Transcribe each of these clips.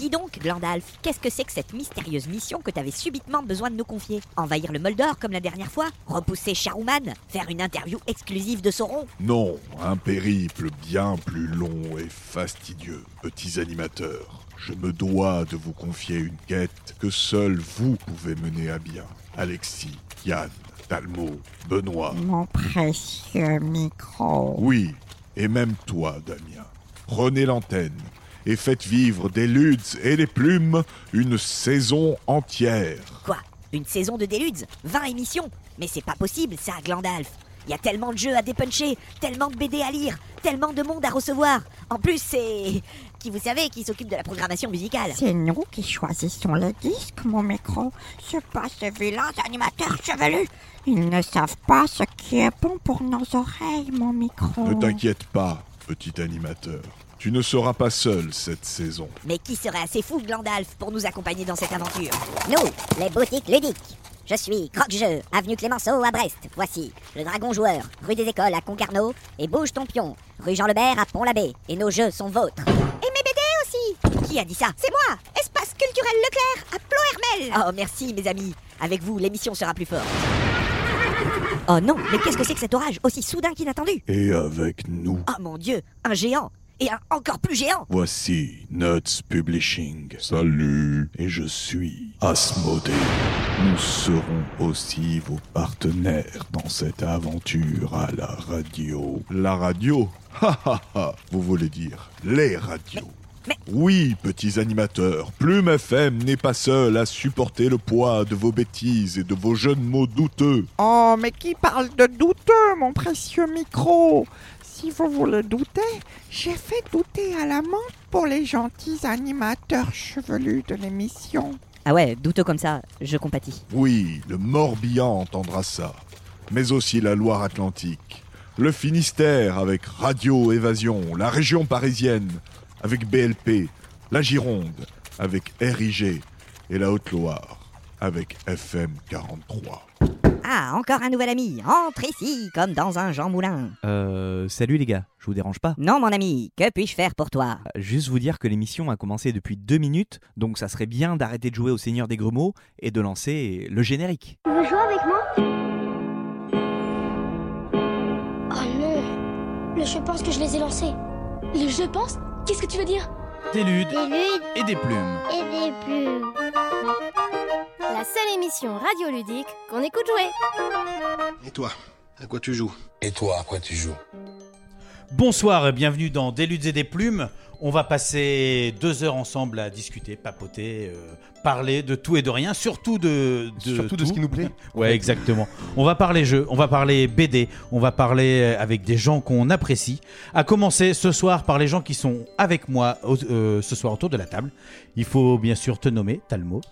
Dis donc, Glandalf, qu'est-ce que c'est que cette mystérieuse mission que t'avais subitement besoin de nous confier Envahir le Moldor comme la dernière fois Repousser Charouman Faire une interview exclusive de Sauron Non, un périple bien plus long et fastidieux, petits animateurs. Je me dois de vous confier une quête que seul vous pouvez mener à bien. Alexis, Yann, Talmo, Benoît. Mon précieux micro. Oui, et même toi, Damien. Prenez l'antenne et faites vivre des ludes et des plumes une saison entière. Quoi Une saison de Déludes 20 émissions? Mais c'est pas possible ça, Glandalf Il y a tellement de jeux à dépuncher, tellement de BD à lire, tellement de monde à recevoir. En plus, c'est... Qui vous savez qui s'occupe de la programmation musicale? C'est nous qui choisissons les disques, mon micro. C'est pas ces vilains animateurs chevelus. Ils ne savent pas ce qui est bon pour nos oreilles, mon micro. Ne t'inquiète pas, petit animateur. Tu ne seras pas seul cette saison. Mais qui serait assez fou, Glandalf, pour nous accompagner dans cette aventure? Nous, les boutiques ludiques. Je suis Croque-Jeu, avenue Clémenceau à Brest. Voici le Dragon Joueur, rue des Écoles à Concarneau et Bouge ton pion, rue Jean Lebert à Pont-l'Abbé. Et nos jeux sont vôtres. Et mes BD aussi Qui a dit ça? C'est moi, Espace culturel Leclerc, à Plo-Hermel. Oh, merci, mes amis. Avec vous, l'émission sera plus forte. Oh non, mais qu'est-ce que c'est que cet orage aussi soudain qu'inattendu? Et avec nous, Oh mon dieu, un géant Et un encore plus géant voici Nuts Publishing. Salut, et je suis Asmodée. Nous serons aussi vos partenaires dans cette aventure à la radio. La radio? Ha ha ha Vous voulez dire les radios? Mais- Oui, petits animateurs, Plume FM n'est pas seul à supporter le poids de vos bêtises et de vos jeux de mots douteux. Oh, mais qui parle de douteux, mon précieux micro? Si vous voulez douter, j'ai fait douter à la menthe pour les gentils animateurs chevelus de l'émission. Ah ouais, douteux comme ça, je compatis. Oui, le Morbihan entendra ça, mais aussi la Loire-Atlantique, le Finistère avec Radio Évasion, la région parisienne avec BLP, la Gironde avec RIG et la Haute-Loire avec FM 43. Ah, encore un nouvel ami Entre ici, comme dans un Jean Moulin Euh, salut les gars, je vous dérange pas. Non, mon ami, que puis-je faire pour toi? Juste vous dire que l'émission a commencé depuis deux minutes, donc ça serait bien d'arrêter de jouer au Seigneur des Grumeaux et de lancer le générique. Tu veux jouer avec moi? Oh non Le je pense que je les ai lancés. Le je pense? Qu'est-ce que tu veux dire? Des ludes Des ludes et des plumes. et des plumes. La seule émission radioludique qu'on écoute jouer. Et toi, à quoi tu joues? Et toi, à quoi tu joues? Bonsoir et bienvenue dans Des ludes et des plumes. On va passer deux heures ensemble à discuter, papoter, euh, parler de tout et de rien, surtout de, de Surtout de ce tout. qui nous plaît. Ouais, exactement. On va parler jeux, on va parler BD, on va parler euh, avec des gens qu'on apprécie. À commencer ce soir par les gens qui sont avec moi euh, ce soir autour de la table. Il faut bien sûr te nommer, Talmo.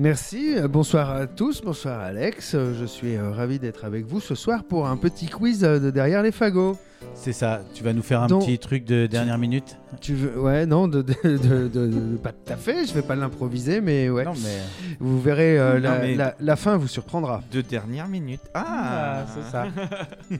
Merci, euh, bonsoir à tous, bonsoir Alex. Euh, Je suis euh, ravi d'être avec vous ce soir pour un petit quiz de derrière les fagots. C'est ça, tu vas nous faire un Donc, petit truc de dernière minute Tu veux Ouais, non, de, de- de- de- de- pas tout à fait, je vais pas l'improviser, mais ouais. Non, mais Vous verrez, euh, Non, la, mais- la- la fin vous surprendra. De dernière minute. Ah, c'est ça.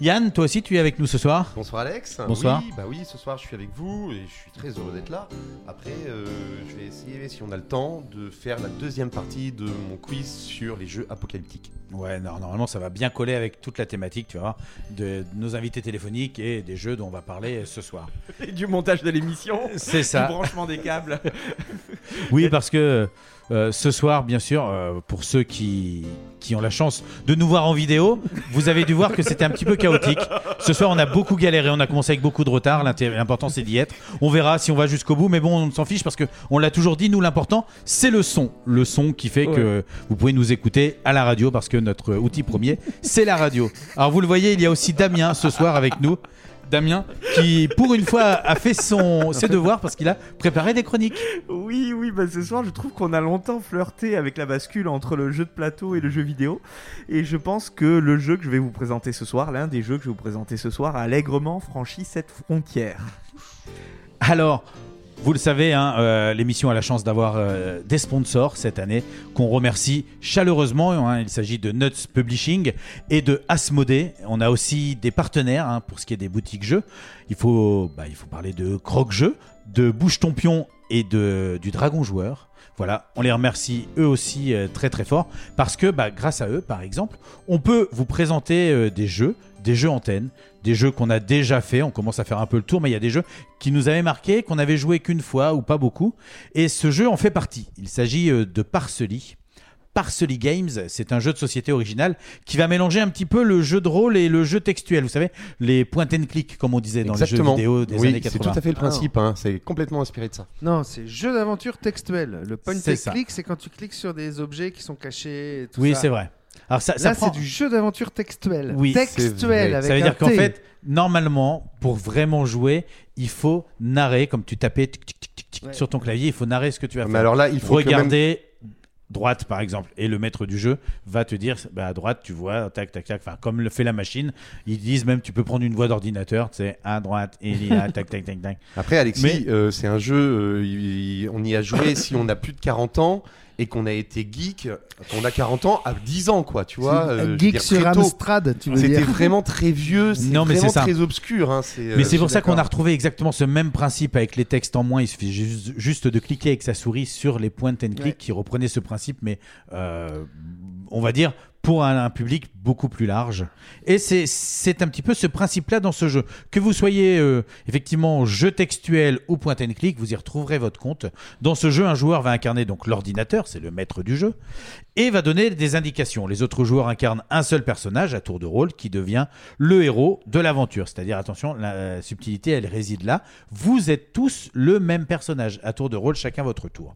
Yann, toi aussi tu es avec nous ce soir Bonsoir Alex. Bonsoir. Oui, bah oui, ce soir je suis avec vous et je suis très heureux d'être là. Après, euh, je vais essayer, si on a le temps, de faire la deuxième partie de mon quiz sur les jeux apocalyptiques. Ouais, non, normalement ça va bien coller avec toute la thématique, tu vois, de nos invités téléphoniques et des jeux dont on va parler ce soir. Et du montage de l'émission. C'est ça. Du branchement des câbles. Oui, parce que euh, ce soir, bien sûr, euh, pour ceux qui, qui ont la chance de nous voir en vidéo, vous avez dû voir que c'était un petit peu chaotique. Ce soir, on a beaucoup galéré, on a commencé avec beaucoup de retard. L'important, c'est d'y être. On verra si on va jusqu'au bout, mais bon, on s'en fiche parce que on l'a toujours dit. Nous, l'important, c'est le son, le son qui fait que vous pouvez nous écouter à la radio parce que notre outil premier, c'est la radio. Alors, vous le voyez, il y a aussi Damien ce soir avec nous. Damien, qui pour une fois a fait son, ses devoirs parce qu'il a préparé des chroniques. Oui, oui, bah ce soir, je trouve qu'on a longtemps flirté avec la bascule entre le jeu de plateau et le jeu vidéo. Et je pense que le jeu que je vais vous présenter ce soir, l'un des jeux que je vais vous présenter ce soir, a allègrement franchi cette frontière. Alors, Vous le savez, hein, euh, l'émission a la chance d'avoir euh, des sponsors cette année qu'on remercie chaleureusement. hein. il s'agit de Nuts Publishing et de Asmodée. On a aussi des partenaires hein, pour ce qui est des boutiques jeux. Il faut, bah, parler de Croque Jeux, de Bouche Ton Pion et du Dragon Joueur. Voilà, on les remercie eux aussi euh, très très fort parce que bah, grâce à eux, par exemple, on peut vous présenter des jeux, des jeux antennes, des jeux qu'on a déjà fait. On commence à faire un peu le tour, mais il y a des jeux qui nous avaient marqué, qu'on avait joué qu'une fois ou pas beaucoup. Et ce jeu en fait partie. Il s'agit euh, de Parsley. Parsley Games, c'est un jeu de société original qui va mélanger un petit peu le jeu de rôle et le jeu textuel. Vous savez, les point and click, comme on disait dans les jeux vidéo des oui, années c'est 80. tout à fait le principe. hein. C'est complètement inspiré de ça. Non, c'est jeu d'aventure textuel. Le point C'est and ça. click, c'est quand tu cliques sur des objets qui sont cachés. Et tout Oui, c'est vrai. Alors ça, ça Là, prend- c'est du jeu d'aventure textuel. Oui, textuel. Avec Ça veut un dire qu'en fait, normalement, pour vraiment jouer, il faut narrer, comme tu tapais tic, tic, tic, tic, tic sur ton clavier, il faut narrer ce que tu vas Mais faire. alors là, il faut regarder droite, par exemple, et le maître du jeu va te dire, bah, à droite, tu vois, tac, tac, tac, enfin, comme le fait la machine. Ils disent même, tu peux prendre une voix d'ordinateur, tu sais, à droite, et il y a, tac, tac, tac, tac. Après, Alexis, Mais- euh, c'est un jeu, euh, on y a joué si on a plus de 40 ans et qu'on a été geek, on a 40 ans à 10 ans, quoi, tu vois. Euh, geek dire, sur. Amstrad, tu veux C'était dire. vraiment très vieux, c'est Non, mais vraiment c'est ça. très obscur. hein, c'est, euh, Mais c'est pour ça qu'on a retrouvé exactement ce même principe avec les textes en moins. Il suffit juste, juste de cliquer avec sa souris sur les point and click qui reprenaient ce principe, mais euh, on va dire pour un, public beaucoup plus large. Et c'est- c'est un petit peu ce principe-là dans ce jeu. Que vous soyez euh, effectivement jeu textuel ou point and click, vous y retrouverez votre compte. Dans ce jeu, un joueur va incarner donc l'ordinateur, c'est le maître du jeu, et va donner des indications. Les autres joueurs incarnent un seul personnage à tour de rôle qui devient le héros de l'aventure. C'est-à-dire, attention, la subtilité, elle réside là. Vous êtes tous le même personnage à tour de rôle, chacun votre tour.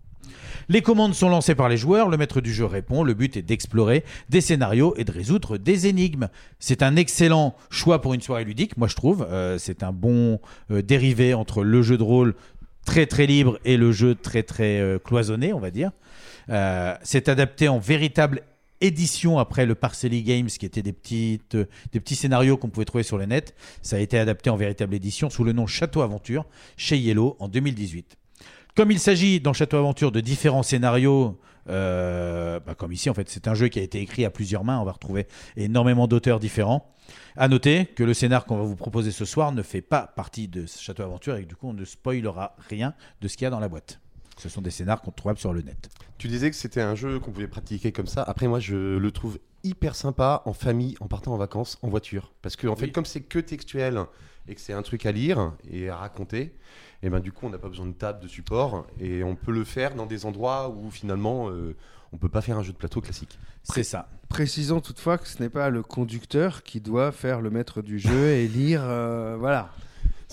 Les commandes sont lancées par les joueurs, le maître du jeu répond, le but est d'explorer des scénarios et de résoudre des énigmes. C'est un excellent choix pour une soirée ludique, moi je trouve. Euh, c'est un bon euh, dérivé entre le jeu de rôle très très libre et le jeu très très euh, cloisonné, on va dire. C'est adapté en véritable édition après le Parcelli Games, qui était des petits scénarios qu'on pouvait trouver sur le net. Ça a été adapté en véritable édition sous le nom Château Aventure chez Yellow en 2018. Comme il s'agit dans Château Aventure de différents scénarios, euh, bah, comme ici en fait, c'est un jeu qui a été écrit à plusieurs mains, on va retrouver énormément d'auteurs différents. À noter que le scénar qu'on va vous proposer ce soir ne fait pas partie de Château Aventure et que du coup on ne spoilera rien de ce qu'il y a dans la boîte. Ce sont des scénars qu'on trouve sur le net. Tu disais que c'était un jeu qu'on pouvait pratiquer comme ça. Après, moi, je le trouve hyper sympa en famille, en partant en vacances, en voiture. Parce que, en fait, comme c'est que textuel et que c'est un truc à lire et à raconter, et ben du coup, on n'a pas besoin de table, de support, et on peut le faire dans des endroits où finalement, euh, on peut pas faire un jeu de plateau classique. C'est ça. Précisons toutefois que ce n'est pas le conducteur qui doit faire le maître du jeu et lire. euh, voilà.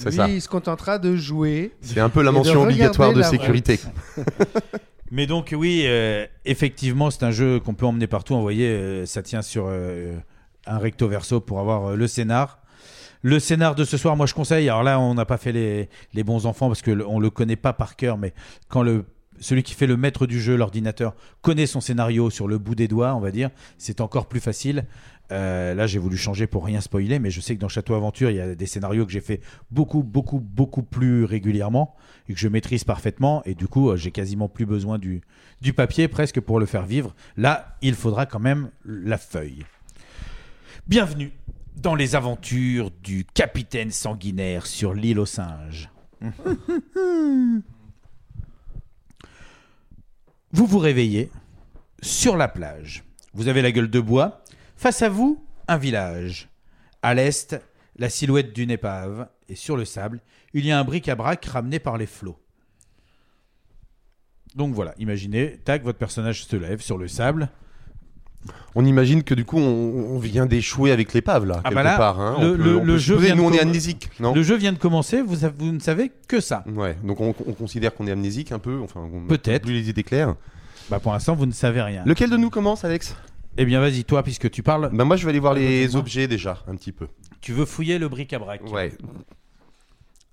Lui, ça. il se contentera de jouer. C'est un peu la de mention obligatoire de sécurité. Mais donc oui, euh, effectivement, c'est un jeu qu'on peut emmener partout. Vous voyez, euh, ça tient sur euh, un recto verso pour avoir euh, le scénar. Le scénar de ce soir, moi je conseille. Alors là, on n'a pas fait les, les bons enfants parce que le- on le connaît pas par cœur, mais quand le celui qui fait le maître du jeu, l'ordinateur, connaît son scénario sur le bout des doigts, on va dire, c'est encore plus facile. Euh, là, j'ai voulu changer pour rien spoiler, mais je sais que dans Château Aventure, il y a des scénarios que j'ai fait beaucoup, beaucoup, beaucoup plus régulièrement et que je maîtrise parfaitement. Et du coup, euh, j'ai quasiment plus besoin du, du papier presque pour le faire vivre. Là, il faudra quand même la feuille. Bienvenue dans les aventures du capitaine sanguinaire sur l'île aux singes. Vous vous réveillez sur la plage. Vous avez la gueule de bois. Face à vous, un village. À l'est, la silhouette d'une épave. Et sur le sable, il y a un bric-à-brac ramené par les flots. Donc voilà, imaginez, tac, votre personnage se lève sur le sable. On imagine que du coup, on, on vient d'échouer avec l'épave là, Ah quelque bah là, part. hein. le, peut- jeu vient nous, de on est amnésique, non Le jeu vient de commencer, vous, ne savez que ça. Ouais, donc on, on considère qu'on est amnésique un peu, enfin, on a Peut-être. plus les idées claires. Bah pour l'instant, vous ne savez rien. Lequel de nous commence, Alex? Eh bien, vas-y, toi, puisque tu parles. Bah moi, je vais aller voir les objets déjà, un petit peu. Tu veux fouiller le bric-à-brac Ouais.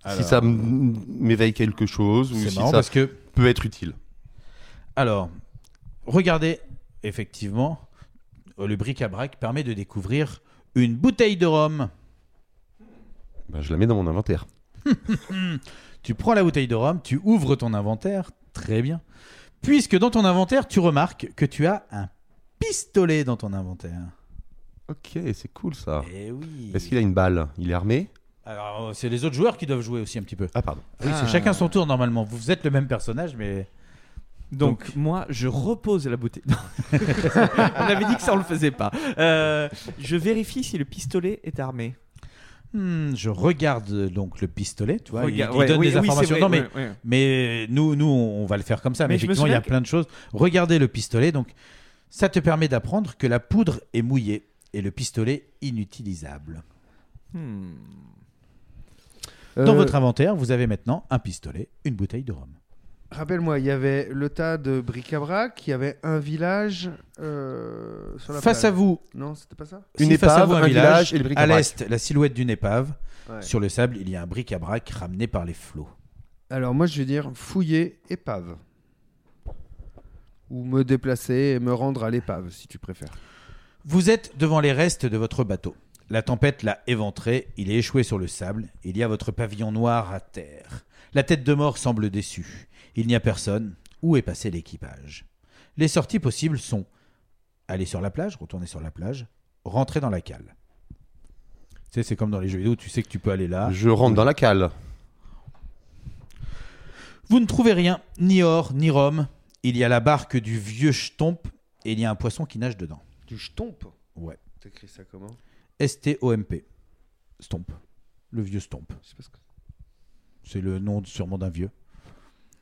Alors- Si ça m'éveille quelque chose ou si marrant ça parce que- peut être utile. Alors, regardez, effectivement, le bric-à-brac permet de découvrir une bouteille de rhum. Bah, je la mets dans mon inventaire. Tu prends la bouteille de rhum, tu ouvres ton inventaire, très bien. Puisque dans ton inventaire, tu remarques que tu as un pistolet dans ton inventaire. Ok, c'est cool ça. Eh oui. Est-ce qu'il a une balle? Il est armé? Alors, euh, c'est les autres joueurs qui doivent jouer aussi un petit peu. Ah, pardon. Oui, c'est Ah. chacun son tour normalement. Vous êtes le même personnage, mais. Donc, moi, je repose la bouteille. On avait dit que ça, on le faisait pas. Euh, je vérifie si le pistolet est armé. Hmm, je regarde euh, donc le pistolet, tu vois, il- Regarde- il, ouais, donne oui, des oui, c'est informations. vrai, non, mais, ouais, ouais. mais nous, nous, on va le faire comme ça. Mais, Mais je me effectivement, il y a souviens que- plein de choses. Regardez le pistolet, donc ça te permet d'apprendre que la poudre est mouillée et le pistolet inutilisable. Hmm. Dans Euh, votre inventaire, vous avez maintenant un pistolet, une bouteille de rhum. Rappelle-moi, il y avait le tas de bric-à-brac, il y avait un village euh, sur la Face plage. à vous, Non, c'était pas ça Une si face à épave, vous, un village et le à l'est, la silhouette d'une épave. Ouais. Sur le sable, il y a un bric-à-brac ramené par les flots. Alors moi, je vais dire fouiller épave. Ou me déplacer et me rendre à l'épave, si tu préfères. Vous êtes devant les restes de votre bateau. La tempête l'a éventré, il est échoué sur le sable, il y a votre pavillon noir à terre. La tête de mort semble déçue. Il n'y a personne. Où est passé l'équipage? Les sorties possibles sont aller sur la plage, retourner sur la plage, rentrer dans la cale. Tu sais, c'est comme dans les jeux vidéo, tu sais que tu peux aller là. Je rentre dans la cale. Vous ne trouvez rien, ni or, ni rhum. Il y a la barque du vieux Stomp et il y a un poisson qui nage dedans. Du stomp? Ouais. T'écris ça comment? S-T-O-M-P. Stomp. Le vieux Stomp. Je sais pas ce que C'est le nom sûrement d'un vieux.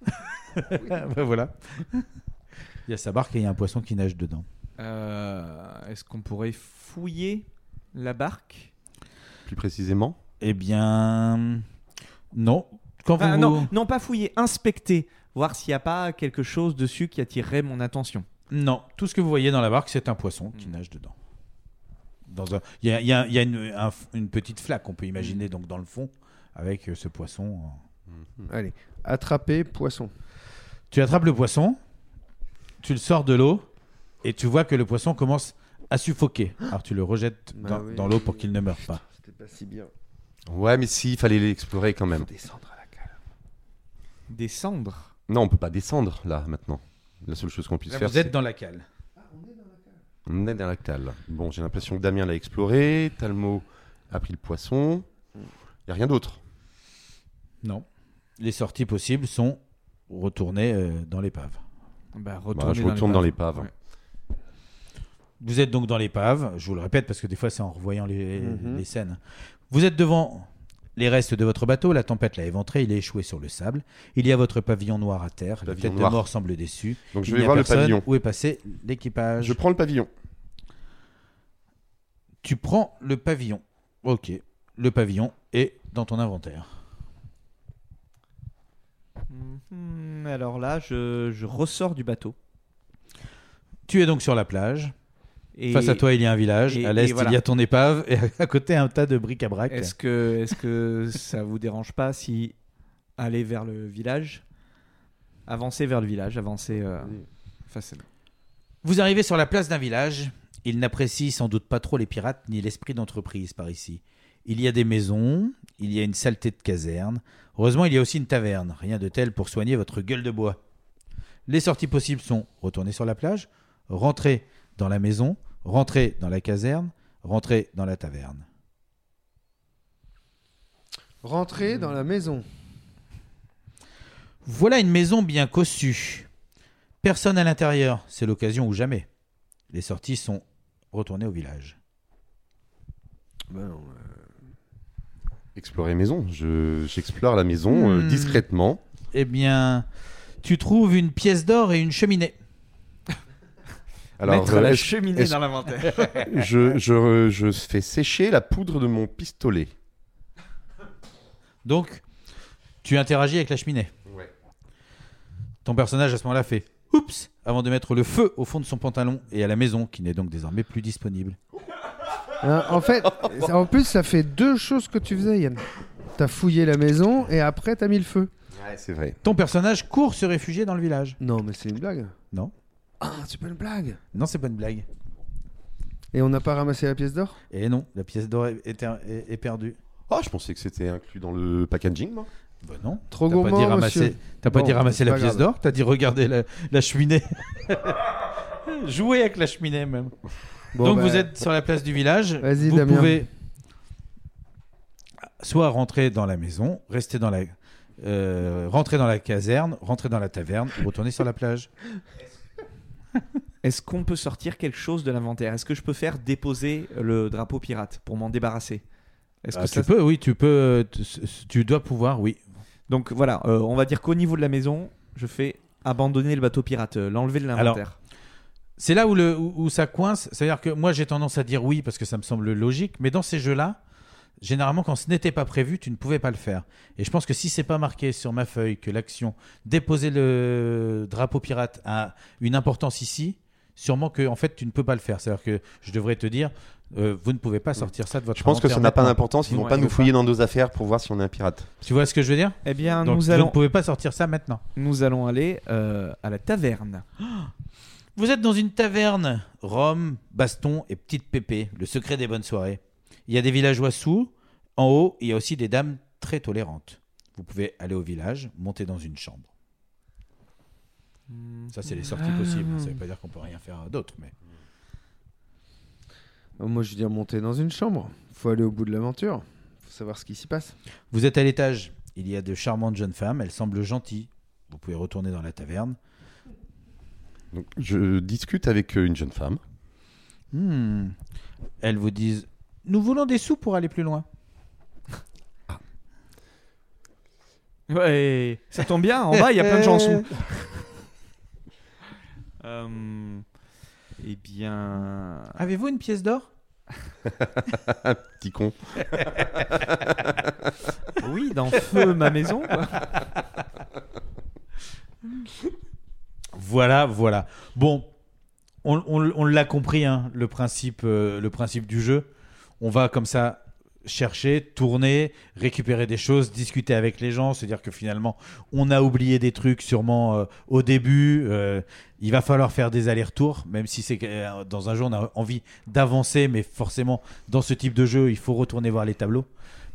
Ben voilà. Il y a sa barque et il y a un poisson qui nage dedans. Euh, Est-ce qu'on pourrait fouiller la barque? Plus précisément? Eh bien, non. Quand vous Ah, vous- non, non, pas fouiller, inspecter, voir s'il n'y a pas quelque chose dessus qui attirerait mon attention. Non, tout ce que vous voyez dans la barque, c'est un poisson qui nage dedans. Dans un... Il y a, il y a- il y a une, un- une petite flaque, on peut imaginer, donc dans le fond, avec euh, ce poisson. Allez, attraper poisson. Tu attrapes le poisson, tu le sors de l'eau, et tu vois que le poisson commence à suffoquer. Alors tu le rejettes Bah dans, oui. dans l'eau pour qu'il ne meure pas. C'était pas si bien. Ouais, mais si, il fallait l'explorer quand même. Descendre à la cale. Descendre Non, on peut pas descendre là maintenant. La seule chose qu'on puisse Là, faire, vous êtes c'est- dans la cale. on est dans la cale. Bon, j'ai l'impression que Damien l'a exploré, Talmo a pris le poisson. Il y a rien d'autre. Non. Les sorties possibles sont retourner euh, dans l'épave. bah, Bah, retourner je retourne dans l'épave. Ouais. Vous êtes donc dans l'épave, je vous le répète parce que des fois c'est en revoyant les, Mhm. les scènes. Vous êtes devant les restes de votre bateau, la tempête l'a éventré, il est échoué sur le sable. Il y a votre pavillon noir à terre, la Pavillon tête noir. de mort semble déçue. Donc je vais voir le pavillon. Où est passé l'équipage Je prends le pavillon. Tu prends le pavillon. Ok. Le pavillon est dans ton inventaire. Mhm, alors là, je, je ressors du bateau. Tu es donc sur la plage. Et Face à toi, il y a un village. et- à l'est, et voilà. il y a ton épave. Et à côté, un tas de bric-à-brac. Est-ce que, est-ce que ça vous dérange pas si aller vers le village, avancer vers le village, avancer euh, face à nous Vous arrivez sur la place d'un village. Il n'apprécie sans doute pas trop les pirates ni l'esprit d'entreprise par ici. Il y a des maisons, il y a une saleté de caserne. Heureusement, il y a aussi une taverne. Rien de tel pour soigner votre gueule de bois. Les sorties possibles sont retourner sur la plage, rentrer dans la maison, rentrer dans la caserne, rentrer dans la taverne. Rentrer dans la maison. Voilà une maison bien cossue. Personne à l'intérieur, c'est l'occasion ou jamais. Les sorties sont retournées au village. Ben non, Explorer maison. Je- J'explore la maison euh, Hmm. discrètement. Eh bien, tu trouves une pièce d'or et une cheminée. Mettre euh, la cheminée dans l'inventaire. je, je, je fais sécher la poudre de mon pistolet. Donc, tu interagis avec la cheminée. Ouais. Ton personnage à ce moment-là fait Oups avant de mettre le feu au fond de son pantalon et à la maison qui n'est donc désormais plus disponible. Hein, en fait, en plus, ça fait deux choses que tu faisais, Yann. T'as fouillé la maison et après t'as mis le feu. Ouais, c'est vrai. Ton personnage court se réfugier dans le village. Non, mais c'est une blague. Non. Ah, c'est pas une blague. Non, c'est pas une blague. Et on n'a pas ramassé la pièce d'or? Et non, la pièce d'or est, est- est- est perdue. Oh, je pensais que c'était inclus dans le packaging, moi. Bah non. Trop T'as pas gourmand, dit ramasser, monsieur. t'as pas Bon, dit ramasser la pas pièce d'or, t'as dit regarder la, la cheminée. Jouer avec la cheminée même. Bon, Donc bah, vous êtes sur la place du village. Vas-y, Vous Damien. pouvez soit rentrer dans la maison, rester dans la, euh, rentrer dans la caserne, rentrer dans la taverne, ou retourner sur la plage. Est-ce qu'on peut sortir quelque chose de l'inventaire? Est-ce que je peux faire déposer le drapeau pirate pour m'en débarrasser? Est-ce Ah, que tu ça- peux, oui, tu peux, tu, tu dois pouvoir, oui. Donc voilà, euh, on va dire qu'au niveau de la maison, je fais abandonner le bateau pirate, euh, l'enlever de l'inventaire. C'est là où, le, où, où ça coince. C'est-à-dire que moi, j'ai tendance à dire oui parce que ça me semble logique. Mais dans ces jeux-là, généralement, quand ce n'était pas prévu, tu ne pouvais pas le faire. Et je pense que si c'est pas marqué sur ma feuille que l'action déposer le drapeau pirate a une importance ici, sûrement que en fait, tu ne peux pas le faire. C'est-à-dire que je devrais te dire, euh, vous ne pouvez pas sortir ça de votre Je pense que ça n'a pas d'importance. Ils vont Ouais, pas nous fouiller dans nos affaires pour voir si on est un pirate. Tu vois ce que je veux dire? Eh bien, Donc, nous vous allons, ne pouvez pas sortir ça maintenant. nous allons aller euh, à la taverne. Vous êtes dans une taverne, rhum, baston et petite pépé, le secret des bonnes soirées. Il y a des villageois sous, en haut, il y a aussi des dames très tolérantes. Vous pouvez aller au village, monter dans une chambre. Ça, c'est les sorties possibles. Ça veut pas dire qu'on peut rien faire d'autre, mais Moi, je veux dire monter dans une chambre. Faut aller au bout de l'aventure. Faut savoir ce qui s'y passe. vous êtes à l'étage. Il y a de charmantes jeunes femmes. Elles semblent gentilles. Vous pouvez retourner dans la taverne. Donc, je discute avec euh, une jeune femme. Hmm. Elles vous disent Nous voulons des sous pour aller plus loin. Ouais, ça tombe bien, en bas, il y a plein de gens en dessous. Euh, eh bien... Avez-vous une pièce d'or? Petit con. Oui, dans Feu, ma maison. quoi. Voilà, voilà. Bon, on, on- on l'a compris, hein, le, principe, euh, le principe du jeu. On va comme ça chercher, tourner, récupérer des choses, discuter avec les gens, se dire que finalement, on a oublié des trucs sûrement euh, au début. euh, il va falloir faire des allers-retours, même si c'est euh, dans un jeu, on a envie d'avancer, mais forcément, dans ce type de jeu, il faut retourner voir les tableaux.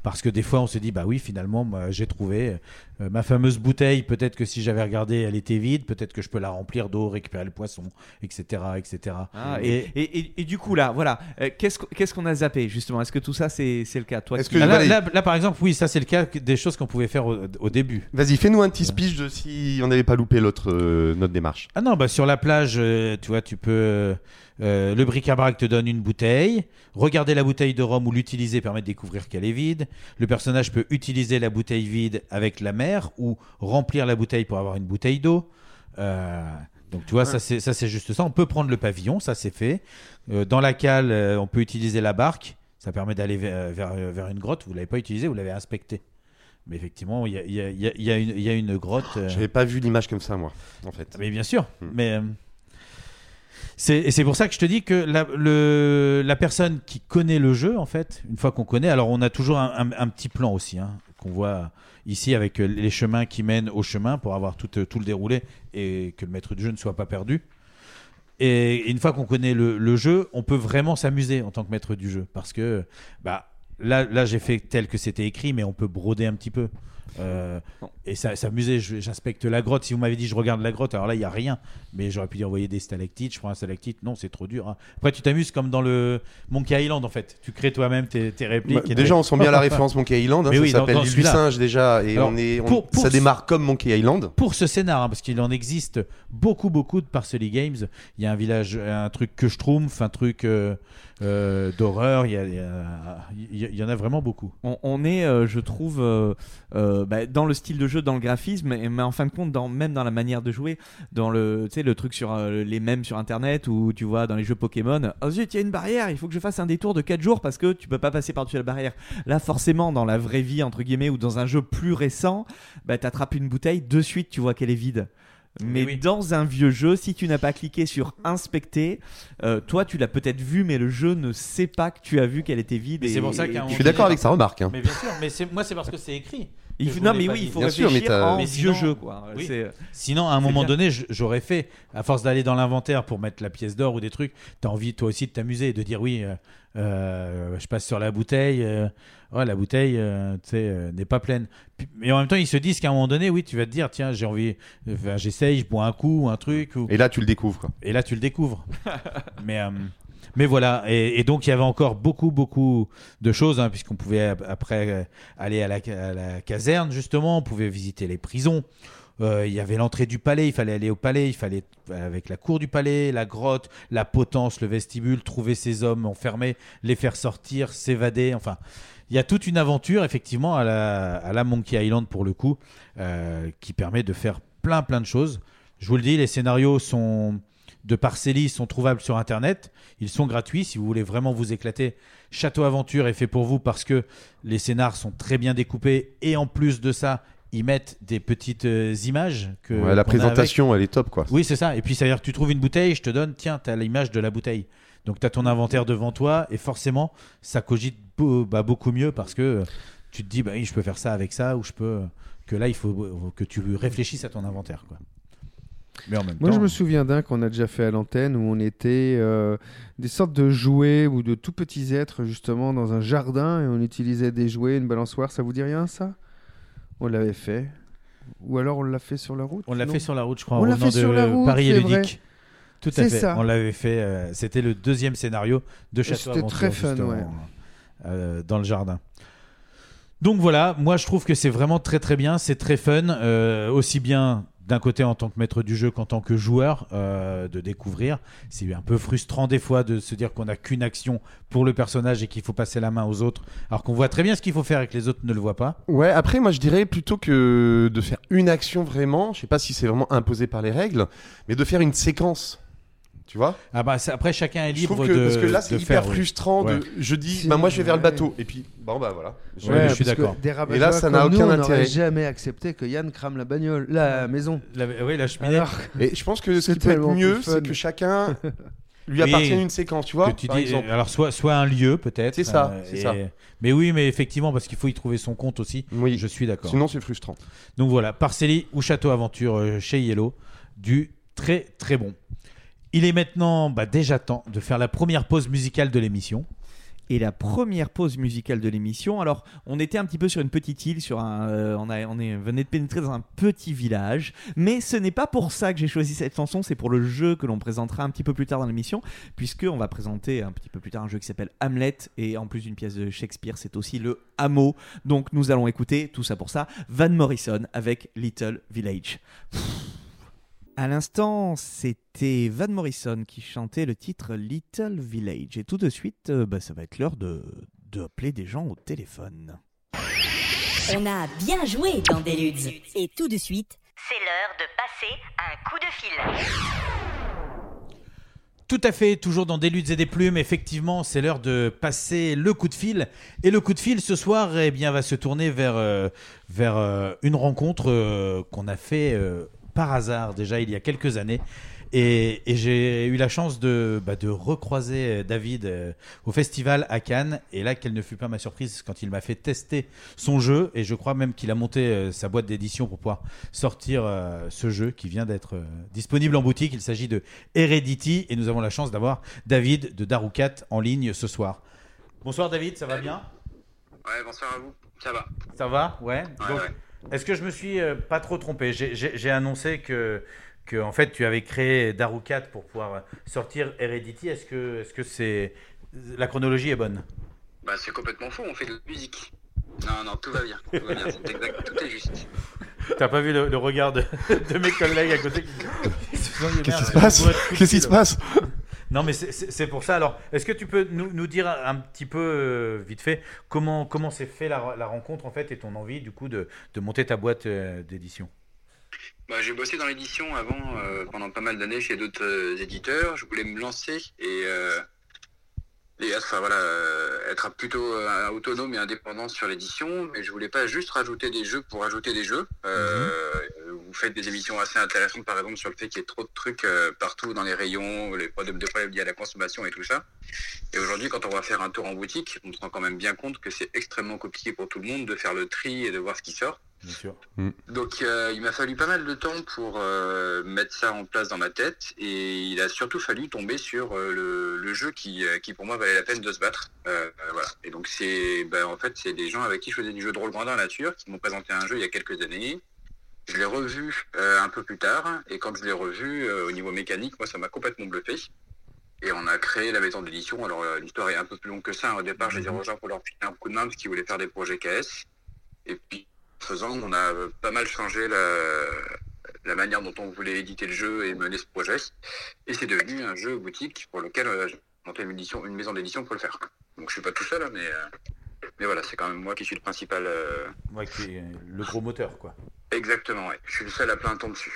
Parce que des fois, on se dit, bah oui, finalement, j'ai trouvé euh, ma fameuse bouteille. Peut-être que si j'avais regardé, elle était vide. Peut-être que je peux la remplir d'eau, récupérer le poisson, etc., etc. Ah, et, et- et- et du coup, là, voilà, euh, qu'est-ce qu'on qu'est-ce qu'on a zappé, justement? Est-ce que tout ça, c'est le cas? Toi, que- Ah, là, allez. là- là, par exemple, oui, ça c'est le cas des choses qu'on pouvait faire au, au début. Vas-y, fais-nous un petit speech de si on n'avait pas loupé l'autre euh, notre démarche. Ah non, bah sur la plage, euh, tu vois, tu peux. Euh, le bric-à-brac te donne une bouteille. Regarder la bouteille de rhum ou l'utiliser permet de découvrir qu'elle est vide. Le personnage peut utiliser la bouteille vide avec la mer ou remplir la bouteille pour avoir une bouteille d'eau. Euh, donc tu vois, ça c'est ça c'est juste ça. On peut prendre le pavillon, ça c'est fait. Euh, dans la cale, on peut utiliser la barque. Ça permet d'aller vers, vers, vers une grotte. Vous l'avez pas utilisé, vous l'avez inspecté. Mais effectivement, il y a, il y a- il y a- il y a une, grotte. J'avais pas vu l'image comme ça moi, en fait. mais bien sûr. Hmm. Mais et c'est pour ça que je te dis que la, la personne qui connaît le jeu, en fait, une fois qu'on connaît, alors on a toujours un petit plan aussi, hein, qu'on voit ici avec euh, les chemins qui mènent au chemin pour avoir tout, euh, tout le déroulé et que le maître du jeu ne soit pas perdu. Et une fois qu'on connaît le, le jeu, on peut vraiment s'amuser en tant que maître du jeu. Parce que bah, là, là j'ai fait tel que c'était écrit, mais on peut broder un petit peu. Euh, et ça s'amuser, je- j'inspecte la grotte. Si vous m'avez dit je regarde la grotte, alors là il y a rien. Mais j'aurais pu dire envoyer des stalactites. Je prends un stalactite. Non, c'est trop dur. hein. Après, tu t'amuses comme dans le Monkey Island en fait. Tu crées toi-même tes, tes répliques. Bah, et déjà, on sent bien la référence Monkey Island. hein, Mais ça oui, s'appelle l'île du singe déjà, et Alors, on est, on- pour- pour ça démarre comme Monkey Island. pour ce scénar, hein, parce qu'il en existe beaucoup, beaucoup de Parsley Games. Il y a un village, un truc que je trouve, un truc euh, d'horreur. Il y, en a vraiment beaucoup. On, est, euh, je trouve, euh, euh, bah, dans le style de jeu, dans le graphisme, et- mais en fin de compte, même dans la manière de jouer, dans le, tu le truc sur les mèmes sur Internet ou tu vois dans les jeux Pokémon, oh zut, il y a une barrière, il faut que je fasse un détour de 4 jours parce que tu peux pas passer par-dessus la barrière. Là, forcément, dans la vraie vie, entre guillemets, ou dans un jeu plus récent, bah, t'attrapes une bouteille, de suite, tu vois qu'elle est vide. Mais oui. dans un vieux jeu, si tu n'as pas cliqué sur inspecter, euh, toi tu l'as peut-être vu, mais le jeu ne sait pas que tu as vu qu'elle était vide. Mais c'est pour ça qu'à un tu- Je suis d'accord avec sa remarque. hein. Mais bien sûr, mais c'est- moi c'est parce que c'est écrit. Il faut- non, mais oui, il faut Bien sûr, mais réfléchir t'as- en Mais vieux sinon- jeu, quoi. Oui. C'est- Sinon, à un moment bien. donné, j'aurais fait, à force d'aller dans l'inventaire pour mettre la pièce d'or ou des trucs, t'as envie toi aussi de t'amuser et de dire oui, euh, euh, je passe sur la bouteille, euh, ouais, la bouteille, euh, tu sais, euh, n'est pas pleine. Mais en même temps, ils se disent qu'à un moment donné, oui, tu vas te dire, tiens, j'ai envie, enfin, j'essaye, je bois un coup, un truc, ou... Et là, tu le découvres. Quoi. et là, tu le découvres. mais, euh, mais voilà, et, et donc il y avait encore beaucoup, beaucoup de choses, hein, puisqu'on pouvait ap- après euh, aller à la, à la caserne, justement, on pouvait visiter les prisons. Euh, il y avait l'entrée du palais, il fallait aller au palais, il fallait avec la cour du palais, la grotte, la potence, le vestibule, trouver ces hommes enfermés, les faire sortir, s'évader. Enfin, il y a toute une aventure effectivement à la, à la Monkey Island pour le coup, euh, qui permet de faire plein plein de choses. Je vous le dis, les scénarios sont de Parcelli sont trouvables sur internet. Ils sont gratuits si vous voulez vraiment vous éclater. Château Aventure est fait pour vous parce que les scénars sont très bien découpés et en plus de ça, ils mettent des petites euh, images que Ouais, la présentation, elle est top. quoi. Oui, c'est ça. Et puis ça veut dire que tu trouves une bouteille, je te donne, tiens, tu as l'image de la bouteille. Donc tu as ton inventaire devant toi et forcément, ça cogite beau- bah, beaucoup mieux parce que tu te dis, bah, oui, je peux faire ça avec ça ou je peux. Que là, il faut que tu réfléchisses à ton inventaire. Quoi. Mais en même Moi, temps. je me souviens d'un qu'on a déjà fait à l'antenne où on était euh, des sortes de jouets ou de tout petits êtres justement dans un jardin et on utilisait des jouets, une balançoire. Ça vous dit rien ça? On l'avait fait. Ou alors on l'a fait sur la route On l'a fait sur la route, je crois. On en l'a fait sur de la route, Paris et c'est Ludique. vrai. Tout à C'est fait. ça. On l'avait fait. euh, C'était le deuxième scénario de Château c'était Aventure, très fun, justement, ouais. euh, dans le jardin. Donc voilà, moi je trouve que c'est vraiment très très bien, c'est très fun, euh, aussi bien d'un côté en tant que maître du jeu qu'en tant que joueur euh, de découvrir. C'est un peu frustrant des fois de se dire qu'on n'a qu'une action pour le personnage et qu'il faut passer la main aux autres, alors qu'on voit très bien ce qu'il faut faire et que les autres ne le voient pas. Ouais, après, moi, je dirais plutôt que de faire une action vraiment, je sais pas si c'est vraiment imposé par les règles, mais de faire une séquence. Tu vois Ah bah c'est- après chacun est Je libre trouve que, de parce que là, c'est de hyper faire, oui. frustrant. Ouais. De, je dis, bah moi, je vais vers le bateau. Et puis, bon, bah voilà. Je- Ouais, je suis parce que d'accord. Des Et là, ça n'a nous, aucun on n'aurait intérêt. jamais accepté que Yann crame la bagnole, la maison. La- oui, la cheminée. Alors, Et je pense que ce C'est qui peut être tellement mieux, plus fun. c'est que chacun lui Oui. appartienne une séquence, tu vois que tu par dis, exemple. alors soit soit un lieu peut-être. C'est ça, euh, c'est et- ça. Mais oui, mais effectivement parce qu'il faut y trouver son compte aussi. Oui. Je suis d'accord. Sinon, c'est frustrant. Donc voilà, Parcelli ou Château Aventure euh, chez Yellow, du très très bon. Il est maintenant bah, déjà temps de faire la première pause musicale de l'émission. Et la première pause musicale de l'émission. Alors, on était un petit peu sur une petite île, euh, on, venait de pénétrer dans un petit village. Mais ce n'est pas pour ça que j'ai choisi cette chanson, c'est pour le jeu que l'on présentera un petit peu plus tard dans l'émission, puisque on va présenter un petit peu plus tard un jeu qui s'appelle Hamlet, et en plus d'une pièce de Shakespeare, c'est aussi le hameau. Donc, nous allons écouter tout ça pour ça, Van Morrison avec Little Village. À l'instant, c'était Van Morrison qui chantait le titre Little Village. Et tout de suite, euh, bah, ça va être l'heure de, de appeler des gens au téléphone. On a bien joué dans Deludes. Et tout de suite, C'est l'heure de passer un coup de fil. Tout à fait, toujours dans des luttes et des plumes. Effectivement, c'est l'heure de passer le coup de fil. Et le coup de fil ce soir, eh bien, va se tourner vers euh, vers euh, une rencontre euh, qu'on a fait euh, par hasard déjà il y a quelques années. Et, et j'ai eu la chance de, bah, de recroiser David euh, au festival à Cannes. Et là, quelle ne fut pas ma surprise quand il m'a fait tester son jeu. Et je crois même qu'il a monté euh, sa boîte d'édition pour pouvoir sortir euh, ce jeu qui vient d'être euh, disponible en boutique. Il s'agit de Heredity. Et nous avons la chance d'avoir David de Darukat en ligne ce soir. Bonsoir David, ça va bien? Ouais, bonsoir à vous. Ça va. Ça va? Ouais. Ouais, Donc, ouais. Est-ce que je me suis euh, pas trop trompé? J'ai- annoncé que, que en fait tu avais créé Darukat pour pouvoir sortir Heredity. Est-ce que est-ce que c'est la chronologie est bonne? Bah, c'est complètement faux, on fait de la musique. Non, non, tout va bien. Tout va bien, exact, tout est juste. T'as pas vu le, le regard de, de mes collègues à côté qui Qu'est-ce qui se passe? Qu'est-ce qui se passe? Non, mais c'est- pour ça. Alors, est-ce que tu peux nous, nous dire un, petit peu, euh, vite fait, comment comment s'est fait la, rencontre en fait et ton envie du coup de, de monter ta boîte euh, d'édition? Bah, j'ai bossé dans l'édition avant, euh, pendant pas mal d'années chez d'autres éditeurs. Je voulais me lancer et, et enfin, voilà, euh, être plutôt euh, autonome et indépendant sur l'édition. Mais je voulais pas juste rajouter des jeux pour rajouter des jeux. Euh, vous faites des émissions assez intéressantes, par exemple, sur le fait qu'il y ait trop de trucs euh, partout dans les rayons, les problèmes de problèmes liés à la consommation et tout ça. Et aujourd'hui, quand on va faire un tour en boutique, on se rend quand même bien compte que c'est extrêmement compliqué pour tout le monde de faire le tri et de voir ce qui sort. Bien sûr. Donc euh, il m'a fallu pas mal de temps pour euh, mettre ça en place dans ma tête et il a surtout fallu tomber sur euh, le, le jeu qui, euh, qui pour moi valait la peine de se battre. Euh, euh, voilà. Et donc c'est ben, en fait c'est des gens avec qui je faisais du jeu de rôle grandeur nature qui m'ont présenté un jeu il y a quelques années. Je l'ai revu euh, un peu plus tard et quand je l'ai revu euh, au niveau mécanique, moi ça m'a complètement bluffé. Et on a créé la maison d'édition. Alors euh, l'histoire est un peu plus longue que ça. Au départ, je les ai rejoints pour leur filer un coup de main parce qu'ils voulaient faire des projets KS. Et puis faisant, on a pas mal changé la, la manière dont on voulait éditer le jeu et mener ce projet. Et c'est devenu un jeu boutique pour lequel euh, j'ai monté une, édition, une maison d'édition pour le faire. Donc je suis pas tout seul, hein, mais, euh, mais voilà, c'est quand même moi qui suis le principal. euh, Ouais, qui est le gros moteur, quoi. Exactement, ouais. Je suis le seul à plein temps dessus.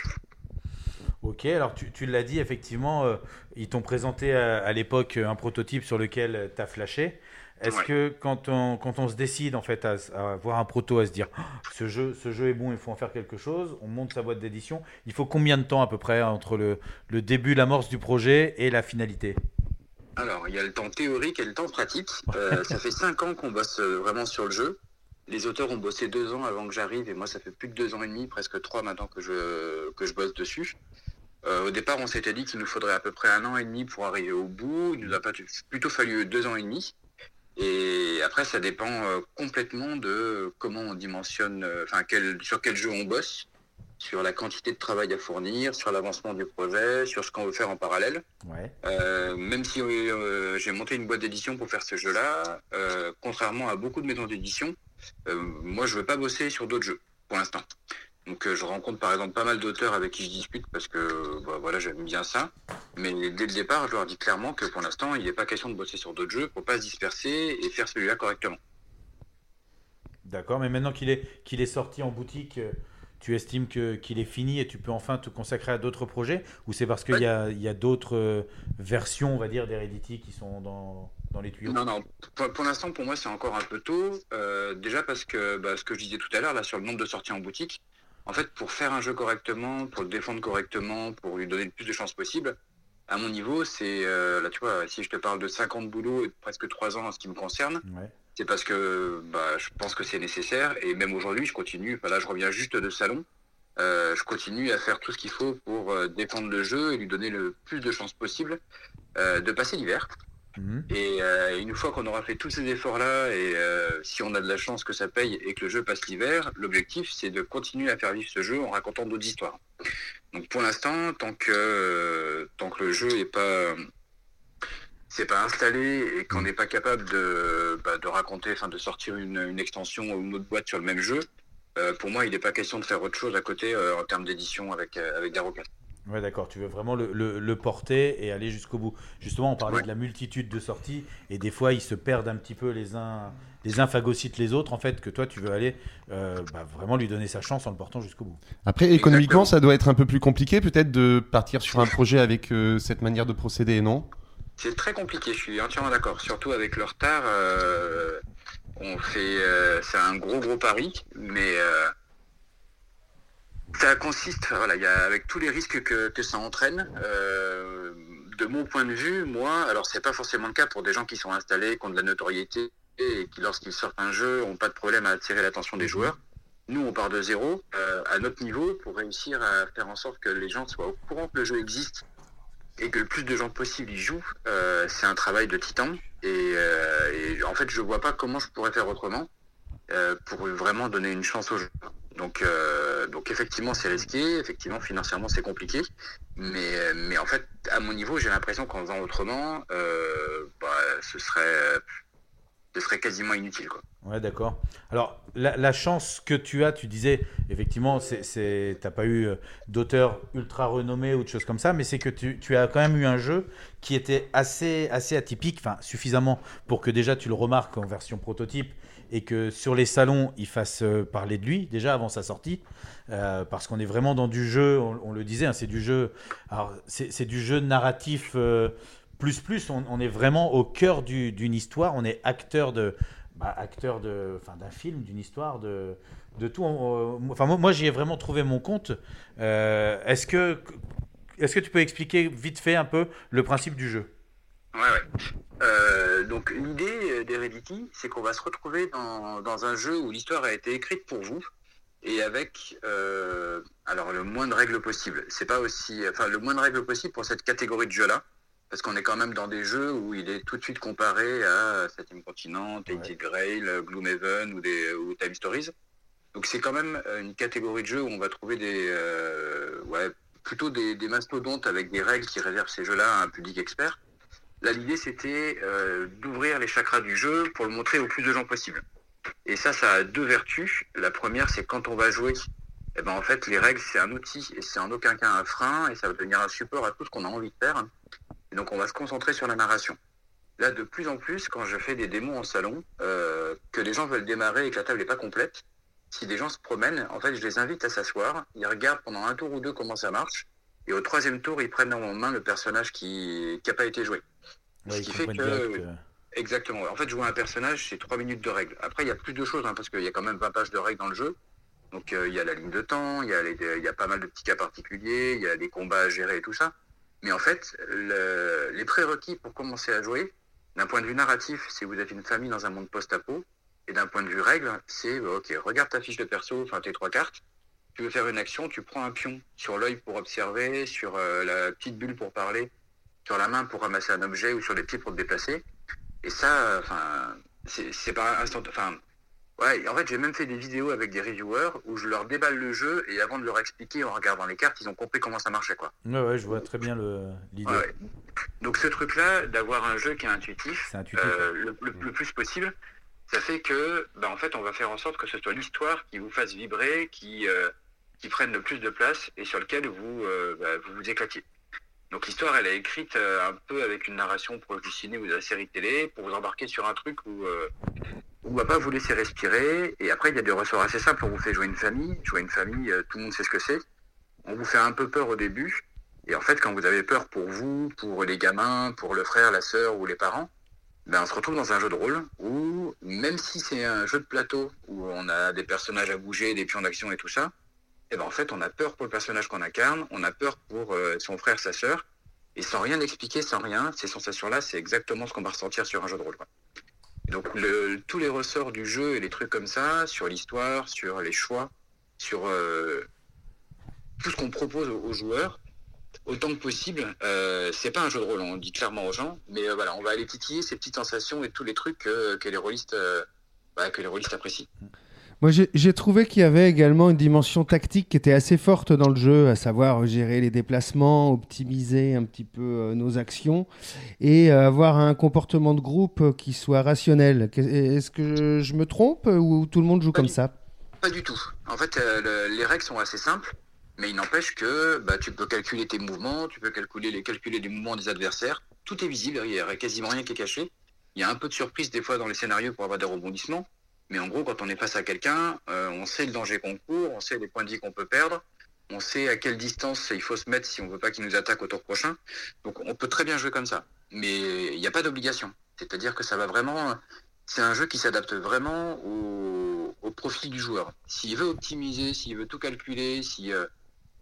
Ok, alors tu, tu l'as dit, effectivement, euh, ils t'ont présenté à, à l'époque un prototype sur lequel tu as flashé. Est-ce Ouais. que quand on, quand on se décide en fait à, à voir un proto, à se dire Ah, ce jeu, ce jeu est bon, il faut en faire quelque chose, on monte sa boîte d'édition, il faut combien de temps à peu près entre le, le début, l'amorce du projet et la finalité? Alors, il y a le temps théorique et le temps pratique. Euh, ça fait cinq ans qu'on bosse euh, vraiment sur le jeu. Les auteurs ont bossé deux ans avant que j'arrive et moi, ça fait plus de deux ans et demi, presque trois maintenant que je, que je bosse dessus. Euh, au départ, on s'était dit qu'il nous faudrait à peu près un an et demi pour arriver au bout. Il nous a pas plutôt fallu deux ans et demi. Et après, ça dépend euh, complètement de comment on dimensionne, euh, enfin, quel, sur quel jeu on bosse, sur la quantité de travail à fournir, sur l'avancement du projet, sur ce qu'on veut faire en parallèle. Ouais. Euh, même si euh, j'ai monté une boîte d'édition pour faire ce jeu-là, euh, contrairement à beaucoup de maisons d'édition, moi je veux pas bosser sur d'autres jeux pour l'instant. Donc euh, je rencontre par exemple pas mal d'auteurs avec qui je discute parce que euh, bah, voilà j'aime bien ça. Mais dès le départ, je leur dis clairement que pour l'instant il n'est pas question de bosser sur d'autres jeux pour pas se disperser et faire celui-là correctement. D'accord, mais maintenant qu'il est, qu'il est sorti en boutique, euh, tu estimes que, qu'il est fini et tu peux enfin te consacrer à d'autres projets? Ou c'est parce qu'il y a, y a d'autres versions, on va dire, d'Heredity qui sont dans, dans les tuyaux? Non, non, pour, pour l'instant, pour moi, c'est encore un peu tôt. Euh, déjà parce que bah, ce que je disais tout à l'heure, là, sur le nombre de sorties en boutique, en fait, pour faire un jeu correctement, pour le défendre correctement, pour lui donner le plus de chances possible, à mon niveau, c'est, euh, là, tu vois, si je te parle de 50 boulots et de presque 3 ans en ce qui me concerne, Ouais. c'est parce que bah, je pense que c'est nécessaire. Et même aujourd'hui, je continue, enfin, là, je reviens juste de salon. Euh, je continue à faire tout ce qu'il faut pour euh, défendre le jeu et lui donner le plus de chances possible de passer l'hiver. Et euh, une fois qu'on aura fait tous ces efforts-là, et euh, si on a de la chance que ça paye et que le jeu passe l'hiver, l'objectif c'est de continuer à faire vivre ce jeu en racontant d'autres histoires. Donc pour l'instant, tant que euh, tant que le jeu est pas c'est pas installé et qu'on n'est pas capable de, bah, de raconter, enfin de sortir une, une extension ou une autre boîte sur le même jeu, pour moi il n'est pas question de faire autre chose à côté en termes d'édition avec avec. Ouais, d'accord. Tu veux vraiment le, le- le porter et aller jusqu'au bout. Justement, on parlait de la multitude de sorties et des fois, ils se perdent un petit peu les uns, les uns phagocytent les autres. En fait, que toi, tu veux aller euh, bah, vraiment lui donner sa chance en le portant jusqu'au bout. Après, économiquement, ça doit être un peu plus compliqué peut-être de partir sur un projet avec euh, cette manière de procéder, non? C'est très compliqué, je suis entièrement d'accord. Surtout avec le retard, euh, on fait, euh, c'est un gros gros pari, mais euh, ça consiste, voilà, il y avec tous les risques que, que ça entraîne. euh, de mon point de vue, moi, alors c'est pas forcément le cas pour des gens qui sont installés, qui ont de la notoriété et qui, lorsqu'ils sortent un jeu, ont pas de problème à attirer l'attention des joueurs. Nous, on part de zéro, euh, à notre niveau, pour réussir à faire en sorte que les gens soient au courant que le jeu existe et que le plus de gens possible y jouent, euh, c'est un travail de titan. Et, et en fait, je vois pas comment je pourrais faire autrement pour vraiment donner une chance aux jeu. Donc, euh, donc effectivement, c'est risqué. Effectivement, financièrement, c'est compliqué. Mais, mais en fait, à mon niveau, j'ai l'impression qu'en faisant autrement, euh, bah, ce serait, ce serait quasiment inutile. Quoi. Ouais, d'accord. Alors, la, chance que tu as, tu disais, effectivement, c'est, t'as pas eu euh, d'auteur ultra renommé ou de choses comme ça, mais c'est que tu, tu as quand même eu un jeu qui était assez, assez atypique, suffisamment pour que déjà tu le remarques en version prototype et que sur les salons, il fasse euh, parler de lui déjà avant sa sortie. Euh, parce qu'on est vraiment dans du jeu, on, le disait, hein, c'est du jeu, alors c'est, du jeu narratif euh, plus plus, on, est vraiment au cœur du- d'une histoire, on est acteur de, bah, acteur de, enfin, d'un film, d'une histoire, de, tout. Enfin, moi, moi j'y ai vraiment trouvé mon compte. Est-ce que, est-ce que tu peux expliquer vite fait un peu le principe du jeu? Ouais, ouais. Euh, donc l'idée d'Heredity, c'est qu'on va se retrouver dans, dans un jeu où l'histoire a été écrite pour vous et avec euh, alors le moins de règles possible. C'est pas aussi, enfin le moins de règles possible pour cette catégorie de jeu-là, parce qu'on est quand même dans des jeux où il est tout de suite comparé à Septième Continent, Tainted Grail, Gloomhaven ou des ou Time Stories. Donc c'est quand même euh, une catégorie de jeux où on va trouver des, euh, ouais, plutôt des, des mastodontes avec des règles qui réservent ces jeux-là à un public expert. Là, l'idée, c'était euh, d'ouvrir les chakras du jeu pour le montrer au plus de gens possible. Et ça, ça a deux vertus. La première, c'est quand on va jouer, eh ben, en fait, les règles, c'est un outil et c'est en aucun cas un frein et ça va devenir un support à tout ce qu'on a envie de faire. Donc, on va se concentrer sur la narration. Là, de plus en plus, quand je fais des démos en salon, euh, que les gens veulent démarrer et que la table n'est pas complète, si des gens se promènent, en fait, je les invite à s'asseoir, ils regardent pendant un tour ou deux comment ça marche, et au troisième tour, ils prennent en main le personnage qui n'a pas été joué. Ouais, Ce qui fait que... euh. Exactement. En fait, jouer un personnage, c'est trois minutes de règles. Après, il y a plus de choses, hein, parce qu'il y a quand même 20 pages de règles dans le jeu. Donc, euh, il y a la ligne de temps, il y, a les- il y a pas mal de petits cas particuliers, il y a des combats à gérer et tout ça. Mais en fait, le- les prérequis pour commencer à jouer, d'un point de vue narratif, si vous êtes une famille dans un monde post-apo, et d'un point de vue règle, c'est, bah, ok, regarde ta fiche de perso, enfin tes trois cartes, tu veux faire une action, tu prends un pion sur l'œil pour observer, sur euh, la petite bulle pour parler, sur la main pour ramasser un objet ou sur les pieds pour te déplacer. Et ça, euh, enfin, c'est c'est pas instant. Enfin, ouais. En fait, j'ai même fait des vidéos avec des reviewers où je leur déballe le jeu et avant de leur expliquer en regardant les cartes, ils ont compris comment ça marchait, quoi. Ouais, ouais, je vois très bien l'idée. Ouais, ouais. Donc ce truc-là, d'avoir un jeu qui est intuitif, intuitif, euh, le, le- le plus possible, ça fait que, bah, en fait, on va faire en sorte que ce soit l'histoire qui vous fasse vibrer, qui, euh, qui prenne le plus de place et sur lequel vous euh, bah, vous, vous éclatiez. Donc l'histoire, elle est écrite euh, un peu avec une narration proche du ciné ou de la série télé pour vous embarquer sur un truc où, euh, où va pas vous laisser respirer. Et après, il y a des ressorts assez simples. On vous fait jouer une famille. Jouer une famille, euh, tout le monde sait ce que c'est. On vous fait un peu peur au début. Et en fait, quand vous avez peur pour vous, pour les gamins, pour le frère, la sœur ou les parents, ben, on se retrouve dans un jeu de rôle où, même si c'est un jeu de plateau où on a des personnages à bouger, des pions d'action et tout ça, et ben en fait, on a peur pour le personnage qu'on incarne, on a peur pour euh, son frère, sa sœur, et sans rien expliquer, sans rien, ces sensations-là, c'est exactement ce qu'on va ressentir sur un jeu de rôle. donc, tous les ressorts du jeu et les trucs comme ça, sur l'histoire, sur les choix, sur euh, tout ce qu'on propose aux, joueurs, autant que possible, euh, c'est pas un jeu de rôle, on dit clairement aux gens, mais euh, voilà, on va aller titiller ces petites sensations et tous les trucs que, les rôlistes, bah, que les rôlistes apprécient. Moi, j'ai trouvé qu'il y avait également une dimension tactique qui était assez forte dans le jeu, à savoir gérer les déplacements, optimiser un petit peu euh, nos actions et euh, avoir un comportement de groupe euh, qui soit rationnel. Est-ce que je, je me trompe euh, ou tout le monde joue comme ça? Pas du tout. En fait, euh, le- les règles sont assez simples, mais il n'empêche que bah, tu peux calculer tes mouvements, tu peux calculer les, calculer les mouvements des adversaires. Tout est visible, il n'y a quasiment rien qui est caché. Il y a un peu de surprise des fois dans les scénarios pour avoir des rebondissements, mais en gros, quand on est face à quelqu'un, euh, on sait le danger qu'on court, on sait les points de vie qu'on peut perdre, on sait à quelle distance il faut se mettre si on veut pas qu'il nous attaque au tour prochain. Donc on peut très bien jouer comme ça, mais il n'y a pas d'obligation. C'est-à-dire que ça va vraiment c'est un jeu qui s'adapte vraiment au, au profil du joueur. S'il veut optimiser, s'il veut tout calculer, si euh,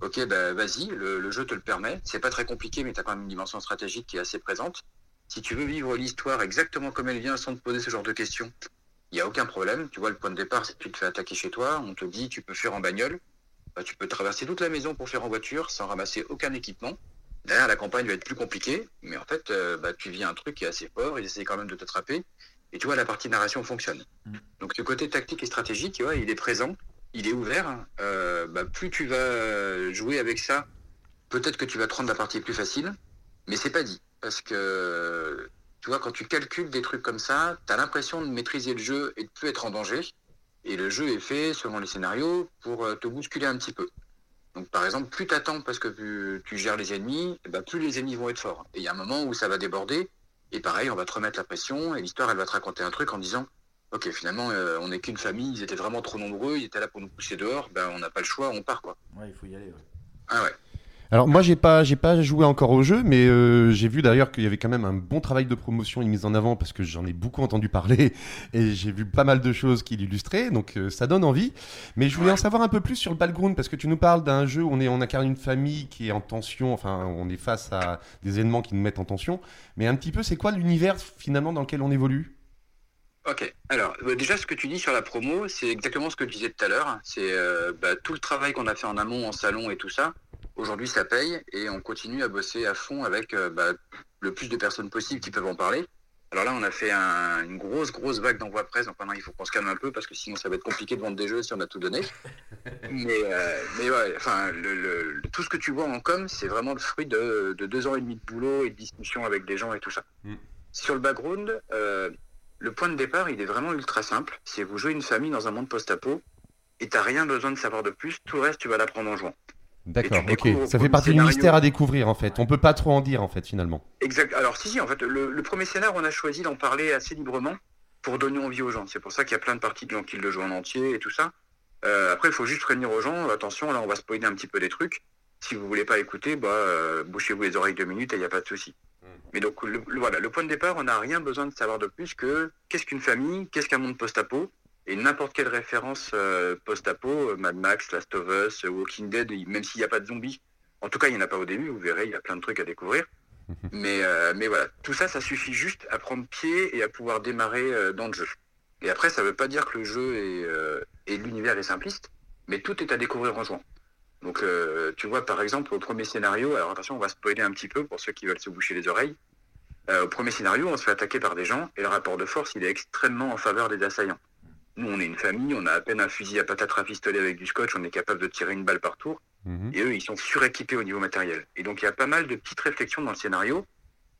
ok bah vas-y, le, le jeu te le permet. C'est pas très compliqué, mais tu as quand même une dimension stratégique qui est assez présente. Si tu veux vivre l'histoire exactement comme elle vient sans te poser ce genre de questions, il n'y a aucun problème. Tu vois, le point de départ, c'est que tu te fais attaquer chez toi, on te dit tu peux faire en bagnole, Bah, tu peux traverser toute la maison pour faire en voiture sans ramasser aucun équipement. Derrière, la campagne va être plus compliquée, mais en fait, euh, bah, tu vis un truc qui est assez fort, ils essayent quand même de t'attraper, et tu vois, la partie narration fonctionne. Donc ce côté tactique et stratégique, tu vois, il est présent, il est ouvert. Euh, bah, plus tu vas jouer avec ça, peut-être que tu vas te rendre la partie plus facile, mais c'est pas dit. Parce que, tu vois, quand tu calcules des trucs comme ça, tu as l'impression de maîtriser le jeu et de plus être en danger. Et le jeu est fait, selon les scénarios, pour euh, te bousculer un petit peu. Donc par exemple, plus tu attends parce que tu, tu gères les ennemis, ben, plus les ennemis vont être forts. Et il y a un moment où ça va déborder, et pareil, on va te remettre la pression, et l'histoire, elle va te raconter un truc en disant, ok, finalement, euh, on n'est qu'une famille, ils étaient vraiment trop nombreux, ils étaient là pour nous pousser dehors, ben on n'a pas le choix, on part quoi. Ouais, il faut y aller. ouais. Ah ouais. Alors moi j'ai pas j'ai pas joué encore au jeu, mais euh, j'ai vu d'ailleurs qu'il y avait quand même un bon travail de promotion et mise en avant parce que j'en ai beaucoup entendu parler et j'ai vu pas mal de choses qui l'illustraient, donc euh, ça donne envie. Mais je voulais en savoir un peu plus sur le background parce que tu nous parles d'un jeu où on est on incarne une famille qui est en tension, enfin on est face à des événements qui nous mettent en tension. Mais un petit peu c'est quoi l'univers finalement dans lequel on évolue? Ok, alors euh, déjà ce que tu dis sur la promo, c'est exactement ce que je disais tout à l'heure. C'est euh, bah, tout le travail qu'on a fait en amont, en salon et tout ça. Aujourd'hui, ça paye et on continue à bosser à fond avec euh, bah, le plus de personnes possibles qui peuvent en parler. Alors là, on a fait un- une grosse, grosse vague d'envoi presse. Donc maintenant, il faut qu'on se calme un peu parce que sinon, ça va être compliqué de vendre des jeux si on a tout donné. mais, euh, mais ouais, enfin, le, le- le- tout ce que tu vois en com, c'est vraiment le fruit de, de deux ans et demi de boulot et de discussion avec des gens et tout ça. Sur le background, euh, le point de départ, il est vraiment ultra simple. C'est vous jouez une famille dans un monde post-apo et t'as rien besoin de savoir de plus. Tout le reste, tu vas l'apprendre en jouant. D'accord, ok. Ça fait partie du mystère à découvrir en fait. On peut pas trop en dire en fait finalement. Exact. Alors si si, en fait, le, le premier scénar, on a choisi d'en parler assez librement pour donner envie aux gens. C'est pour ça qu'il y a plein de parties de gens qui le jouent en entier et tout ça. Euh, après, il faut juste prévenir aux gens. Attention, là, on va spoiler un petit peu des trucs. Si vous voulez pas écouter, bah, euh, bouchez-vous les oreilles deux minutes et il n'y a pas de souci. Mais donc, le, le- voilà, le point de départ, on n'a rien besoin de savoir de plus que qu'est-ce qu'une famille, qu'est-ce qu'un monde post-apo, et n'importe quelle référence euh, post-apo, euh, Mad Max, Last of Us, euh, Walking Dead, même s'il n'y a pas de zombies. En tout cas, il n'y en a pas au début, vous verrez, il y a plein de trucs à découvrir. Mais, euh, mais voilà, tout ça, ça suffit juste à prendre pied et à pouvoir démarrer euh, dans le jeu. Et après, ça veut pas dire que le jeu est, et l'univers est simpliste, mais tout est à découvrir en jouant. Donc, euh, tu vois, par exemple, au premier scénario, alors attention, on va spoiler un petit peu pour ceux qui veulent se boucher les oreilles. Euh, au premier scénario, on se fait attaquer par des gens et le rapport de force, il est extrêmement en faveur des assaillants. Nous, on est une famille, on a à peine un fusil à patate rafistolé avec du scotch, on est capable de tirer une balle par tour. Et eux, ils sont suréquipés au niveau matériel. Et donc, il y a pas mal de petites réflexions dans le scénario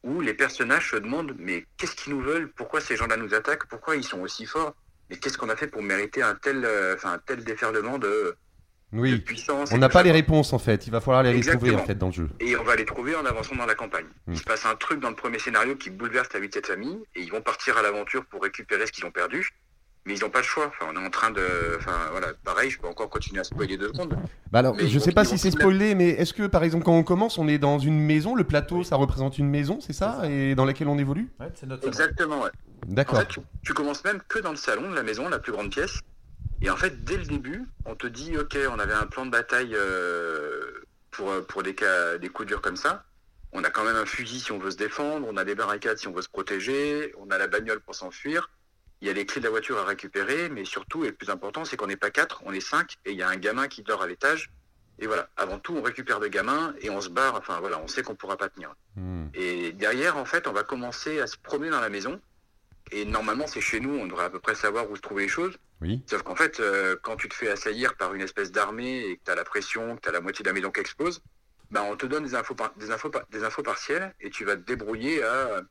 où les personnages se demandent mais qu'est-ce qu'ils nous veulent? Pourquoi ces gens-là nous attaquent? Pourquoi ils sont aussi forts? Mais qu'est-ce qu'on a fait pour mériter un tel, euh, enfin, un tel déferlement de, Oui. de puissance et On n'a pas ça, les réponses en fait. Il va falloir les retrouver Exactement. en fait dans le jeu. Et on va les trouver en avançant dans la campagne. Mm. Il se passe un truc dans le premier scénario qui bouleverse la vie de cette famille et ils vont partir à l'aventure pour récupérer ce qu'ils ont perdu. Mais ils n'ont pas le choix. Enfin, on est en train de. Enfin, voilà, pareil, je peux encore continuer à spoiler deux secondes. Bah alors, Mais je ils sais pas si c'est spoilé, mais est-ce que par exemple quand on commence, on est dans une maison, le plateau, ça représente une maison, c'est ça, et dans laquelle on évolue? Exactement, ouais. D'accord. En fait, tu, tu commences même que dans le salon de la maison, la plus grande pièce. Et en fait, dès le début, on te dit, ok, on avait un plan de bataille euh, pour, euh, pour des, cas, des coups durs comme ça. On a quand même un fusil si on veut se défendre, on a des barricades si on veut se protéger, on a la bagnole pour s'enfuir. Il y a les clés de la voiture à récupérer, mais surtout, et le plus important, c'est qu'on n'est pas quatre, on est cinq, et il y a un gamin qui dort à l'étage. Et voilà, avant tout, on récupère le gamin et on se barre. Enfin voilà, on sait qu'on pourra pas tenir. Et derrière, en fait, on va commencer à se promener dans la maison. Et normalement, c'est chez nous, on devrait à peu près savoir où se trouver les choses. Oui. Sauf qu'en fait, euh, quand tu te fais assaillir par une espèce d'armée et que tu as la pression, que tu as la moitié de la maison qui explose, ben on te donne des infos, par- des, infos, par- des infos partielles et tu vas te débrouiller à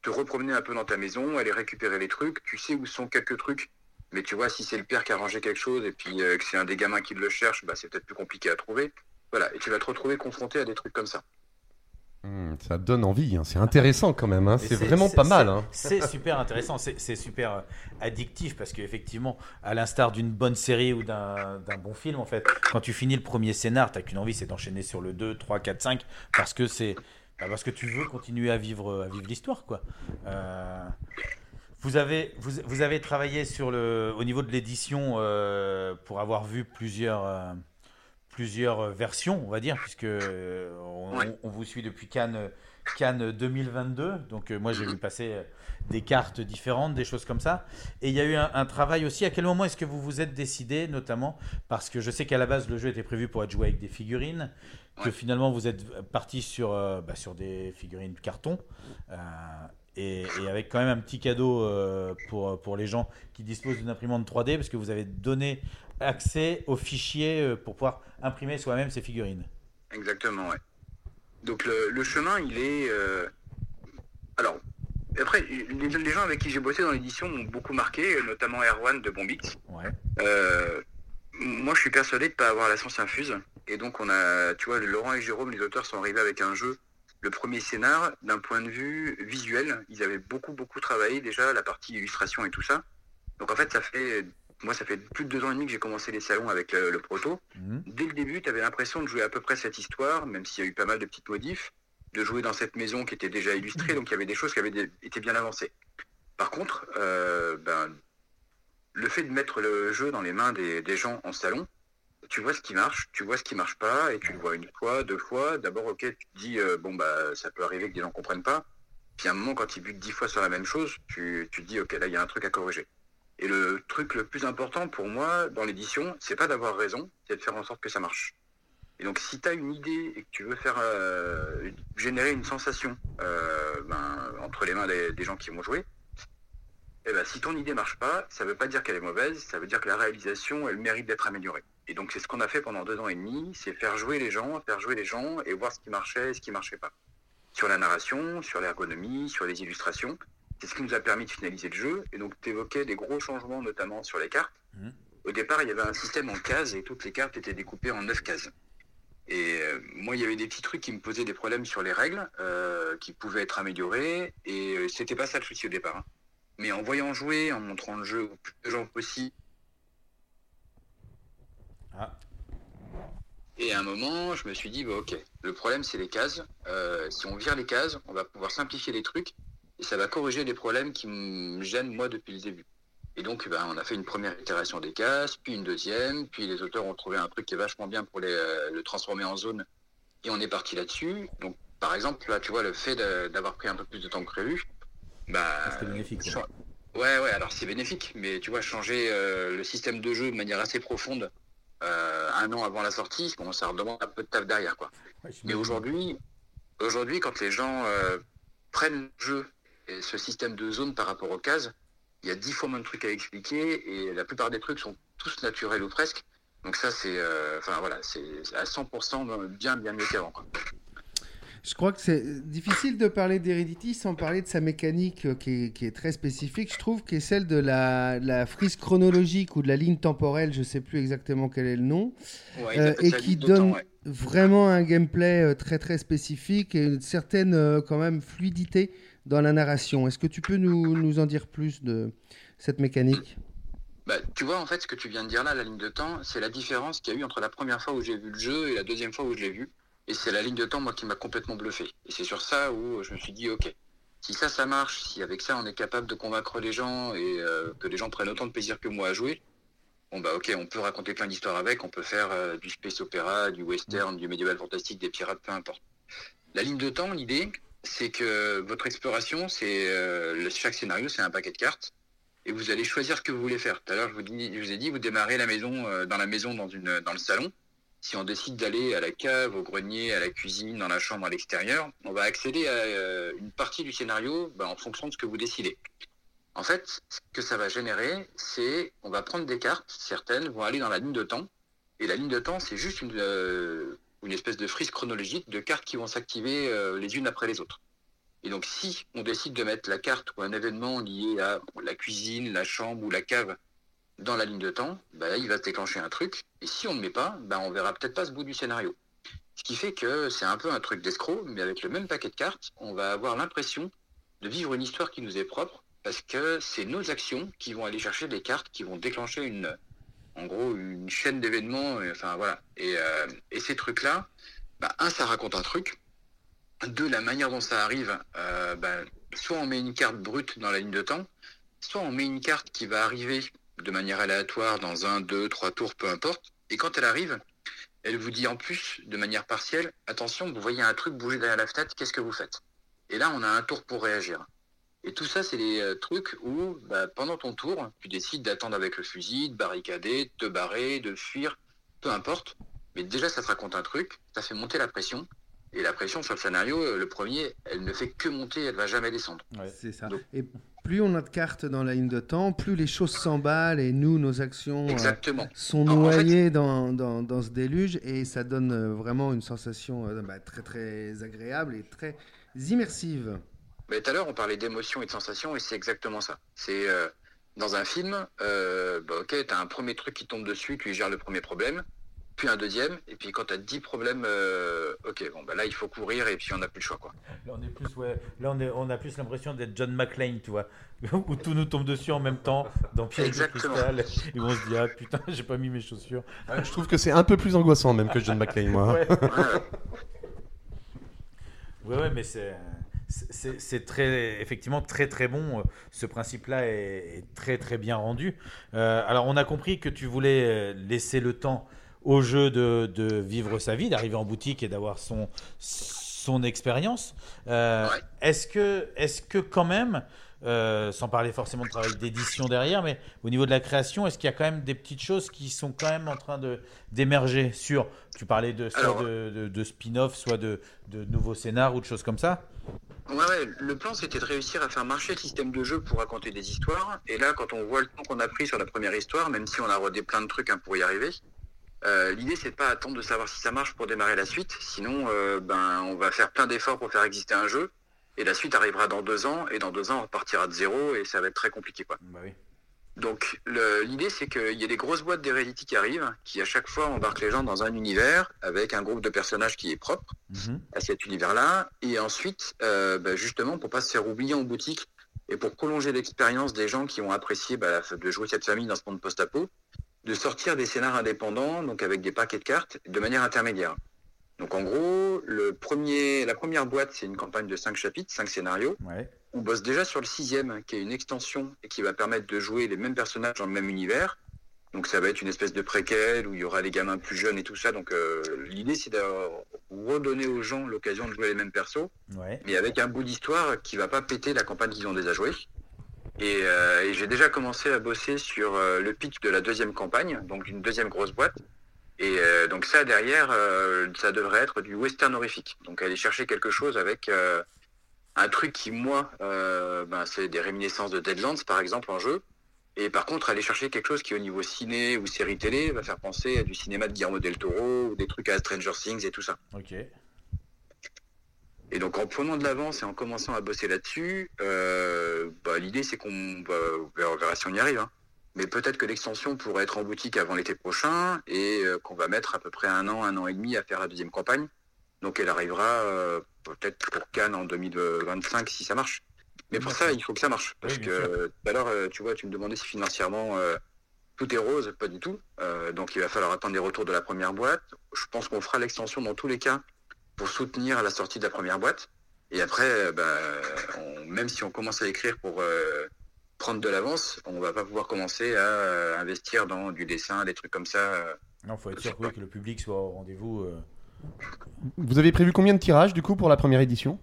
te repromener un peu dans ta maison, aller récupérer les trucs. Tu sais où sont quelques trucs, mais tu vois, si c'est le père qui a rangé quelque chose et puis euh, que c'est un des gamins qui le cherche, bah, c'est peut-être plus compliqué à trouver. Voilà, et tu vas te retrouver confronté à des trucs comme ça. Hmm, ça donne envie, hein. c'est intéressant quand même, hein. C'est vraiment pas mal. hein. C'est super intéressant, c'est super euh, addictif parce qu'effectivement, à l'instar d'une bonne série ou d'un d'un bon film, en fait, quand tu finis le premier scénar, t'as qu'une envie, c'est d'enchaîner sur le 2, 3, 4, 5 parce que c'est bah, parce que tu veux continuer à vivre à vivre l'histoire, quoi. Euh, vous avez, vous, vous avez travaillé sur le, au niveau de l'édition euh, pour avoir vu plusieurs, euh, plusieurs versions, on va dire, puisque euh, on, on vous suit depuis Cannes, Cannes 2022. Donc euh, moi j'ai vu passer euh, des cartes différentes, des choses comme ça. Et il y a eu un, un travail aussi. À quel moment est-ce que vous vous êtes décidé, notamment? Parce que je sais qu'à la base le jeu était prévu pour être joué avec des figurines, que finalement vous êtes parti sur, euh, bah, sur des figurines de carton. euh, et, et avec quand même un petit cadeau euh, pour, pour les gens qui disposent d'une imprimante 3D, parce que vous avez donné accès aux fichiers euh, pour pouvoir imprimer soi-même ces figurines. Exactement, ouais. Donc le, le chemin, il est... euh, Alors, après, les, les gens avec qui j'ai bossé dans l'édition m'ont beaucoup marqué, notamment Erwan de Bombix. Ouais. Euh, moi, je suis persuadé de ne pas avoir la science infuse. Et donc, on a, tu vois, Laurent et Jérôme, les auteurs, sont arrivés avec un jeu. Le premier scénar, d'un point de vue visuel, ils avaient beaucoup, beaucoup travaillé déjà la partie illustration et tout ça. Donc, en fait, ça fait moi, ça fait plus de deux ans et demi que j'ai commencé les salons avec le, le proto. Dès le début, tu avais l'impression de jouer à peu près cette histoire, même s'il y a eu pas mal de petites modifs, de jouer dans cette maison qui était déjà illustrée, donc il y avait des choses qui avaient été bien avancées. Par contre, euh, ben, le fait de mettre le jeu dans les mains des, des gens en salon, tu vois ce qui marche, tu vois ce qui marche pas, et tu le vois une fois, deux fois. D'abord, ok, tu te dis, euh, bon, bah, ça peut arriver que des gens comprennent pas. Puis à un moment, quand ils butent dix fois sur la même chose, tu, tu te dis, ok, là, il y a un truc à corriger. Et le truc le plus important pour moi dans l'édition, c'est pas d'avoir raison, c'est de faire en sorte que ça marche. Et donc, si tu as une idée et que tu veux faire euh, générer une sensation euh, ben, entre les mains des, gens qui vont jouer, eh ben, si ton idée marche pas, ça veut pas dire qu'elle est mauvaise, ça veut dire que la réalisation, elle mérite d'être améliorée. Et donc, c'est ce qu'on a fait pendant deux ans et demi, c'est faire jouer les gens, faire jouer les gens et voir ce qui marchait et ce qui marchait pas. Sur la narration, sur l'ergonomie, sur les illustrations, c'est ce qui nous a permis de finaliser le jeu. Et donc, tu évoquais des gros changements, notamment sur les cartes. Au départ, il y avait un système en cases et toutes les cartes étaient découpées en neuf cases. Et euh, moi, il y avait des petits trucs qui me posaient des problèmes sur les règles, euh, qui pouvaient être améliorés. Et euh, c'était pas ça le souci au départ. hein. Mais en voyant jouer, en montrant le jeu au plus de gens possible. Et à un moment, je me suis dit, bah, ok, le problème c'est les cases. Si on vire les cases, on va pouvoir simplifier les trucs et ça va corriger les problèmes qui me gênent moi depuis le début. Et donc, ben, on a fait une première itération des cases, puis une deuxième, puis les auteurs ont trouvé un truc qui est vachement bien pour les, euh, le transformer en zone, et on est parti là-dessus. Donc, par exemple, là, tu vois, le fait d'avoir pris un peu plus de temps que prévu, bah, C'était bénéfique. cha- Ouais, ouais, alors c'est bénéfique, mais tu vois, changer euh, le système de jeu de manière assez profonde euh, un an avant la sortie, bon, ça redemande un peu de taf derrière, quoi. mais aujourd'hui, aujourd'hui, quand les gens prennent le jeu et ce système de zone par rapport aux cases, il y a dix fois moins de trucs à expliquer et la plupart des trucs sont tous naturels ou presque. Donc ça, c'est, euh, enfin voilà, c'est à 100% bien, bien mieux qu'avant. Je crois que c'est difficile de parler d'Heredity sans parler de sa mécanique euh, qui est, qui est très spécifique, je trouve, qui est celle de la, frise chronologique ou de la ligne temporelle, je ne sais plus exactement quel est le nom, Ouais, euh, et qui donne temps, ouais. vraiment un gameplay très très spécifique et une certaine quand même fluidité dans la narration. Est-ce que tu peux nous, en dire plus de cette mécanique? Bah, tu vois, en fait, ce que tu viens de dire là, la ligne de temps, c'est la différence qu'il y a eu entre la première fois où j'ai vu le jeu et la deuxième fois où je l'ai vu. Et c'est la ligne de temps, moi, qui m'a complètement bluffé. Et c'est sur ça où je me suis dit, ok, si ça, ça marche, si avec ça, on est capable de convaincre les gens et euh, que les gens prennent autant de plaisir que moi à jouer, bon, bah, ok, on peut raconter plein d'histoires avec, on peut faire euh, du space opéra, du western, du médiéval fantastique, des pirates, peu importe. La ligne de temps, l'idée, c'est que votre exploration, c'est euh, chaque scénario, c'est un paquet de cartes et vous allez choisir ce que vous voulez faire. Tout à l'heure, je vous, ai dit, vous démarrez la maison euh, dans la maison, dans, une, dans le salon. Si on décide d'aller à la cave, au grenier, à la cuisine, dans la chambre, à l'extérieur, on va accéder à euh, une partie du scénario bah, en fonction de ce que vous décidez. En fait, ce que ça va générer, c'est on va prendre des cartes, certaines vont aller dans la ligne de temps, et la ligne de temps, c'est juste une, une espèce de frise chronologique de cartes qui vont s'activer euh, les unes après les autres. Et donc, si on décide de mettre la carte ou un événement lié à la cuisine, la chambre ou la cave dans la ligne de temps, bah il va se déclencher un truc. Et si on ne met pas, bah, on verra peut-être pas ce bout du scénario. Ce qui fait que c'est un peu un truc d'escroc, mais avec le même paquet de cartes, on va avoir l'impression de vivre une histoire qui nous est propre, parce que c'est nos actions qui vont aller chercher les cartes qui vont déclencher une, en gros, une chaîne d'événements. et Enfin voilà. Et, euh, ces trucs-là, bah, un, ça raconte un truc. Deux, la manière dont ça arrive, euh, bah, soit on met une carte brute dans la ligne de temps, soit on met une carte qui va arriver de manière aléatoire dans un, deux, trois tours, peu importe. Et quand elle arrive, elle vous dit en plus, de manière partielle, attention, vous voyez un truc bouger derrière la fenêtre, qu'est-ce que vous faites? Et là, on a un tour pour réagir. Et tout ça, c'est des euh, trucs où, bah, pendant ton tour, tu décides d'attendre avec le fusil, de barricader, de te barrer, de fuir, peu importe. Mais déjà, ça te raconte un truc, ça fait monter la pression. Et la pression sur le scénario, euh, le premier, elle ne fait que monter, elle va jamais descendre. C'est ça. Et plus on a de cartes dans la ligne de temps, plus les choses s'emballent et nous, nos actions euh, sont En- en fait- noyées dans, dans, dans ce déluge et ça donne vraiment une sensation euh, bah, très très agréable et très immersive. Mais tout à l'heure, on parlait d'émotion et de sensation, et c'est exactement ça. C'est euh, dans un film, euh, bah, ok, t'as un premier truc qui tombe dessus, tu gères le premier problème. puis un deuxième, et puis quand tu as 10 problèmes, euh, ok, bon, bah là, il faut courir, et puis on n'a plus le choix, quoi. Là, on est plus, ouais, là, on, est- on a plus l'impression d'être John McClane, tu vois, où tout nous tombe dessus en même temps dans Piège de Exactement. cristal. Et on se dit, ah putain, j'ai pas mis mes chaussures. Je trouve que c'est un peu plus angoissant même que John McClane, moi. Ouais. Ouais, ouais, mais c'est. C'est- très, effectivement très très bon. Euh, Ce principe-là est, très très bien rendu. Euh, alors on a compris que tu voulais euh, laisser le temps au jeu de, de vivre sa vie, d'arriver en boutique et d'avoir son, son expérience. Euh, Est-ce que, est que quand même, euh, sans parler forcément de travail d'édition derrière, mais au niveau de la création, est-ce qu'il y a quand même des petites choses qui sont quand même en train de d'émerger sur, tu parlais de soit Alors, de, de- de spin-off, soit de, de nouveaux scénars ou de choses comme ça? Le plan c'était de réussir à faire marcher le système de jeu pour raconter des histoires. Et là, quand on voit le temps qu'on a pris sur la première histoire, même si on a rodé plein de trucs hein, pour y arriver, euh, l'idée c'est de pas attendre de savoir si ça marche pour démarrer la suite. Sinon, euh, ben, on va faire plein d'efforts pour faire exister un jeu. Et la suite arrivera dans deux ans. Et dans deux ans, on repartira de zéro et ça va être très compliqué, quoi. Bah. Donc l'idée c'est qu'il y a des grosses boîtes d'Heredity qui arrivent, qui à chaque fois embarquent les gens dans un univers avec un groupe de personnages qui est propre à cet univers-là, et ensuite euh, bah, justement pour pas se faire oublier en boutique et pour prolonger l'expérience des gens qui ont apprécié bah, de jouer cette famille dans ce monde post-apo, de sortir des scénars indépendants, donc avec des paquets de cartes, de manière intermédiaire. Donc en gros, le premier, la première boîte, c'est une campagne de cinq chapitres, cinq scénarios. Ouais. On bosse déjà sur le sixième, qui est une extension et qui va permettre de jouer les mêmes personnages dans le même univers. Donc ça va être une espèce de préquel où il y aura les gamins plus jeunes et tout ça. Donc euh, l'idée c'est de redonner aux gens l'occasion de jouer les mêmes persos, Ouais. mais avec un bout d'histoire qui va pas péter la campagne qu'ils ont déjà jouée. Et, euh, et j'ai déjà commencé à bosser sur euh, le pitch de la deuxième campagne, donc d'une deuxième grosse boîte. Et donc ça derrière, ça devrait être du western horrifique. Donc aller chercher quelque chose avec un truc qui moi, euh, ben, c'est des réminiscences de Deadlands par exemple en jeu. Et par contre aller chercher quelque chose qui au niveau ciné ou série télé va faire penser à du cinéma de Guillermo del Toro ou des trucs à Stranger Things et tout ça. Ok. Et donc en prenant de l'avance et en commençant à bosser là-dessus, euh, bah, l'idée c'est qu'on va, on verra si on y arrive. hein. Mais peut-être que l'extension pourrait être en boutique avant l'été prochain et euh, qu'on va mettre à peu près un an, un an et demi à faire la deuxième campagne. Donc elle arrivera euh, peut-être pour Cannes en 2025 si ça marche. Mais pour ça, il faut que ça marche. Parce Oui, que tout à l'heure, euh, tu vois, tu me demandais si financièrement euh, tout est rose, pas du tout. Euh, donc il va falloir attendre les retours de la première boîte. Je pense qu'on fera l'extension dans tous les cas pour soutenir la sortie de la première boîte. Et après, bah, on- même si on commence à écrire pour euh, prendre de l'avance, on va pas pouvoir commencer à investir dans du dessin, des trucs comme ça. Non, faut être sûr oui, que le public soit au rendez-vous. Vous avez prévu combien de tirages du coup pour la première édition?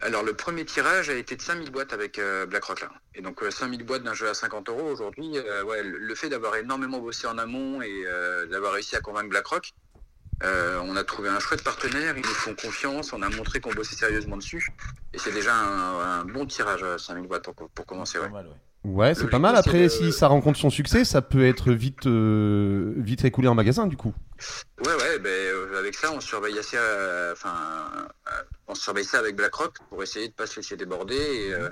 Alors le premier tirage a été de 5000 boîtes avec euh, BlackRock là. Et donc euh, 5000 boîtes d'un jeu à 50 euros aujourd'hui, euh, le fait d'avoir énormément bossé en amont et euh, d'avoir réussi à convaincre BlackRock, euh, on a trouvé un chouette partenaire, ils nous font confiance, on a montré qu'on bossait sérieusement dessus. Et c'est déjà un, un bon tirage à 5000 boîtes pour, pour commencer. Ouais. Ouais, c'est pas mal. Après, de- si ça rencontre son succès, ça peut être vite, euh, vite écoulé en magasin du coup. Ouais, ouais, ben, euh, avec ça, on surveille assez, enfin, euh, on surveille ça avec BlackRock pour essayer de pas se laisser déborder. et, euh,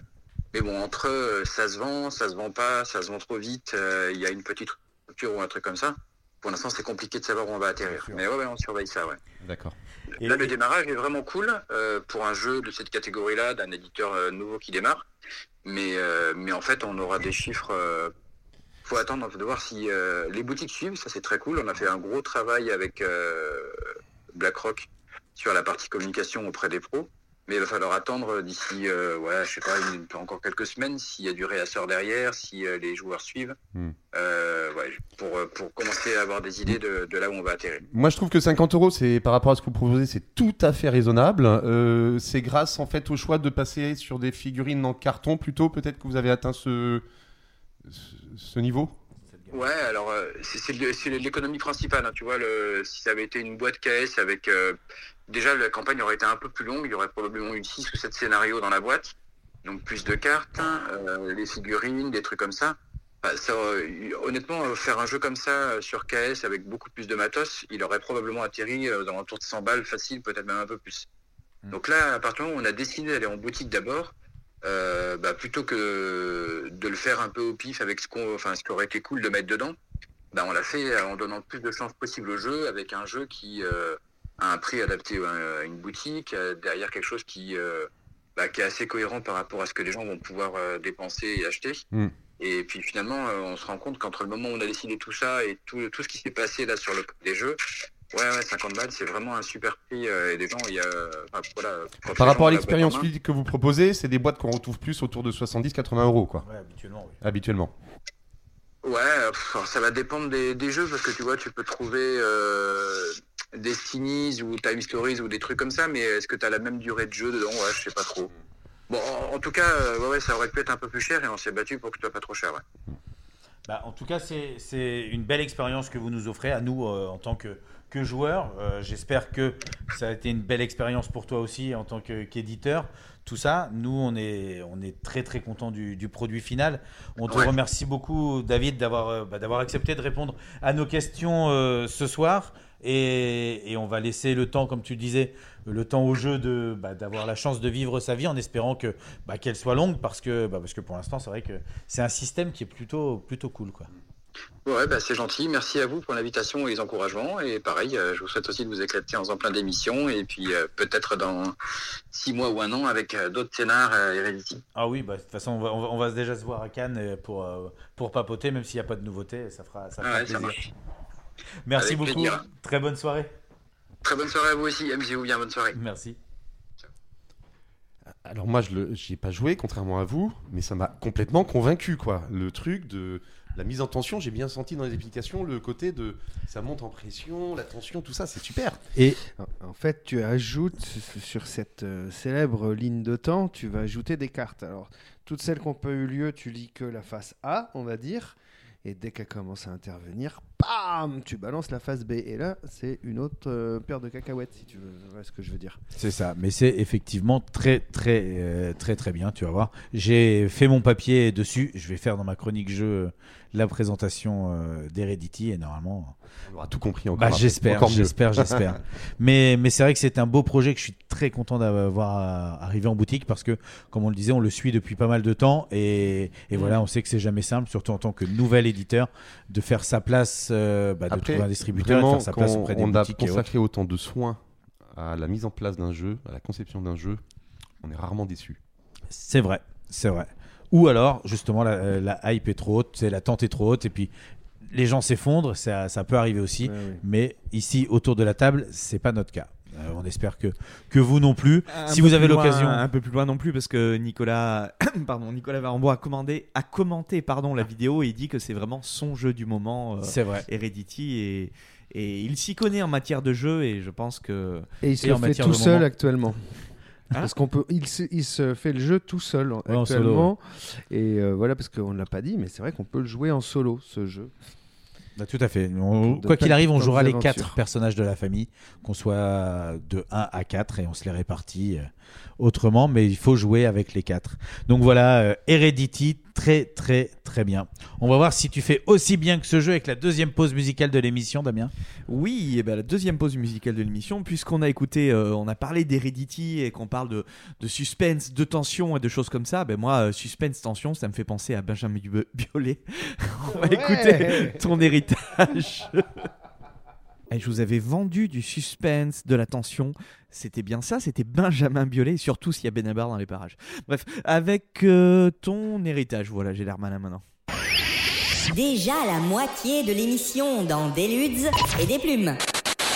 mais bon, entre eux, ça se vend, ça se vend pas, ça se vend trop vite, euh, il y a une petite rupture ou un truc comme ça. Pour l'instant, c'est compliqué de savoir où on va atterrir. Mais ouais, ouais, on surveille ça, ouais. D'accord. Là, le démarrage est vraiment cool euh, pour un jeu de cette catégorie-là, d'un éditeur euh, nouveau qui démarre. Mais, euh, mais en fait, on aura des chiffres. euh, faut attendre de voir si les boutiques suivent. Ça, c'est très cool. On a fait un gros travail avec BlackRock sur la partie communication auprès des pros. Mais il va falloir attendre d'ici, euh, ouais, je sais pas, une- encore quelques semaines, s'il y a du réassort derrière, si euh, les joueurs suivent, Hmm. euh, ouais, pour, pour commencer à avoir des idées de, de là où on va atterrir. Moi, je trouve que 50 euros, c'est par rapport à ce que vous proposez, c'est tout à fait raisonnable. Euh, c'est grâce en fait au choix de passer sur des figurines en carton plutôt. Peut-être que vous avez atteint ce, ce niveau? Ouais, alors euh, c'est l'économie principale. hein, tu vois, le, si ça avait été une boîte KS avec euh, déjà la campagne aurait été un peu plus longue, il y aurait probablement eu 6 ou 7 scénarios dans la boîte, donc plus de cartes, hein, euh, les figurines, des trucs comme ça. Bah, ça, euh, honnêtement, faire un jeu comme ça sur KS avec beaucoup plus de matos, il aurait probablement atterri dans l'entour de 100 balles facile, peut-être même un peu plus. Donc là, à partir du moment où on a décidé d'aller en boutique d'abord, euh, bah, plutôt que de le faire un peu au pif avec ce qu'on, enfin, ce qui aurait été cool de mettre dedans, bah, on l'a fait en donnant le plus de chances possible au jeu, avec un jeu qui euh, a un prix adapté à une boutique, euh, derrière quelque chose qui, euh, bah, qui est assez cohérent par rapport à ce que les gens vont pouvoir euh, dépenser et acheter. Mm. Et puis finalement, euh, on se rend compte qu'entre le moment où on a décidé tout ça et tout, tout ce qui s'est passé là sur le des jeux, ouais, ouais 50 balles, c'est vraiment un super prix. euh, et des gens, il y a. enfin, voilà, Par rapport à l'expérience ludique que vous proposez, c'est des boîtes qu'on retrouve plus autour de 70-80 euros, quoi. Ouais, habituellement, oui. Habituellement. Ouais, pff, ça va dépendre des, des jeux parce que tu vois, tu peux trouver euh, Destinies ou Time Stories ou des trucs comme ça, mais est-ce que tu as la même durée de jeu dedans? Ouais, je sais pas trop. Bon, en, en tout cas, euh, ouais, ouais, ça aurait pu être un peu plus cher et on s'est battu pour que ce soit pas trop cher. Ouais. Bah, en tout cas, c'est c'est une belle expérience que vous nous offrez à nous euh, en tant que, que joueurs. Euh, J'espère que ça a été une belle expérience pour toi aussi en tant qu'éditeur. Tout ça, nous, on est, on est très très content du, du produit final. On te Ouais. remercie beaucoup, David, d'avoir euh, bah, accepté de répondre à nos questions euh, ce soir. Et, et on va laisser le temps, comme tu disais, le temps au jeu de bah, d'avoir la chance de vivre sa vie en espérant que bah, qu'elle soit longue parce que bah, parce que pour l'instant c'est vrai que c'est un système qui est plutôt plutôt cool quoi. Ouais, bah, c'est gentil. Merci à vous pour l'invitation et les encouragements. Et pareil, euh, je vous souhaite aussi de vous éclater en faisant plein d'émissions. Et puis euh, peut-être dans six mois ou un an avec euh, d'autres scénars euh, Heredity. Ah oui, bah, de toute façon on va, on va, on va déjà se voir à Cannes euh, pour euh, pour papoter même s'il n'y a pas de nouveautés, ça fera ça fera Ouais, plaisir. Merci Avec beaucoup. plaisir. Très bonne soirée. Très bonne soirée à vous aussi. Amusez-vous bien. Bonne soirée. Merci. Alors moi, je n'y ai pas joué, contrairement à vous, mais ça m'a complètement convaincu, quoi. Le truc de la mise en tension, j'ai bien senti dans les applications le côté de ça monte en pression, la tension, tout ça, c'est super. Et en- fait, tu ajoutes sur cette euh, célèbre ligne de temps, tu vas ajouter des cartes. Alors, toutes celles qui n'ont pas eu lieu, tu lis que la face A, on va dire. Et dès qu'elle commence à intervenir, bam, tu balances la face B. Et là, c'est une autre euh, paire de cacahuètes, si tu veux. Voilà ce que je veux dire. C'est ça, mais c'est effectivement très très euh, très très bien, tu vas voir. J'ai fait mon papier dessus, je vais faire dans ma chronique jeu euh, la présentation euh, d'Heredity et normalement On aura tout compris encore. Bah, j'espère, j'espère, j'espère. mais mais c'est vrai que c'est un beau projet que je suis très content d'avoir arrivé en boutique parce que comme on le disait, on le suit depuis pas mal de temps et, et voilà, on sait que c'est jamais simple, surtout en tant que nouvel éditeur, de faire sa place, euh, bah, de Après, trouver un distributeur, et de faire sa place auprès des on a consacré autant de soins à la mise en place d'un jeu, à la conception d'un jeu, on est rarement déçu. C'est vrai, c'est vrai. Ou alors, justement, la, la hype est trop haute, c'est l'attente est trop haute, et puis les gens s'effondrent, ça, ça peut arriver aussi. Ouais. Mais ici, autour de la table, c'est pas notre cas. Euh, on espère que, que vous non plus. Un si vous avez l'occasion. un peu plus loin non plus parce que Nicolas pardon Nicolas Varembo a commandé a commenté pardon la vidéo et il dit que c'est vraiment son jeu du moment euh, C'est vrai. Heredity et et il s'y connaît en matière de jeu et je pense que Et il se Et le en fait matière tout de seul moment. actuellement. Hein parce qu'on peut, il se, il se fait le jeu tout seul en- Ouais, en actuellement. Et euh, voilà, parce qu'on ne l'a pas dit, mais c'est vrai qu'on peut le jouer en solo, ce jeu. Bah, tout à fait. On- quoi qu'il arrive, on jouera les quatre personnages de la famille, qu'on soit de 1 à 4 et on se les répartit euh, autrement, mais il faut jouer avec les quatre. Donc voilà, euh, Heredity, très très très bien. On va voir si tu fais aussi bien que ce jeu avec la deuxième pause musicale de l'émission, Damien. Oui, et ben la deuxième pause musicale de l'émission, puisqu'on a écouté, euh, on a parlé d'Heredity et qu'on parle de, de suspense, de tension et de choses comme ça, ben moi, euh, suspense, tension, ça me fait penser à Benjamin Biolay. on va Ouais. écouter ton héritage. Et je vous avais vendu du suspense, de la tension. C'était bien ça, c'était Benjamin Biolay, surtout s'il y a Benabar dans les parages. Bref, avec euh, ton héritage, voilà, j'ai l'air malin maintenant. Déjà la moitié de l'émission dans Des Ludes et des Plumes.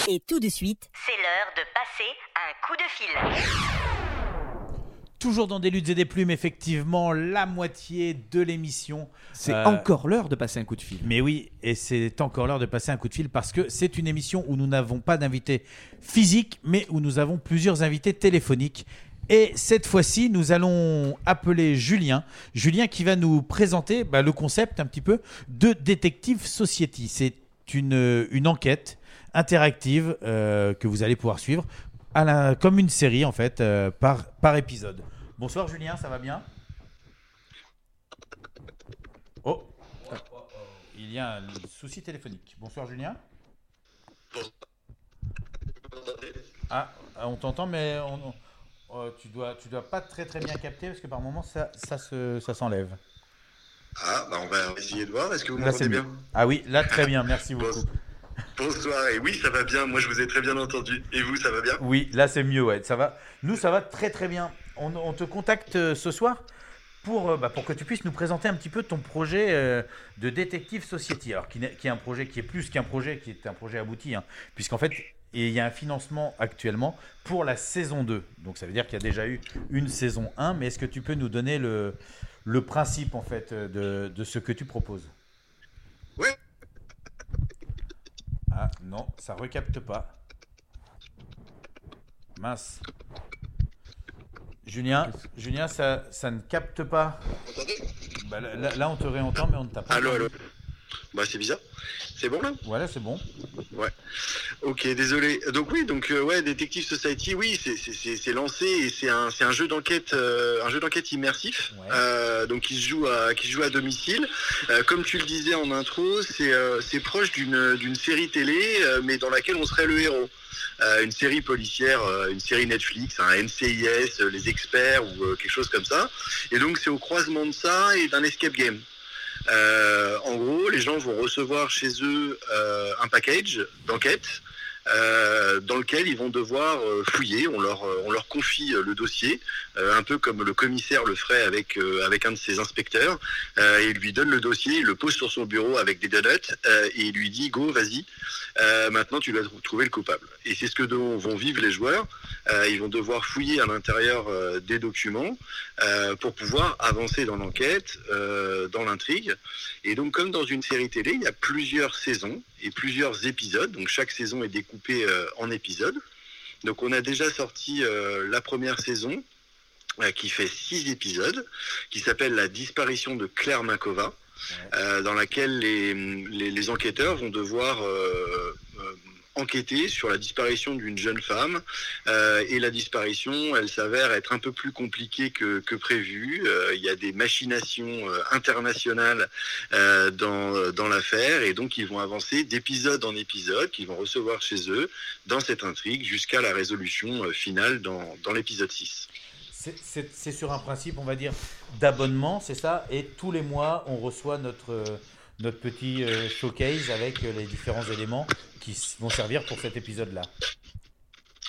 Et tout de suite, C'est l'heure de passer un coup de fil. Toujours dans des luttes et des plumes, effectivement, la moitié de l'émission. C'est Euh, encore l'heure de passer un coup de fil. Mais oui, et c'est encore l'heure de passer un coup de fil parce que c'est une émission où nous n'avons pas d'invités physiques, mais où nous avons plusieurs invités téléphoniques. Et cette fois-ci, nous allons appeler Julien. Julien qui va nous présenter bah, le concept un petit peu de Detective Society. C'est une, une enquête interactive euh, que vous allez pouvoir suivre à la- comme une série en fait euh, par, par épisode. Bonsoir Julien, ça va bien? Oh, il y a un souci téléphonique. Bonsoir Julien. Ah, on t'entend, mais on, on- euh, tu dois, tu dois pas très très bien capter parce que par moment ça, ça se, ça s'enlève. Ah, bah on va essayer de voir. Est-ce que vous m'entendez bien? Ah oui, là, très bien, merci beaucoup. Bonsoir, et oui, ça va bien. Moi, je vous ai très bien entendu. Et vous, ça va bien? Oui, là, c'est mieux, ouais. Ça va. Nous, ça va très très bien. On, on te contacte euh, ce soir pour, euh, bah, pour que tu puisses nous présenter un petit peu ton projet euh, de Detective Society. Alors, qui, qui est un projet qui est plus qu'un projet, qui est un projet abouti, hein, puisqu'en fait, il y a un financement actuellement pour la saison 2. Donc, ça veut dire qu'il y a déjà eu une saison 1, mais est-ce que tu peux nous donner le, le principe, en fait, de, de ce que tu proposes? Ouais. Ah, non, ça recapte pas. Mince. Julien, Julien, ça, ça ne capte pas. Bah, là, là- on te réentend, mais on ne t'a pas. Allô, allô Bah, c'est bizarre. C'est bon là Voilà, c'est bon. Ouais. Ok, désolé. Donc oui, donc euh, ouais, Detective Society, oui, c'est- c'est c'est- c'est lancé et c'est un, un jeu d'enquête, euh, un jeu d'enquête immersif. Euh, donc qui se joue à, qui se joue à domicile. Comme tu le disais en intro, c'est c'est proche d'une d'une série télé, mais dans laquelle on serait le héros. Euh, une série policière, euh, une série Netflix, un NCIS, euh, les experts ou quelque chose comme ça. Et donc c'est au croisement de ça et d'un escape game. Euh, en gros, les gens vont recevoir chez eux euh, un package d'enquête euh, dans lequel ils vont devoir euh, fouiller. On leur, euh, on leur confie le dossier, un peu comme le commissaire le ferait avec, avec un de ses inspecteurs. Et il lui donne le dossier, il le pose sur son bureau avec des donuts et il lui dit Go, vas-y, maintenant tu dois tr- trouver le coupable. Et c'est ce que vont vivre les joueurs. Ils vont devoir fouiller à l'intérieur des documents pour pouvoir avancer dans l'enquête, dans l'intrigue. Et donc, comme dans une série télé, il y a plusieurs saisons et plusieurs épisodes. Donc, chaque saison est découpée euh, en épisodes. Donc, on a déjà sorti euh, la première saison euh, qui fait six épisodes, qui s'appelle La disparition de Claire Makova, dans laquelle les, les, les enquêteurs vont devoir enquêter sur la disparition d'une jeune femme. Euh, et la disparition, elle s'avère être un peu plus compliquée que, que prévu. Euh, il y a des machinations euh, internationales dans, dans l'affaire, et donc ils vont avancer d'épisode en épisode, qu'ils vont recevoir chez eux dans cette intrigue jusqu'à la résolution finale dans, dans l'épisode 6. C'est- sur un principe, on va dire, d'abonnement, c'est ça? Et tous les mois, on reçoit notre, notre petit euh, showcase avec euh, les différents éléments qui vont servir pour cet épisode-là.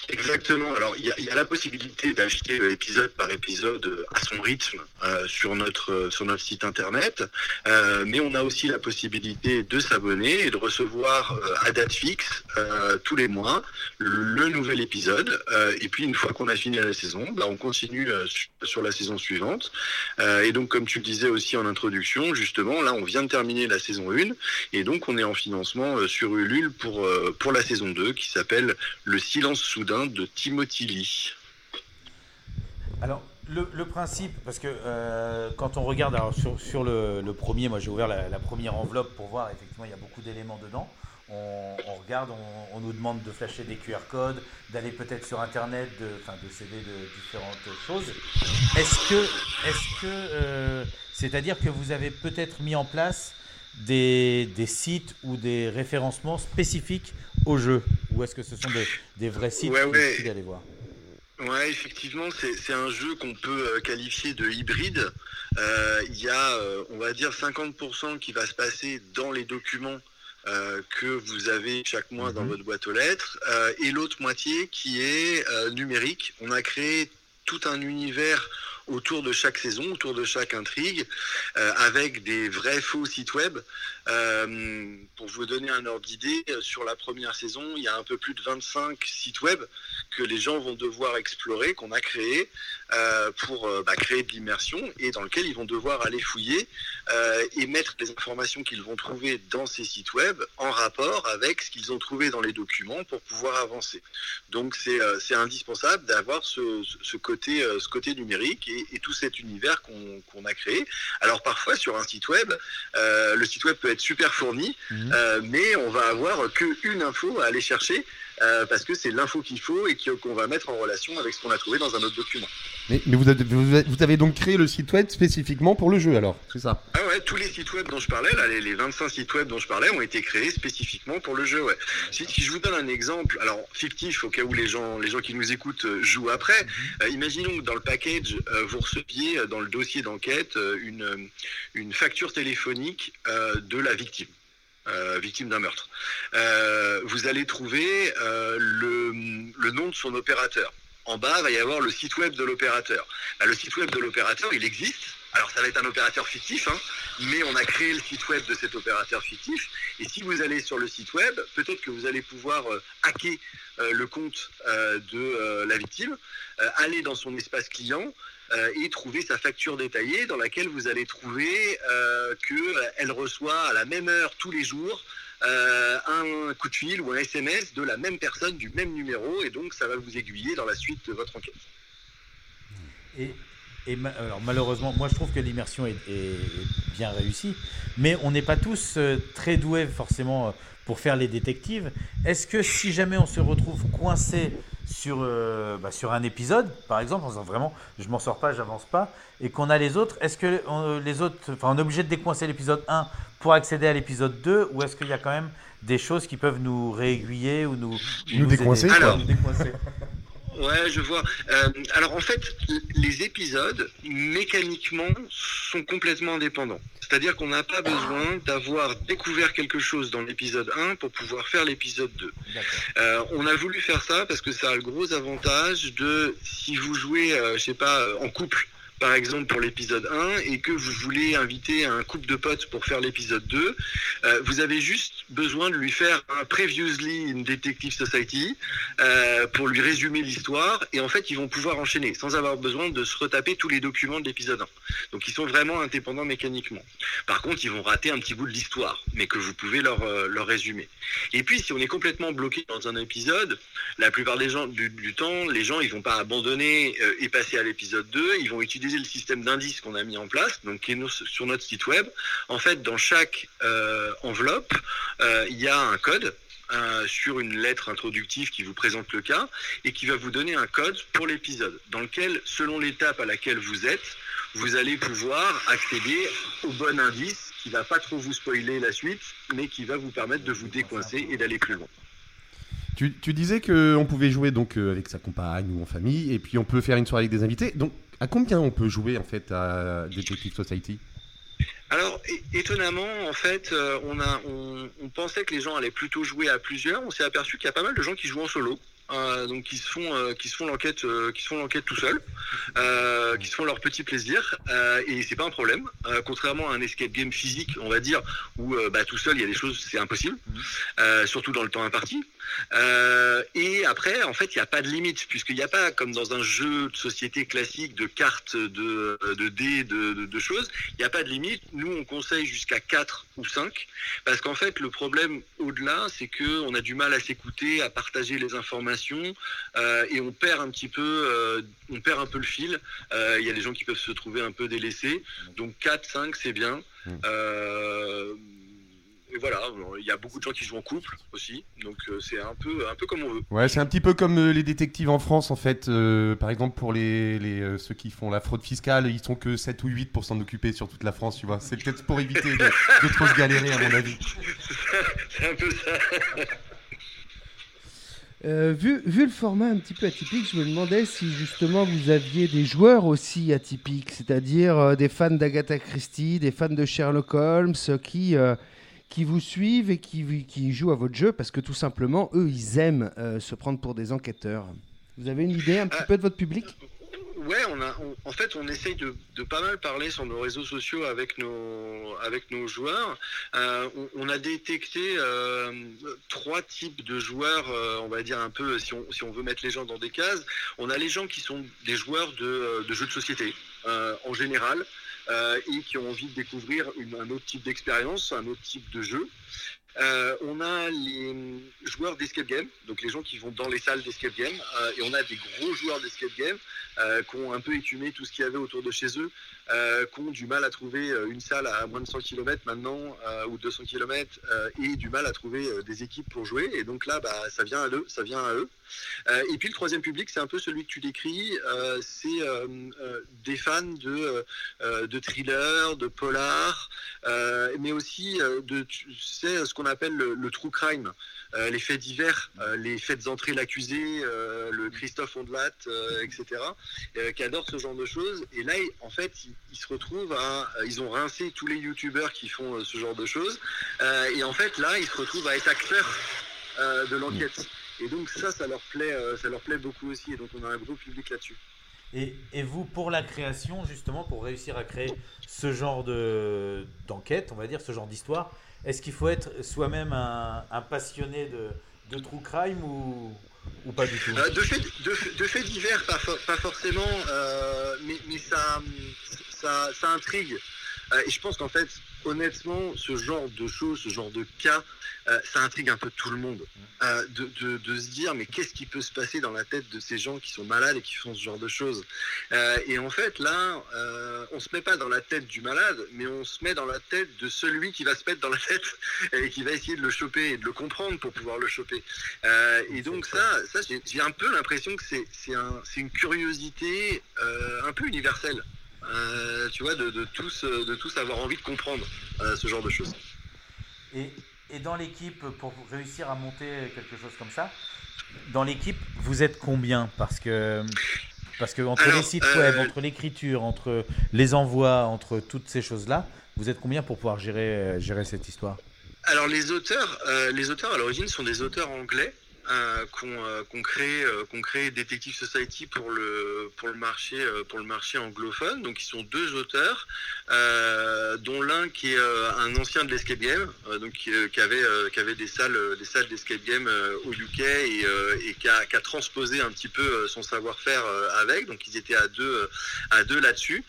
Exactement. Alors, il y a, la possibilité d'acheter épisode par épisode à son rythme euh, sur notre euh, sur notre site internet, Euh, mais on a aussi la possibilité de s'abonner et de recevoir à date fixe tous les mois le nouvel épisode. Et puis, une fois qu'on a fini la saison, bah, on continue su- sur la saison suivante. Et donc, comme tu le disais aussi en introduction, justement, là, on vient de terminer la saison 1 et donc on est en financement sur Ulule pour pour la saison 2 qui s'appelle Le silence soudain de Timothy Lee. Alors, le, principe, parce que euh, quand on regarde alors, sur, le, premier, moi j'ai ouvert la, première enveloppe pour voir, effectivement, il y a beaucoup d'éléments dedans. On, regarde, on, on nous demande de flasher des QR codes, d'aller peut-être sur Internet, de, enfin, de céder de différentes choses. Est-ce que, est-ce que, euh, c'est-à-dire que vous avez peut-être mis en place des, des sites ou des référencements spécifiques au jeu Ou est-ce que ce sont des, des vrais sites Ouais, ouais. d'aller voir Ouais, effectivement, c'est c'est un jeu qu'on peut euh, qualifier de hybride. Euh, Il y a, euh, on va dire, 50% qui va se passer dans les documents euh, que vous avez chaque mois dans votre boîte aux lettres, euh, et l'autre moitié qui est numérique. On a créé tout un univers autour de chaque saison, autour de chaque intrigue, euh, avec des vrais faux sites web. Euh, pour vous donner un ordre d'idée, euh, sur la première saison, il y a un peu plus de 25 sites web que les gens vont devoir explorer, qu'on a créé euh, pour bah, créer de l'immersion et dans lequel ils vont devoir aller fouiller euh, et mettre les informations qu'ils vont trouver dans ces sites web en rapport avec ce qu'ils ont trouvé dans les documents pour pouvoir avancer. Donc c'est euh, indispensable d'avoir ce, ce- côté, euh, ce côté numérique et, et tout cet univers qu'on a créé. Alors parfois sur un site web, euh, le site web peut être super fourni, euh, mais on va avoir que une info à aller chercher euh, parce que c'est l'info qu'il faut et qu'on va mettre en relation avec ce qu'on a trouvé dans un autre document. Mais, mais vous, avez, vous donc créé le site web spécifiquement pour le jeu alors, c'est ça? Ah ouais, tous les sites web dont je parlais, là, les, les 25 sites web dont je parlais, ont été créés spécifiquement pour le jeu. Ouais. Si, si je vous donne un exemple, alors fictif, au cas où les gens, les gens qui nous écoutent euh, jouent après, euh, imaginons que dans le package, vous receviez dans le dossier d'enquête une, une facture téléphonique de la victime. Euh, victime d'un meurtre. Euh, vous allez trouver euh, le, nom de son opérateur. En bas, il va y avoir le site web de l'opérateur. Bah, le site web de l'opérateur, il existe. Alors ça va être un opérateur fictif, hein, mais on a créé le site web de cet opérateur fictif. Et si vous allez sur le site web, peut-être que vous allez pouvoir hacker le compte de la victime, aller dans son espace client euh, et trouver sa facture détaillée dans laquelle vous allez trouver euh, qu'elle reçoit à la même heure tous les jours euh, un coup de fil ou un SMS de la même personne du même numéro et donc ça va vous aiguiller dans la suite de votre enquête. Et, alors, malheureusement, moi je trouve que l'immersion est, bien réussie, mais on n'est pas tous euh, très doués forcément euh, pour faire les détectives. Est-ce que si jamais on se retrouve coincé sur, euh, bah, sur un épisode, par exemple, en disant vraiment je m'en sors pas, j'avance pas, et qu'on a les autres, est-ce que on, les autres, enfin on est obligé de décoincer l'épisode 1 pour accéder à l'épisode 2, ou est-ce qu'il y a quand même des choses qui peuvent nous réaiguiller ou nous, ou Nous décoincer, aider quoi. Nous décoincer. Ouais, je vois. Euh, alors en fait, les épisodes, mécaniquement, sont complètement indépendants. C'est-à-dire qu'on n'a pas besoin d'avoir découvert quelque chose dans l'épisode 1 pour pouvoir faire l'épisode 2. Euh, on a voulu faire ça parce que ça a le gros avantage de, si vous jouez, euh, je sais pas, en couple, par exemple pour l'épisode 1, et que vous voulez inviter un couple de potes pour faire l'épisode 2, euh, vous avez juste besoin de lui faire un Previously in Detective Society euh, pour lui résumer l'histoire, et en fait ils vont pouvoir enchaîner sans avoir besoin de se retaper tous les documents de l'épisode 1. Donc ils sont vraiment indépendants mécaniquement. Par contre, ils vont rater un petit bout de l'histoire, mais que vous pouvez leur, euh, leur résumer. Et puis, si on est complètement bloqué dans un épisode, la plupart des gens du, temps, les gens, ils vont pas abandonner et passer à l'épisode 2. Ils vont utiliser le système d'indices qu'on a mis en place, donc qui est sur notre site web. En fait, dans chaque euh, enveloppe, euh, il y a un code. euh, sur une lettre introductive qui vous présente le cas et qui va vous donner un code pour l'épisode dans lequel, selon l'étape à laquelle vous êtes, vous allez pouvoir accéder au bon indice qui va pas trop vous spoiler la suite, mais qui va vous permettre de vous décoincer et d'aller plus loin. Tu, tu disais qu'on pouvait jouer donc avec sa compagne ou en famille, et puis on peut faire une soirée avec des invités. Donc, à combien on peut jouer en fait à Detective Society? Alors, étonnamment, en fait, euh, on, a, on, on pensait que les gens allaient plutôt jouer à plusieurs. On s'est aperçu qu'il y a pas mal de gens qui jouent en solo. euh, donc qui se font euh, qui se font l'enquête euh, qui se font l'enquête tout seul euh, qui se font leur petit plaisir euh, et c'est pas un problème Euh, contrairement à un escape game physique on va dire où euh, bah, tout seul il y a des choses c'est impossible euh, surtout dans le temps imparti Euh, et après en fait il n'y a pas de limite puisqu'il n'y a pas comme dans un jeu de société classique de cartes de, de dés de, de, de choses il n'y a pas de limite. Nous on conseille jusqu'à 4 ou 5 parce qu'en fait le problème au-delà c'est que on a du mal à s'écouter à partager les informations euh, et on perd un petit peu euh, on perd un peu le fil. Il y a des gens qui peuvent se trouver un peu délaissés. Donc 4 5 c'est bien. Euh, et voilà il y a beaucoup de gens qui jouent en couple aussi donc euh, c'est un peu un peu comme on veut Ouais, c'est un petit peu comme euh, les détectives en France en fait. Euh, par exemple, pour les, les, ceux qui font la fraude fiscale, ils sont que 7 ou 8 pour s'en occuper sur toute la France, tu vois. C'est peut-être pour éviter de, de trop se galérer, à mon avis. c'est un peu ça Euh, vu, vu le format un petit peu atypique, je me demandais si justement vous aviez des joueurs aussi atypiques, c'est-à-dire euh, des fans d'Agatha Christie, des fans de Sherlock Holmes, qui, euh, qui vous suivent et qui, jouent à votre jeu parce que tout simplement, eux, ils aiment euh, se prendre pour des enquêteurs. Vous avez une idée un petit peu de votre public? Ouais, en fait, on essaye de, pas mal parler sur nos réseaux sociaux avec nos, joueurs. Euh, on, a détecté euh, trois types de joueurs, on va dire un peu, si on, veut mettre les gens dans des cases. On a les gens qui sont des joueurs de, jeux de société, en général, et qui ont envie de découvrir un autre type d'expérience, un autre type de jeu. Euh, on a les joueurs d'escape game, donc les gens qui vont dans les salles d'escape game, euh, et on a des gros joueurs d'escape game euh, qui ont un peu écumé tout ce qu'il y avait autour de chez eux, euh, qui ont du mal à trouver euh, une salle à moins de 100 km maintenant euh, ou 200 km et du mal à trouver euh, des équipes pour jouer. Et donc là, bah, ça vient à eux. Ça vient à eux. Euh, et puis le troisième public, c'est un peu celui que tu décris. euh, c'est euh, euh, des fans de, euh, de thrillers, de polar, euh, mais aussi euh, de tu sais, ce qu'on appelle le, le true crime. Euh, les faits divers, euh, les faits d'entrée l'accusé, euh, le Christophe Ondelat, etc., qui adorent ce genre de choses. Et là, en fait, ils, se retrouvent à, ils ont rincé tous les youtubeurs qui font ce genre de choses. Et en fait, là, ils se retrouvent à être acteurs de l'enquête. Et donc ça, ça leur plaît, ça leur plaît beaucoup aussi. Et donc on a un gros public là-dessus. Et, vous, pour la création, justement, pour réussir à créer ce genre de d'enquête, on va dire, ce genre d'histoire, est-ce qu'il faut être soi-même un, passionné de, true crime ou, pas du tout Euh, de, faits, de, faits divers, pas, for- pas forcément, euh, mais, ça intrigue. Euh, et je pense qu'en fait, honnêtement, ce genre de choses, ce genre de cas, euh, ça intrigue un peu tout le monde. Euh, de, de, de se dire, mais qu'est-ce qui peut se passer dans la tête de ces gens qui sont malades et qui font ce genre de choses Euh, Et en fait, là, on se met pas dans la tête du malade, mais on se met dans la tête de celui qui va se mettre dans la tête et qui va essayer de le choper et de le comprendre pour pouvoir le choper. Et donc ça, ça j'ai un peu l'impression que c'est c'est un, c'est une curiosité un peu universelle. Euh, tu vois, de, de tous, euh, de tous avoir envie de comprendre euh, ce genre de choses. Et, et dans l'équipe, pour réussir à monter quelque chose comme ça, dans l'équipe, vous êtes combien? Parce que, parce que entre Alors, les sites euh, web, entre l'écriture, entre les envois, entre toutes ces choses-là, vous êtes combien pour pouvoir gérer, gérer cette histoire? Alors les auteurs, euh, les auteurs à l'origine sont des auteurs anglais qu'on euh, qu'on crée, euh, qu'on crée Detective Society pour le marché euh, pour le marché anglophone. Donc ils sont deux auteurs, euh, dont l'un qui est euh, un ancien de l'escape game, euh, donc qui, euh, avait euh, qui avait des salles euh, des salles d'escape game euh, au UK et, euh, qui, a, qui a transposé un petit peu euh, son savoir-faire euh, avec. Donc ils étaient à deux euh, à deux là-dessus.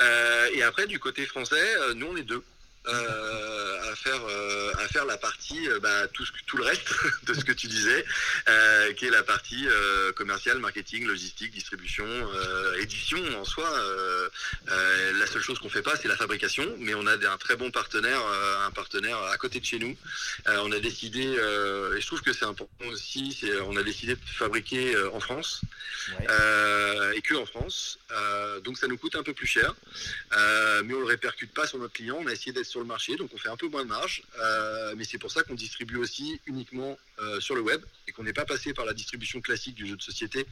Euh, et après du côté français, euh, nous on est deux euh, à faire euh, à faire la partie euh, bah, tout ce que- tout le reste de ce que tu disais qui est la partie commerciale marketing logistique distribution édition en soi. La seule chose qu'on fait pas c'est la fabrication mais on a un très bon partenaire un partenaire à côté de chez nous. On a décidé et je trouve que c'est important aussi c'est on a décidé de fabriquer en France. Et que en France. Donc ça nous coûte un peu plus cher. Mais on le répercute pas sur notre client. On a essayé d'être sur le marché, donc on fait un peu moins de marge. Euh, mais c'est pour ça qu'on distribue aussi uniquement euh, sur le web et qu'on n'est pas passé par la distribution classique du jeu de société,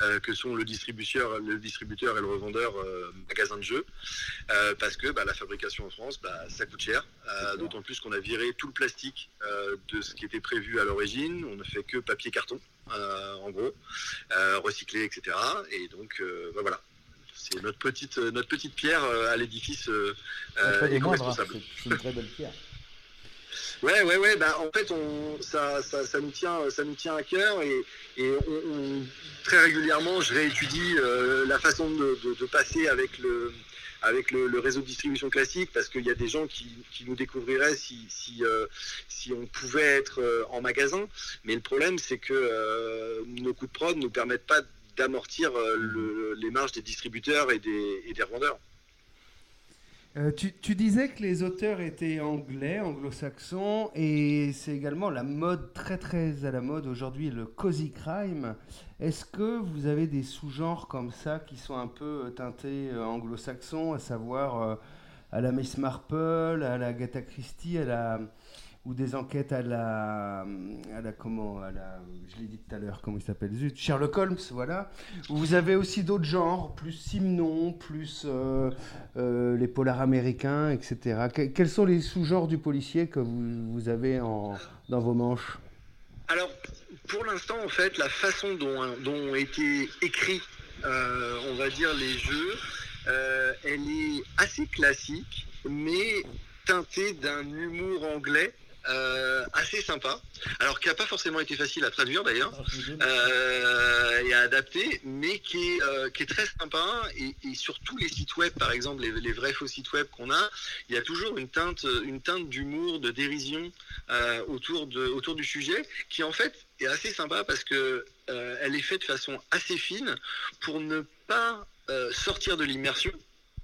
euh, que sont le distributeur, le distributeur et le revendeur magasin de jeux, parce que bah, la fabrication en France, bah, ça coûte cher. D'autant plus qu'on a viré tout le plastique de ce qui était prévu à l'origine. On ne fait que papier carton, en gros, recyclé, etc. Et donc bah, voilà. C'est notre petite, euh, notre petite pierre euh, à l'édifice euh, moindres, hein. éco-responsable. C'est- une très belle pierre. Ouais, ouais, ouais. Bah, en fait, on, ça, ça, ça nous tient, ça nous tient à cœur et, et on, on- très régulièrement, je réétudie euh, la façon de, de- de passer avec le, avec le, le réseau de distribution classique parce qu'il y a des gens qui, qui nous découvriraient si, si, euh, si on pouvait être euh, en magasin. Mais le problème, c'est que nos coûts de prod ne nous permettent pas d'amortir euh, le- les marges des distributeurs et des, et revendeurs. Euh, tu, disais que les auteurs étaient anglais, anglo-saxons, et c'est également la mode, très très à la mode aujourd'hui, le cozy crime. Est-ce que vous avez des sous-genres comme ça qui sont un peu euh, teintés anglo-saxons, à savoir à la Miss Marple, à la Agatha Christie, à la ou des enquêtes à la à la comment à la je l'ai dit tout à l'heure comment il s'appelle zut Sherlock Holmes voilà. Vous avez aussi d'autres genres plus Simon plus euh, euh, les polars américains etc Que- quels sont les sous-genres du policier que vous, avez en, dans vos manches? Alors, pour l'instant, en fait, la façon dont, dont ont été écrits, euh, on va dire, les jeux, elle est assez classique, mais teintée d'un humour anglais euh, assez sympa. Alors qui n'a pas forcément été facile à traduire d'ailleurs euh, et à adapter, mais qui est, euh, qui est très sympa. Et, et sur tous les sites web, par exemple, les, les vrais faux sites web qu'on a, il y a toujours une teinte, une teinte d'humour, de dérision euh, autour, de, autour du sujet, qui en fait est assez sympa parce que elle est faite de façon assez fine pour ne pas sortir de l'immersion.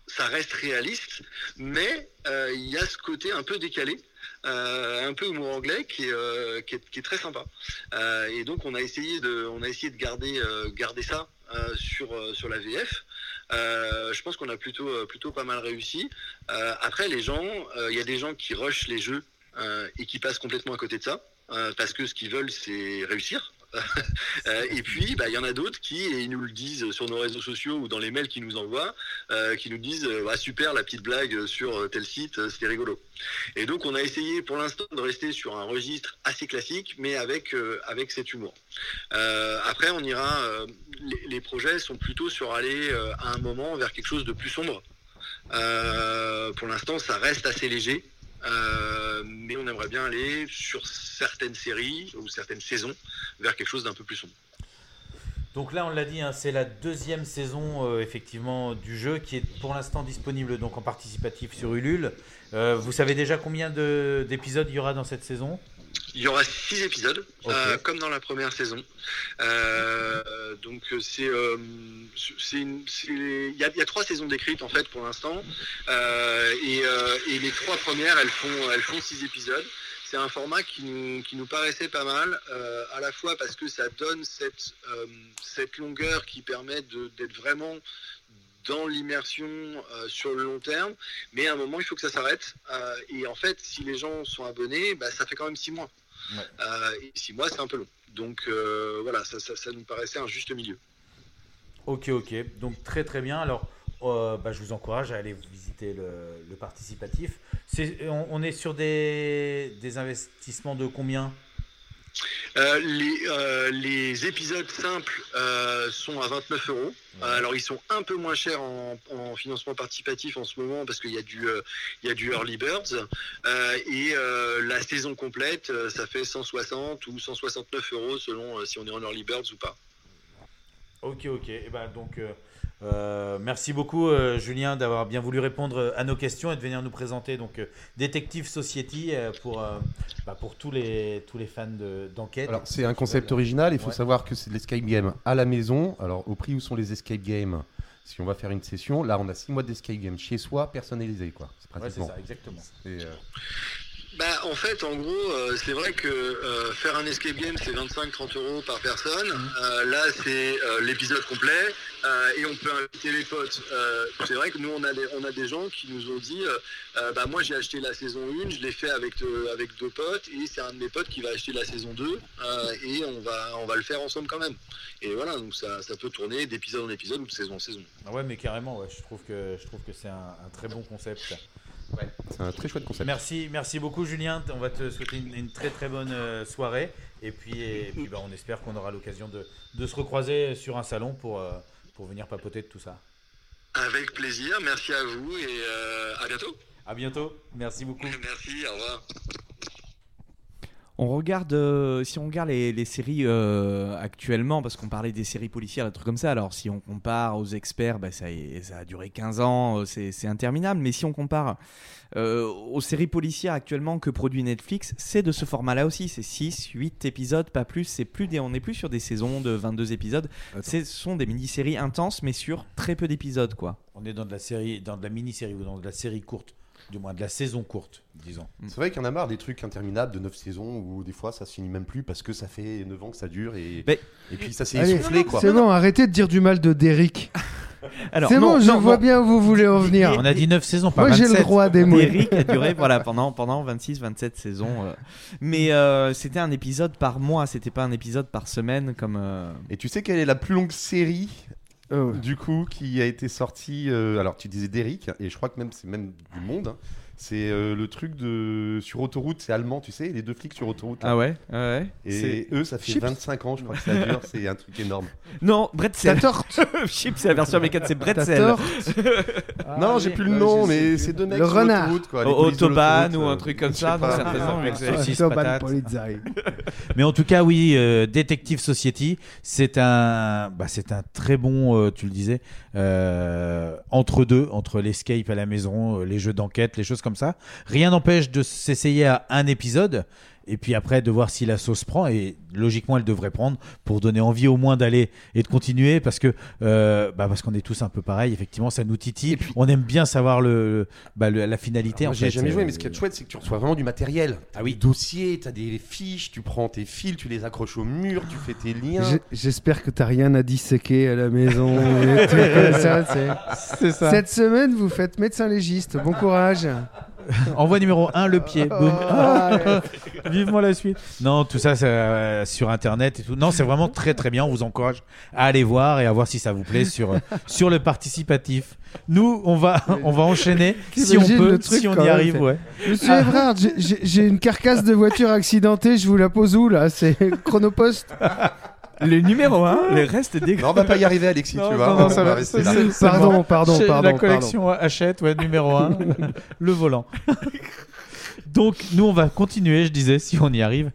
Ça reste réaliste, mais il y a ce côté un peu décalé, un peu humour anglais qui est, euh, qui est, qui est très sympa. Euh, et donc on a essayé de, on a essayé de garder, euh, garder ça euh, sur, euh, sur la VF. Euh, je pense qu'on a plutôt, euh, plutôt pas mal réussi. Euh, après, les gens, euh, il y a des gens qui rushent les jeux euh, et qui passent complètement à côté de ça. euh, parce que ce qu'ils veulent, c'est réussir. Euh, et puis, bah, il y en a d'autres qui, et ils nous le disent sur nos réseaux sociaux ou dans les mails qu'ils nous envoient, euh, qui nous disent euh, Ah, super la petite blague sur tel site, c'était rigolo. Et donc, on a essayé pour l'instant de rester sur un registre assez classique, mais avec, avec cet humour. Après, on ira. les, projets sont plutôt sur aller à un moment vers quelque chose de plus sombre. Pour l'instant, ça reste assez léger. Euh, mais on aimerait bien aller sur certaines séries ou certaines saisons vers quelque chose d'un peu plus sombre. Donc là, on l'a dit, hein, c'est la deuxième saison euh, effectivement du jeu qui est pour l'instant disponible donc en participatif sur Ulule. Euh, vous savez déjà combien de- d'épisodes il y aura dans cette saison? Il y aura six épisodes, euh, comme dans la première saison. Euh, donc euh, c'est, euh, c'est une- c'est- il y, a, il y a trois saisons décrites en fait pour l'instant, et, et les trois premières elles font, elles font six épisodes. C'est un format qui nous, qui nous paraissait pas mal, à la fois parce que ça donne cette, cette longueur qui permet de- d'être vraiment dans l'immersion euh, sur le long terme, mais à un moment il faut que ça s'arrête. Euh, et en fait, si les gens sont abonnés, bah, ça fait quand même six mois. Euh, et six mois, c'est un peu long. Donc voilà, ça, ça, ça nous paraissait un juste milieu. Ok, ok. Donc très très bien. Alors, bah, je vous encourage à aller visiter le, le participatif. On, on est sur des, des investissements de combien? Euh, les, euh, les épisodes simples euh, sont à 29 euros. Alors ils sont un peu moins chers en, en financement participatif en ce moment parce qu'il y a du, il y a du early birds. Et la saison complète, ça fait 160 ou 169 euros selon si on est en early birds ou pas. Ok, ok. Et ben donc, euh, euh, merci beaucoup, euh, Julien, d'avoir bien voulu répondre à nos questions et de venir nous présenter donc euh, Detective Society euh, pour, euh, bah, pour tous les, tous les fans de- d'enquête. Alors, c'est un concept original. Il faut Ouais. savoir que c'est de l'escape game à la maison. Alors, au prix où sont les escape games Si on va faire une session, là, on a 6 mois d'escape game chez soi, personnalisé, quoi. C'est Ouais, ça, exactement. Et, euh, Bah, en fait, en gros, euh, c'est vrai que euh, faire un escape game, c'est 25-30 euros par personne. Euh, là, c'est l'épisode complet et on peut inviter les potes. C'est vrai que nous, on a des, on a des gens qui nous ont dit bah, Moi, j'ai acheté la saison 1, je l'ai fait avec, deux- avec deux potes et c'est un de mes potes qui va acheter la saison 2 euh, et on va, on va le faire ensemble quand même. Et voilà, donc ça, ça peut tourner d'épisode en épisode ou de saison en saison. Ah ouais, mais carrément, ouais, je trouve que, je trouve que c'est un, un très bon concept. ça. C'est un très chouette concept. Merci, merci beaucoup, Julien. On va te souhaiter une, une très très bonne euh, soirée. Et puis, et puis bah, on espère qu'on aura l'occasion de, de se recroiser sur un salon pour, euh, pour venir papoter de tout ça. Avec plaisir, merci à vous et euh, à bientôt. À bientôt, merci beaucoup. Merci, au revoir. On regarde, euh, si on regarde les, les séries euh, actuellement, parce qu'on parlait des séries policières, des trucs comme ça, alors si on compare aux experts, bah, ça, ça a duré 15 ans, euh, c'est c'est interminable, mais si on compare euh, aux séries policières actuellement que produit Netflix, c'est de ce format-là aussi, c'est 6, 8 épisodes, pas plus, c'est plus des, on n'est plus sur des saisons de 22 épisodes, ce sont des mini-séries intenses, mais sur très peu d'épisodes, quoi. On est dans de la série, dans de la mini-série ou dans de la série courte, du moins de la saison courte, disons. C'est vrai qu'il y en a marre des trucs interminables de 9 saisons où des fois ça se finit même plus parce que ça fait 9 ans que ça dure et, et puis ça s'est essoufflé quoi. C'est bon, arrêtez de dire du mal de Derrick. Alors, c'est non, bon, je non, vois non. bien où vous voulez en venir. On a dit 9 saisons, pas Moi, j'ai le 27. droit des mots. Eric a duré voilà, pendant, pendant 26-27 saisons. euh. Mais euh, c'était un épisode par mois, c'était pas un épisode par semaine comme. euh, Et tu sais quelle est la plus longue série Oh. du coup qui a été sortie euh, Alors tu disais d'Eric et je crois que même c'est même du monde. hein. C'est euh, le truc de sur autoroute, c'est allemand, tu sais, les deux flics sur autoroute. là. Ah ouais, ouais, ouais. Et C'est- eux, ça fait Chips 25 ans, je crois que ça dure, c'est un truc énorme. Non, bretzel. Ta torte. Chips, c'est la version américaine, c'est bretzel. Ta torte. non, j'ai plus le nom, mais c'est deux mecs Le sur renard. l'autoroute, quoi. les Au- polices de Autobahn l'autoroute, ou un euh, truc comme je ça, pas. certainement, avec Ah, Autobahn. Polizei. Mais en tout cas, oui, euh, Detective Society, c'est un, bah, c'est un très bon, euh, tu le disais, euh, entre deux, entre l'escape à la maison, euh, les jeux d'enquête, les choses comme ça. Rien n'empêche de s'essayer à un épisode. Et puis après, de voir si la sauce prend. Et logiquement, elle devrait prendre pour donner envie au moins d'aller et de continuer. Parce que euh, bah, parce qu'on est tous un peu pareil. Effectivement, ça nous titille. On aime bien savoir le, bah, le- la finalité. En j'ai jamais joué, mais ce qui est chouette, c'est que tu reçois vraiment du matériel. T'as des dossiers, t'as des fiches, tu prends tes fils, tu les accroches au mur, tu fais tes liens. J'espère que t'as rien à disséquer à la maison. et tout comme ça, c'est- C'est ça. Cette semaine, vous faites médecin légiste. Bon courage. Envoi numéro 1, le pied. Boum. Oh, Vivement la suite. Non, tout ça c'est euh, sur internet et tout. Non, c'est vraiment très très bien. On vous encourage à aller voir et à voir si ça vous plaît sur, euh, sur le participatif. Nous, on va, on va enchaîner si on T'imagines peut, le truc si on quand y même, arrive. fait, Ouais. Monsieur Ah. Evrard, j'ai- j'ai j'ai une carcasse de voiture accidentée. Je vous la pose où là? C'est Chronopost? Le numéro 1, les restes des. Non, on va pas y arriver, Alexis, Non, tu vois. non, non, on ça va rester là. Pardon, pardon, pardon, La collection Hachette, ouais, numéro 1, le volant. Donc, nous, on va continuer, je disais, si on y arrive,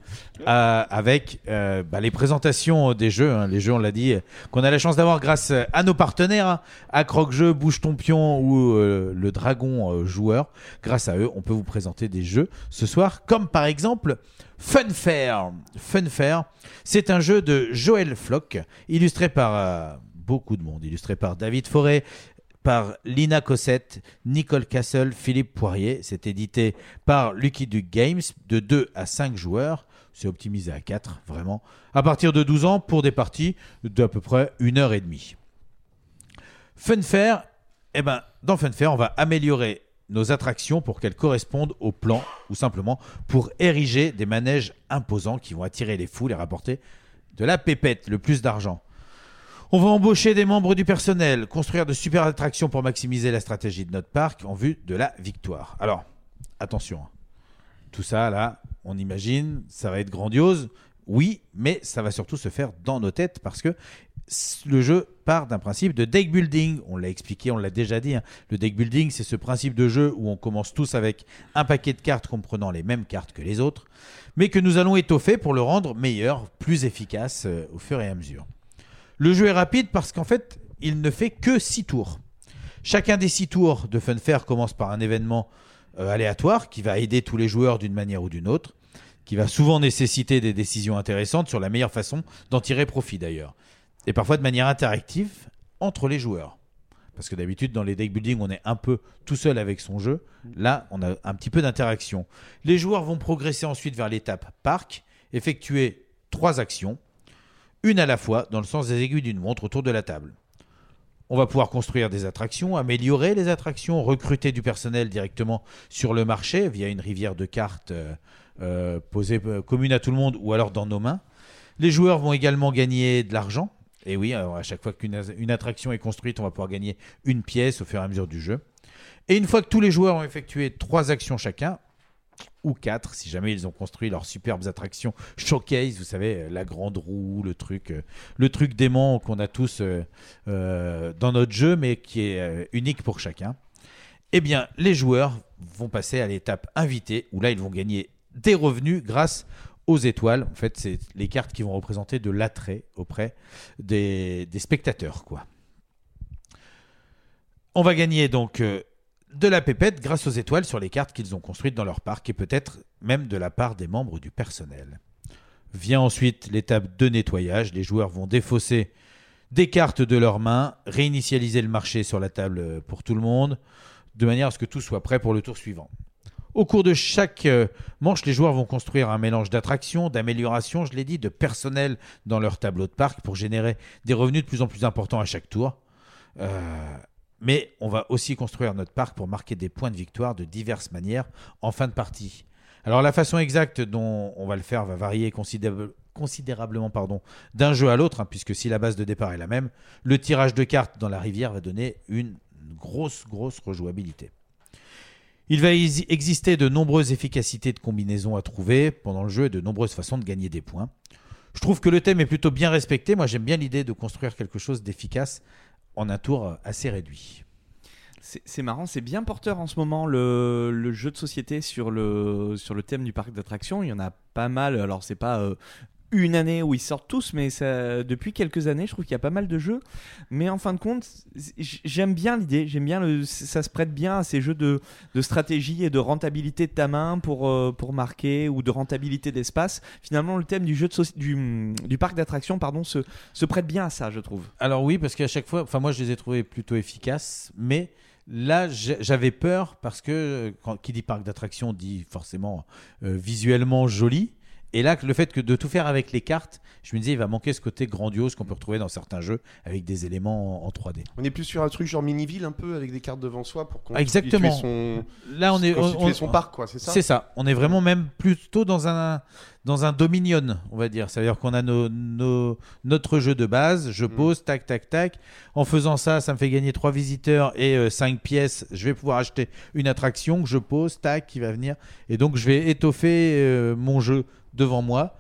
euh, avec euh, bah, les présentations des jeux. hein. Les jeux, on l'a dit, euh, qu'on a la chance d'avoir grâce à nos partenaires, hein, à Croque-Jeu, Bouge ton pion ou euh, le Dragon euh, Joueur. Grâce à eux, on peut vous présenter des jeux ce soir, comme par exemple Funfair. Funfair, c'est un jeu de Joël Flock, illustré par euh, beaucoup de monde, illustré par David Forêt, par Lina Cossette, Nicole Castle, Philippe Poirier. C'est édité par Lucky Duke Games de 2 à 5 joueurs. C'est optimisé à 4, vraiment. À partir de 12 ans pour des parties d'à peu près une heure et demie. Funfair, eh ben, dans Funfair, on va améliorer nos attractions pour qu'elles correspondent au plan ou simplement pour ériger des manèges imposants qui vont attirer les foules et rapporter de la pépette, le plus d'argent. On va embaucher des membres du personnel, construire de super attractions pour maximiser la stratégie de notre parc en vue de la victoire. Alors, attention, hein. tout ça là, on imagine, ça va être grandiose, oui, mais ça va surtout se faire dans nos têtes parce que le jeu part d'un principe de deck building. On l'a expliqué, on l'a déjà dit. hein. Le deck building, c'est ce principe de jeu où on commence tous avec un paquet de cartes comprenant les mêmes cartes que les autres, mais que nous allons étoffer pour le rendre meilleur, plus efficace euh, au fur et à mesure. Le jeu est rapide parce qu'en fait, il ne fait que 6 tours. Chacun des 6 tours de Funfair commence par un événement euh, aléatoire qui va aider tous les joueurs d'une manière ou d'une autre, qui va souvent nécessiter des décisions intéressantes sur la meilleure façon d'en tirer profit d'ailleurs. Et parfois de manière interactive entre les joueurs. Parce que d'habitude, dans les deck building, on est un peu tout seul avec son jeu. Là, on a un petit peu d'interaction. Les joueurs vont progresser ensuite vers l'étape parc, effectuer trois actions, une à la fois dans le sens des aiguilles d'une montre autour de la table. On va pouvoir construire des attractions, améliorer les attractions, recruter du personnel directement sur le marché via une rivière de cartes euh, euh, posée euh, commune à tout le monde ou alors dans nos mains. Les joueurs vont également gagner de l'argent. Et oui, à chaque fois qu'une une attraction est construite, on va pouvoir gagner une pièce au fur et à mesure du jeu. Et une fois que tous les joueurs ont effectué trois actions chacun, ou quatre, si jamais ils ont construit leurs superbes attractions showcase, vous savez, euh, la grande roue, le truc, euh, le truc qu'on a tous euh, dans notre jeu, mais qui est unique pour chacun. Eh bien, les joueurs vont passer à l'étape invitée, où là, ils vont gagner des revenus grâce aux étoiles. En fait, c'est les cartes qui vont représenter de l'attrait auprès des, spectateurs, quoi. On va gagner donc de la pépette grâce aux étoiles sur les cartes qu'ils ont construites dans leur parc et peut-être même de la part des membres du personnel. Vient ensuite l'étape de nettoyage. Les joueurs vont défausser des cartes de leurs mains, réinitialiser le marché sur la table pour tout le monde, de manière à ce que tout soit prêt pour le tour suivant. Au cours de chaque euh, manche, les joueurs vont construire un mélange d'attractions, d'améliorations, je l'ai dit, de personnel dans leur tableau de parc pour générer des revenus de plus en plus importants à chaque tour. Euh, mais on va aussi construire notre parc pour marquer des points de victoire de diverses manières en fin de partie. Alors la façon exacte dont on va le faire va varier considérable- considérablement d'un jeu à l'autre, hein, puisque si la base de départ est la même, le tirage de cartes dans la rivière va donner une grosse, grosse rejouabilité. Il va ex- exister de nombreuses efficacités de combinaisons à trouver pendant le jeu et de nombreuses façons de gagner des points. Je trouve que le thème est plutôt bien respecté. Moi, j'aime bien l'idée de construire quelque chose d'efficace en un tour assez réduit. C'est marrant, c'est bien porteur en ce moment le, le jeu de société sur le, sur le thème du parc d'attractions. Il y en a pas mal. Alors, c'est pas euh, une année où ils sortent tous, mais depuis quelques années, je trouve qu'il y a pas mal de jeux. Mais en fin de compte, j'aime bien l'idée. J'aime bien le, ça se prête bien à ces jeux de, de stratégie et de rentabilité de ta main pour, euh, pour marquer ou de rentabilité d'espace. Finalement, le thème du jeu de soci- du, du parc d'attractions, pardon, se, se prête bien à ça, je trouve. Alors oui, parce qu'à chaque fois, enfin moi je les ai trouvés plutôt efficaces, mais là j'avais peur parce que qui dit parc d'attractions dit forcément euh, visuellement joli. Et là, le fait que de tout faire avec les cartes, je me disais, il va manquer ce côté grandiose qu'on peut retrouver dans certains jeux avec des éléments en, en 3D. On est plus sur un truc genre mini-ville un peu avec des cartes devant soi pour Ah, Exactement. son, Là, on est on- son parc, quoi, c'est ça C'est ça. On est vraiment même plutôt dans un dans un dominion, on va dire. C'est-à-dire qu'on a nos, nos- notre jeu de base. Mm. Je pose, tac, tac, tac. En faisant ça, ça me fait gagner trois visiteurs et 5 pièces. Je vais pouvoir acheter une attraction que je pose, tac, qui va venir. Et donc, je vais étoffer euh, mon jeu devant moi.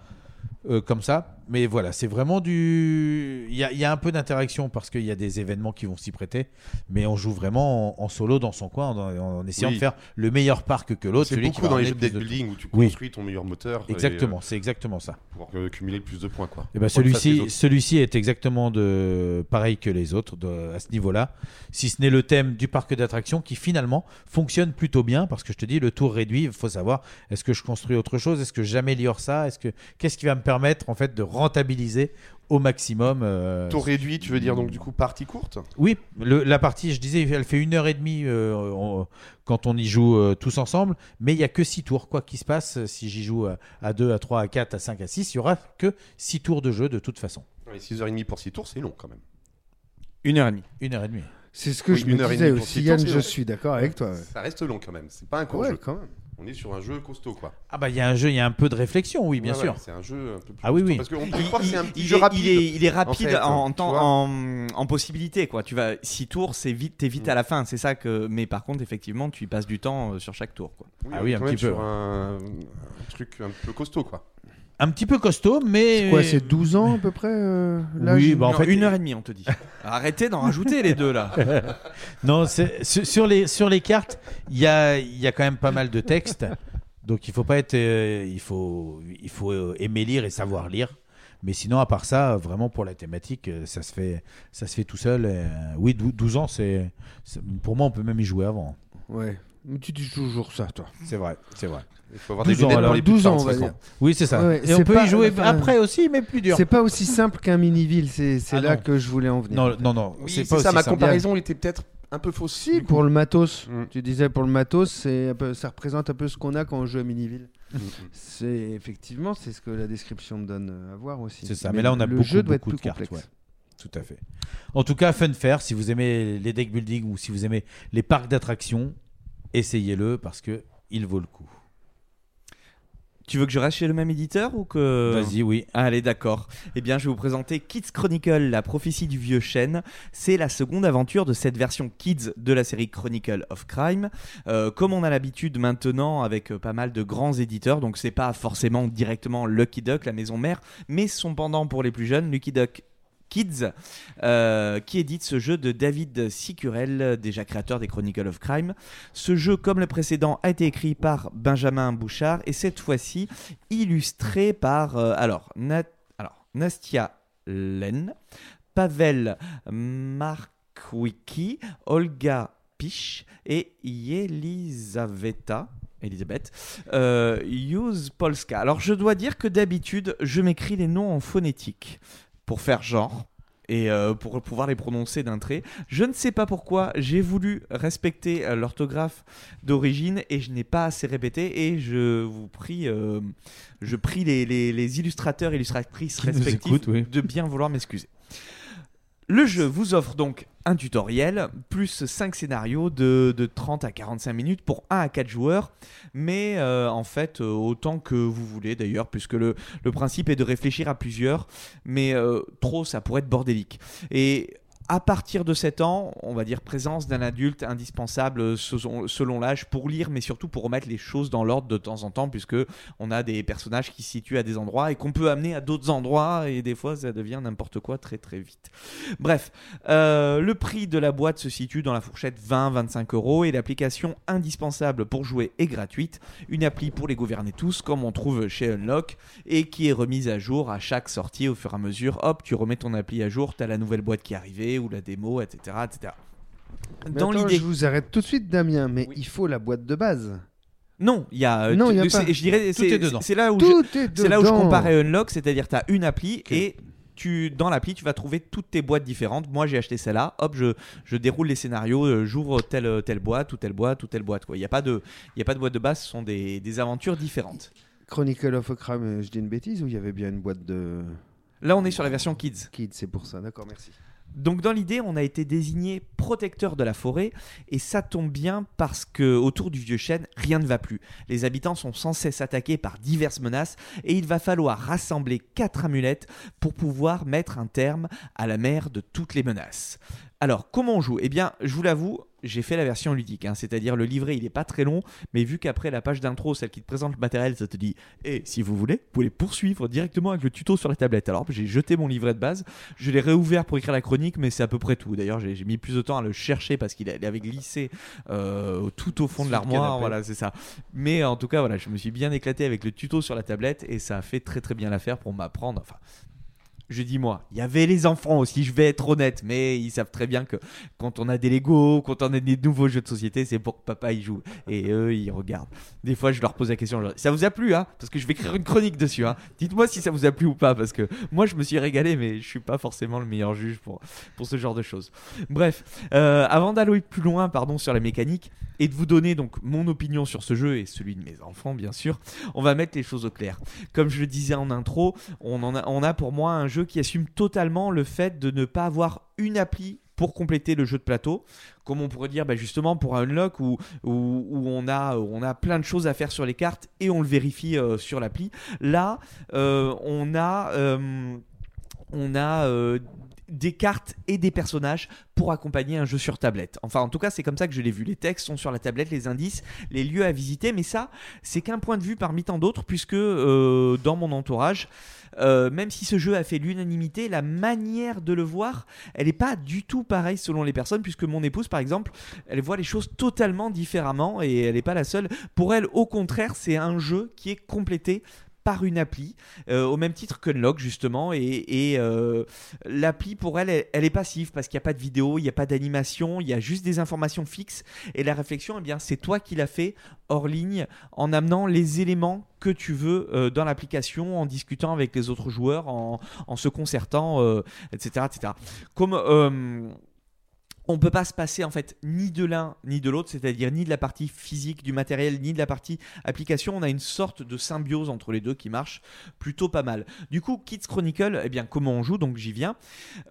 euh, comme ça. Mais voilà, c'est vraiment du. Il y a, il y a un peu d'interaction parce qu'il y a des événements qui vont s'y prêter. Mais on joue vraiment en, en solo dans son coin, en, en essayant Oui. de faire le meilleur parc que l'autre. C'est qui beaucoup dans les jeux de deck building où tu Oui. construis ton meilleur moteur. Exactement, euh, c'est exactement ça. Pour cumuler plus de points, quoi. Et ben ça fasse les celui-ci, celui-ci est exactement de pareil que les autres de- à ce niveau-là, si ce n'est le thème du parc d'attractions qui finalement fonctionne plutôt bien parce que je te dis le tour réduit, il faut savoir est-ce que je construis autre chose, est-ce que j'améliore ça, est-ce que qu'est-ce qui va me permettre en fait de rentabiliser au maximum. euh, Tour réduit, tu veux dire donc du coup partie courte oui, le- la partie, je disais, elle fait une heure et demie euh, on- quand on y joue euh, tous ensemble, mais il y a que six tours. Quoi qu'il se passe, si j'y joue à, à 2, à 3, à 4, à 5, à 6, il y aura que six tours de jeu de toute façon. Ouais, 6h30 pour 6 tours, c'est long quand même. Une heure et demie. Une heure et demie. C'est ce que Oui, je une me heure et disais demie pour aussi, six Yann, je suis d'accord avec toi. ouais. Ça reste long quand même, c'est pas un court Ouais, jeu. quand même. On est sur un jeu costaud quoi. Ah bah il y a un jeu, il y a un peu de réflexion, oui, bien Ouais, sûr. ouais, c'est un jeu un peu plus Ah oui, oui. Parce qu'on peut Il- croire que c'est un petit il jeu est- rapide. Il est, il est rapide fait, en, temps, vois. en, en possibilité, quoi. Tu vas 6 tours, c'est vite, t'es vite à la fin, c'est ça que. Mais par contre, effectivement, tu y passes du temps euh, sur chaque tour, quoi. Oui, Ah oui, un petit peu. Sur un, un truc un peu costaud quoi. Un petit peu costaud, mais. C'est quoi, c'est 12 ans à peu près euh, l'âge Oui, bah en Non, fait. une heure et demie, on te dit. Arrêtez d'en rajouter les deux là. non, c'est- sur, les, sur les cartes, il y a, il y a quand même pas mal de textes. Donc il faut pas être. euh, il, faut, il faut euh, aimer lire et savoir lire. Mais sinon, à part ça, vraiment pour la thématique, euh, ça se fait, ça se fait tout seul. euh, oui, dou- 12 ans, c'est. c'est- Pour moi, on peut même y jouer avant. Ouais. Mais tu dis toujours ça, toi. C'est vrai, c'est vrai. Il faut avoir des 12 ans, lunettes alors, pour les plus 12 de ans, on va 45 dire. ans. Oui, c'est ça. Ouais, et on peut y jouer enfin, après aussi, mais plus dur. C'est pas aussi simple qu'un mini-ville, c'est c'est Ah là non. que je voulais en venir. Non, non, non. Oui, c'est c'est pas ça, ma simple. comparaison était peut-être un peu fausse. Si, pour le matos. Mm. Tu disais pour le matos, c'est un peu, ça représente un peu ce qu'on a quand on joue à Miniville. Mm. C'est effectivement, c'est ce que la description me donne à voir aussi. C'est ça, mais, là on a le beaucoup, jeu doit être beaucoup plus de cartes. complexe. ouais. Tout à fait. En tout cas, fun faire, si vous aimez les deck building ou si vous aimez les parcs d'attractions, essayez-le parce que il vaut le coup. Tu veux que je reste chez le même éditeur ou que. Vas-y, oui. Allez, d'accord. Eh bien, je vais vous présenter Kids Chronicle, la prophétie du vieux chêne. C'est la seconde aventure de cette version Kids de la série Chronicle of Crime. Euh, comme on a l'habitude maintenant avec euh, pas mal de grands éditeurs, donc c'est pas forcément directement Lucky Duck, la maison mère, mais son pendant pour les plus jeunes, Lucky Duck Kids, euh, qui édite ce jeu de David Sicurel, déjà créateur des Chronicles of Crime. Ce jeu, comme le précédent, a été écrit par Benjamin Bouchard et cette fois-ci illustré par euh, alors, Nat- alors, Nastia Len, Pavel Markwicki, Olga Piche et Yelisaveta. Elisabeth, euh, Polska. Alors je dois dire que d'habitude je m'écris les noms en phonétique pour faire genre et euh, pour pouvoir les prononcer d'un trait. Je ne sais pas pourquoi, j'ai voulu respecter euh, l'orthographe d'origine et je n'ai pas assez répété et je vous prie, euh, je prie les, les- les illustrateurs et illustratrices respectifs oui. de bien vouloir m'excuser. Le jeu vous offre donc un tutoriel plus 5 scénarios de, de 30 à 45 minutes pour 1 à 4 joueurs, mais euh, en fait euh, autant que vous voulez d'ailleurs, puisque le, principe est de réfléchir à plusieurs, mais euh, trop ça pourrait être bordélique. Et à partir de 7 ans, on va dire présence d'un adulte indispensable euh, selon, l'âge pour lire, mais surtout pour remettre les choses dans l'ordre de temps en temps, puisque on a des personnages qui se situent à des endroits et qu'on peut amener à d'autres endroits, et des fois ça devient n'importe quoi très très vite. Bref, euh, le prix de la boîte se situe dans la fourchette 20-25 euros et l'application indispensable pour jouer est gratuite, une appli pour les gouverner tous, comme on trouve chez Unlock, et qui est remise à jour à chaque sortie au fur et à mesure. Hop, tu remets ton appli à jour, t'as la nouvelle boîte qui est arrivée ou la démo, etc. etc. Mais Dans attends, l'idée. Je vous arrête tout de suite, Damien, mais il faut la boîte de base. Non, il y a. euh, Non, tu- il y a c'est- pas. Je dirais, Tout c'est- est dedans. C'est là où Tout je, est c'est là où je comparais Unlock, c'est-à-dire tu as une appli et tu, dans l'appli, tu vas trouver toutes tes boîtes différentes. Moi, j'ai acheté celle-là. Hop, je, je déroule les scénarios, euh, j'ouvre telle, telle boîte ou telle boîte ou telle boîte. quoi. Il n'y a, pas de- il y a pas de boîte de base, ce sont des, des aventures différentes. Chronicle of a Crime, euh, je dis une bêtise ou il y avait bien une boîte de. Là, on est sur la version Kids. Kids, c'est pour ça, d'accord, merci. Donc dans l'idée, on a été désigné protecteur de la forêt et ça tombe bien parce que autour du vieux chêne, rien ne va plus. Les habitants sont sans cesse attaqués par diverses menaces et il va falloir rassembler quatre amulettes pour pouvoir mettre un terme à la mer de toutes les menaces. Alors, comment on joue? Eh bien, je vous l'avoue, j'ai fait la version ludique, hein, c'est-à-dire le livret, il n'est pas très long, mais vu qu'après la page d'intro, celle qui te présente le matériel, ça te dit Et si vous voulez, vous pouvez poursuivre directement avec le tuto sur la tablette. Alors, j'ai jeté mon livret de base, je l'ai réouvert pour écrire la chronique, mais c'est à peu près tout. D'ailleurs, j'ai mis plus de temps à le chercher parce qu'il avait glissé euh, tout au fond de l'armoire. Voilà, c'est ça. Mais en tout cas, voilà, je me suis bien éclaté avec le tuto sur la tablette et ça a fait très très bien l'affaire pour m'apprendre. Enfin, je dis moi, il y avait les enfants aussi, je vais être honnête, mais ils savent très bien que quand on a des Lego, quand on a des nouveaux jeux de société, c'est pour que papa y joue. Et eux, ils regardent. Des fois, je leur pose la question, je leur dis, ça vous a plu, hein? Parce que je vais écrire une chronique dessus, hein Dites-moi si ça vous a plu ou pas, parce que moi, je me suis régalé, mais je suis pas forcément le meilleur juge pour, pour ce genre de choses. Bref, euh, avant d'aller plus loin, pardon, sur la mécanique, et de vous donner donc mon opinion sur ce jeu et celui de mes enfants, bien sûr, on va mettre les choses au clair. Comme je le disais en intro, on, en a, on a pour moi un jeu qui assume totalement le fait de ne pas avoir une appli pour compléter le jeu de plateau, comme on pourrait dire bah, justement pour un unlock où, où, on, a, on a plein de choses à faire sur les cartes et on le vérifie euh, sur l'appli. Là, euh, on a, euh, on a des cartes et des personnages pour accompagner un jeu sur tablette. Enfin, en tout cas, c'est comme ça que je l'ai vu. Les textes sont sur la tablette, les indices, les lieux à visiter, mais ça, c'est qu'un point de vue parmi tant d'autres, puisque euh, dans mon entourage, euh, même si ce jeu a fait l'unanimité, la manière de le voir, elle n'est pas du tout pareille selon les personnes, puisque mon épouse, par exemple, elle voit les choses totalement différemment et elle n'est pas la seule. Pour elle, au contraire, c'est un jeu qui est complété par une appli, euh, au même titre qu'Unlock justement, et, et, euh, l'appli pour elle, elle, est passive parce qu'il n'y a pas de vidéo, il n'y a pas d'animation, il y a juste des informations fixes, et la réflexion, eh bien, c'est toi qui l'as fait hors ligne, en amenant les éléments que tu veux euh, dans l'application, en discutant avec les autres joueurs, en, en se concertant, etc., etc. Comme on peut pas se passer en fait ni de l'un ni de l'autre, c'est-à-dire ni de la partie physique du matériel ni de la partie application. On a une sorte de symbiose entre les deux qui marche plutôt pas mal. Du coup, Kids Chronicle, eh bien comment on joue? Donc j'y viens.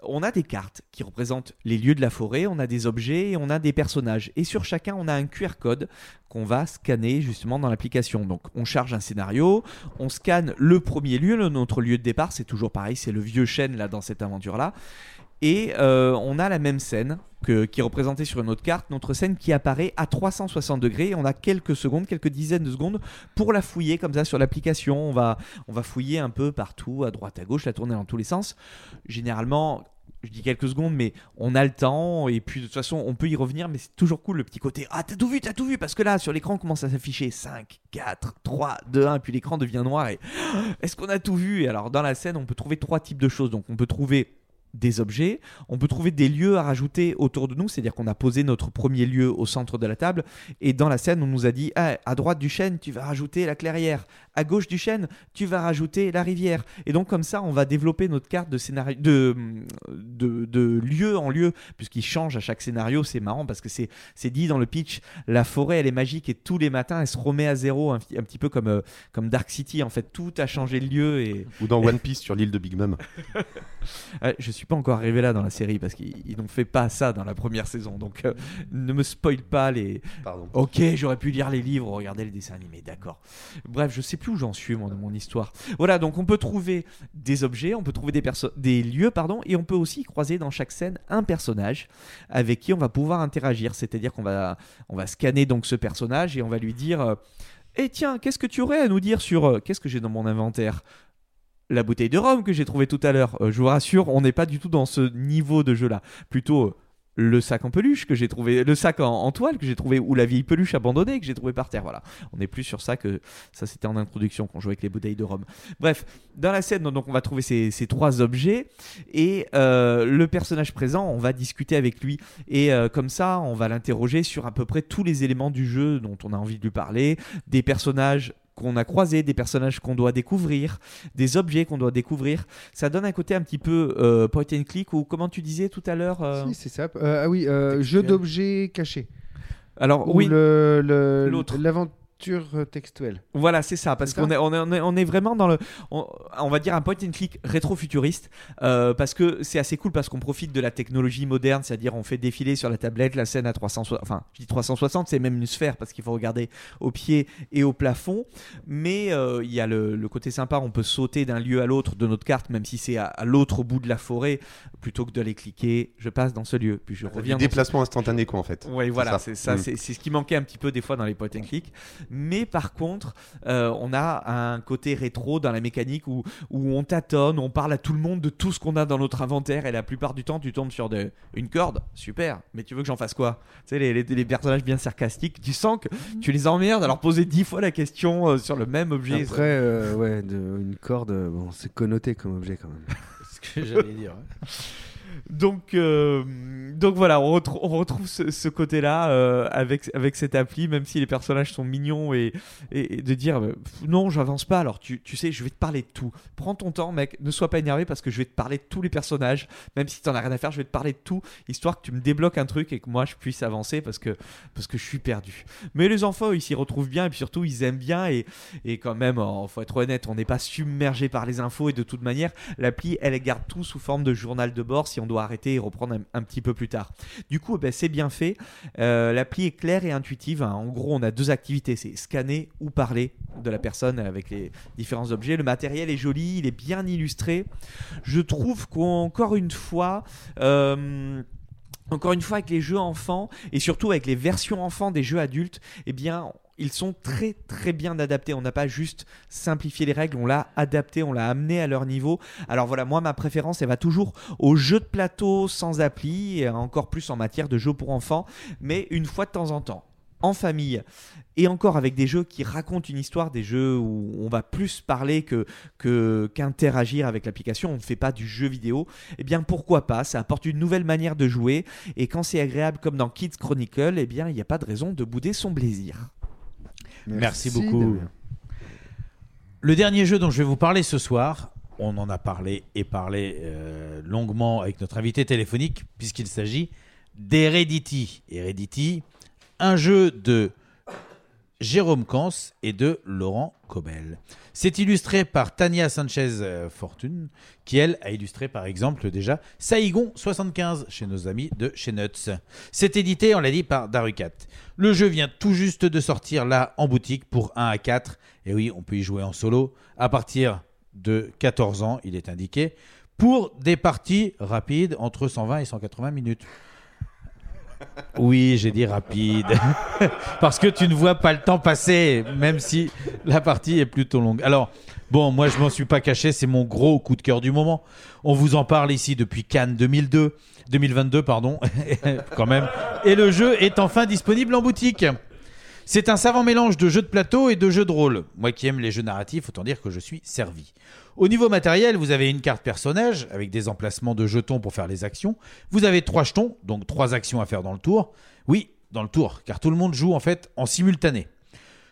On a des cartes qui représentent les lieux de la forêt, on a des objets et on a des personnages. Et sur chacun, on a un QR code qu'on va scanner justement dans l'application. Donc on charge un scénario, on scanne le premier lieu, notre lieu de départ, c'est toujours pareil, c'est le vieux chêne là dans cette aventure là. Et euh, on a la même scène que, qui est représentée sur une autre carte, notre scène qui apparaît à 360 degrés. On a quelques secondes, quelques dizaines de secondes pour la fouiller comme ça sur l'application. On va, on va fouiller un peu partout, à droite, à gauche, la tourner dans tous les sens. Généralement, je dis quelques secondes, mais on a le temps et puis de toute façon on peut y revenir, mais c'est toujours cool le petit côté Ah, t'as tout vu, t'as tout vu, parce que là sur l'écran commence à s'afficher 5, 4, 3, 2, 1, puis l'écran devient noir et est-ce qu'on a tout vu? Et alors dans la scène on peut trouver trois types de choses. Donc on peut trouver des objets, on peut trouver des lieux à rajouter autour de nous, c'est-à-dire qu'on a posé notre premier lieu au centre de la table, et dans la scène on nous a dit ah, à droite du chêne tu vas rajouter la clairière, à gauche du chêne tu vas rajouter la rivière, et donc comme ça on va développer notre carte de scénario, de, de, de lieu en lieu, puisqu'il change à chaque scénario, c'est marrant parce que c'est c'est dit dans le pitch, la forêt elle est magique et tous les matins elle se remet à zéro, un, un petit peu comme, euh, comme Dark City, en fait tout a changé de lieu et... Ou dans One Piece sur l'île de Big Mom. Euh, je suis pas encore arrivé là dans la série parce qu'ils ils n'ont fait pas ça dans la première saison. Donc euh, ne me spoil pas les. Pardon. Ok, j'aurais pu lire les livres, regarder le dessin animé, d'accord. Bref, je sais plus où j'en suis moi dans mon histoire. Voilà, donc on peut trouver des objets, on peut trouver des, perso- des lieux, pardon, et on peut aussi croiser dans chaque scène un personnage avec qui on va pouvoir interagir. C'est-à-dire qu'on va, on va scanner donc ce personnage et on va lui dire. euh, eh tiens, qu'est-ce que tu aurais à nous dire sur euh, qu'est-ce que j'ai dans mon inventaire? La bouteille de rhum que j'ai trouvée tout à l'heure. Euh, je vous rassure, on n'est pas du tout dans ce niveau de jeu-là. Plutôt euh, le sac en peluche que j'ai trouvé, le sac en, toile que j'ai trouvé, ou la vieille peluche abandonnée que j'ai trouvé par terre. Voilà, on est plus sur ça que ça. C'était en introduction qu'on jouait avec les bouteilles de rhum. Bref, dans la scène, donc on va trouver ces, trois objets et euh, le personnage présent, on va discuter avec lui et comme ça, on va l'interroger sur à peu près tous les éléments du jeu dont on a envie de lui parler, des personnages qu'on a croisés, des personnages qu'on doit découvrir, des objets qu'on doit découvrir. Ça donne un côté un petit peu euh, point and click ou comment tu disais tout à l'heure. euh, Si, c'est ça. Euh, ah oui, euh, jeu d'objets cachés. Alors Ou oui, le- le- l'autre. L'aventure textuelle. Voilà, c'est ça, parce qu'on est, on est, on est, on est vraiment dans le, on, on va dire un point and click rétro-futuriste, euh, parce que c'est assez cool parce qu'on profite de la technologie moderne, c'est-à-dire on fait défiler sur la tablette la scène à 360, enfin je dis 360, c'est même une sphère parce qu'il faut regarder au pied et au plafond, mais euh, il y a le, le côté sympa, on peut sauter d'un lieu à l'autre de notre carte, même si c'est à, à l'autre bout de la forêt, plutôt que d'aller cliquer, je passe dans ce lieu, puis je Du reviens. ce- déplacement instantané, quoi, en fait. oui, voilà, C'est c'est ça. ça, Mm. c'est c'est ce qui manquait un petit peu des fois dans les point and click. Mais par contre, euh, on a un côté rétro dans la mécanique où, où on tâtonne, on parle à tout le monde de tout ce qu'on a dans notre inventaire et la plupart du temps, tu tombes sur de, une corde, super, mais tu veux que j'en fasse quoi? Tu sais, les, les- les personnages bien sarcastiques, tu sens que tu les emmerdes à leur poser dix fois la question euh, sur le même objet. Après, euh, ouais, de- une corde, euh, bon, c'est connoté comme objet quand même. ce que j'allais dire. Donc, euh, donc voilà, on, retrou- on retrouve ce, côté-là euh, avec, avec cette appli, même si les personnages sont mignons et, et- et de dire Pff, non, j'avance pas. Alors tu, tu sais, je vais te parler de tout. Prends ton temps, mec. Ne sois pas énervé parce que je vais te parler de tous les personnages, même si t'en as rien à faire. Je vais te parler de tout, histoire que tu me débloques un truc et que moi je puisse avancer parce que parce que je suis perdu. Mais les enfants, ils s'y retrouvent bien et puis surtout ils aiment bien et, et quand même, oh, faut être honnête, on n'est pas submergé par les infos et de toute manière, l'appli elle garde tout sous forme de journal de bord si on doit arrêter et reprendre un, petit peu plus tard. Du coup, eh ben, c'est bien fait. Euh, l'appli est claire et intuitive. hein. En gros, on a deux activités, c'est scanner ou parler de la personne avec les différents objets. Le matériel est joli, il est bien illustré. Je trouve qu'encore une fois, euh, encore une fois avec les jeux enfants et surtout avec les versions enfants des jeux adultes, eh bien ils sont très très bien adaptés. On n'a pas juste simplifié les règles, on l'a adapté, on l'a amené à leur niveau. Alors voilà, moi ma préférence elle va toujours aux jeux de plateau sans appli, encore plus en matière de jeux pour enfants, mais une fois de temps en temps en famille et encore avec des jeux qui racontent une histoire, des jeux où on va plus parler que- qu'interagir avec l'application, on ne fait pas du jeu vidéo, eh bien pourquoi pas, ça apporte une nouvelle manière de jouer et quand c'est agréable comme dans Kids Chronicle, eh bien il n'y a pas de raison de bouder son plaisir. Merci, Merci, beaucoup. Le dernier jeu dont je vais vous parler ce soir, on en a parlé et parlé euh, longuement avec notre invité téléphonique, puisqu'il s'agit d'Heredity. Heredity, un jeu de Jérôme Kans et de Laurent Cobel. C'est illustré par Tania Sanchez Fortune, qui elle a illustré par exemple déjà Saigon 75 chez nos amis de chez Nuts. C'est édité, on l'a dit, par Darucat. Le jeu vient tout juste de sortir là en boutique pour 1 à 4. Et oui, on peut y jouer en solo à partir de 14 ans, il est indiqué, pour des parties rapides entre 120 et 180 minutes. Oui, j'ai dit rapide. Parce que tu ne vois pas le temps passer, même si la partie est plutôt longue. Alors, bon, moi je m'en suis pas caché, c'est mon gros coup de cœur du moment. On vous en parle ici depuis Cannes 2002, 2022, pardon, quand même. Et le jeu est enfin disponible en boutique. C'est un savant mélange de jeux de plateau et de jeux de rôle. Moi qui aime les jeux narratifs, autant dire que je suis servi. Au niveau matériel, vous avez une carte personnage avec des emplacements de jetons pour faire les actions. Vous avez trois jetons, donc trois actions à faire dans le tour. Oui, dans le tour, car tout le monde joue en fait en simultané.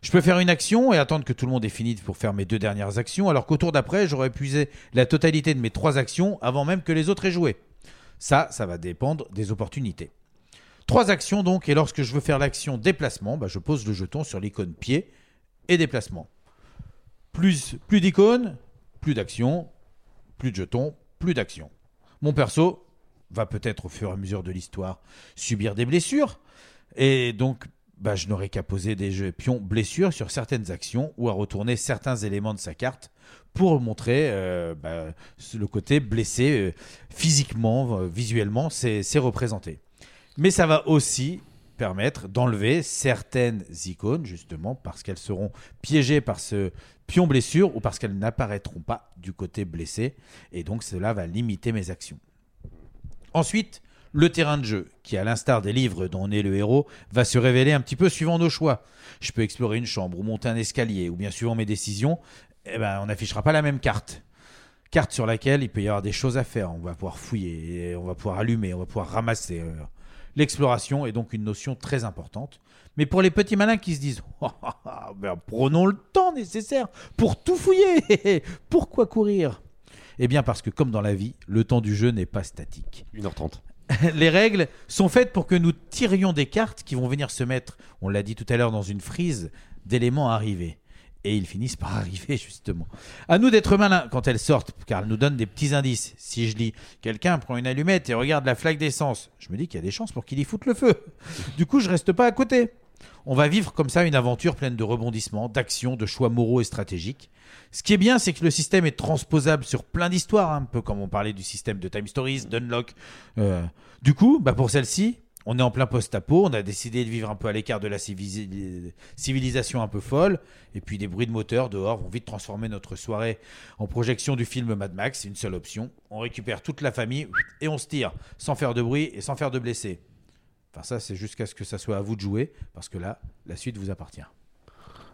Je peux faire une action et attendre que tout le monde ait fini pour faire mes deux dernières actions, alors qu'au tour d'après, j'aurais épuisé la totalité de mes trois actions avant même que les autres aient joué. Ça, ça va dépendre des opportunités. Trois actions donc, et lorsque je veux faire l'action déplacement, bah, je pose le jeton sur l'icône pied et déplacement. Plus, plus d'icônes, plus d'action, plus de jetons, plus d'action. Mon perso va peut-être au fur et à mesure de l'histoire subir des blessures. Et donc, bah, je n'aurai qu'à poser des jeux pions blessures sur certaines actions ou à retourner certains éléments de sa carte pour montrer euh, bah, le côté blessé euh, physiquement, euh, visuellement, c'est représenté. Mais ça va aussi permettre d'enlever certaines icônes, justement, parce qu'elles seront piégées par ce pion blessure ou parce qu'elles n'apparaîtront pas du côté blessé. Et donc cela va limiter mes actions. Ensuite, le terrain de jeu, qui à l'instar des livres dont on est le héros, va se révéler un petit peu suivant nos choix. Je peux explorer une chambre ou monter un escalier, ou bien suivant mes décisions, eh ben, on n'affichera pas la même carte. Carte sur laquelle il peut y avoir des choses à faire. On va pouvoir fouiller, on va pouvoir allumer, on va pouvoir ramasser. L'exploration est donc une notion très importante. Mais pour les petits malins qui se disent Oh, oh, oh, ben, prenons le temps nécessaire pour tout fouiller, pourquoi courir? Eh bien parce que comme dans la vie, le temps du jeu n'est pas statique. 1h30. les règles sont faites pour que nous tirions des cartes qui vont venir se mettre, on l'a dit tout à l'heure, dans une frise d'éléments arrivés. Et ils finissent par arriver, justement. À nous d'être malins quand elles sortent, car elles nous donnent des petits indices. Si je lis Quelqu'un prend une allumette et regarde la flaque d'essence, je me dis qu'il y a des chances pour qu'il y foute le feu. Du coup, je reste pas à côté. On va vivre comme ça une aventure pleine de rebondissements, d'actions, de choix moraux et stratégiques. Ce qui est bien, c'est que le système est transposable sur plein d'histoires, hein, un peu comme on parlait du système de Time Stories, d'Unlock. Euh, du coup, bah pour celle-ci, on est en plein post-apo, on a décidé de vivre un peu à l'écart de la civilisation un peu folle, et puis des bruits de moteur dehors vont vite transformer notre soirée en projection du film Mad Max, une seule option. On récupère toute la famille et on se tire, sans faire de bruit et sans faire de blessés. Enfin ça, c'est jusqu'à ce que ça soit à vous de jouer, parce que là, la suite vous appartient.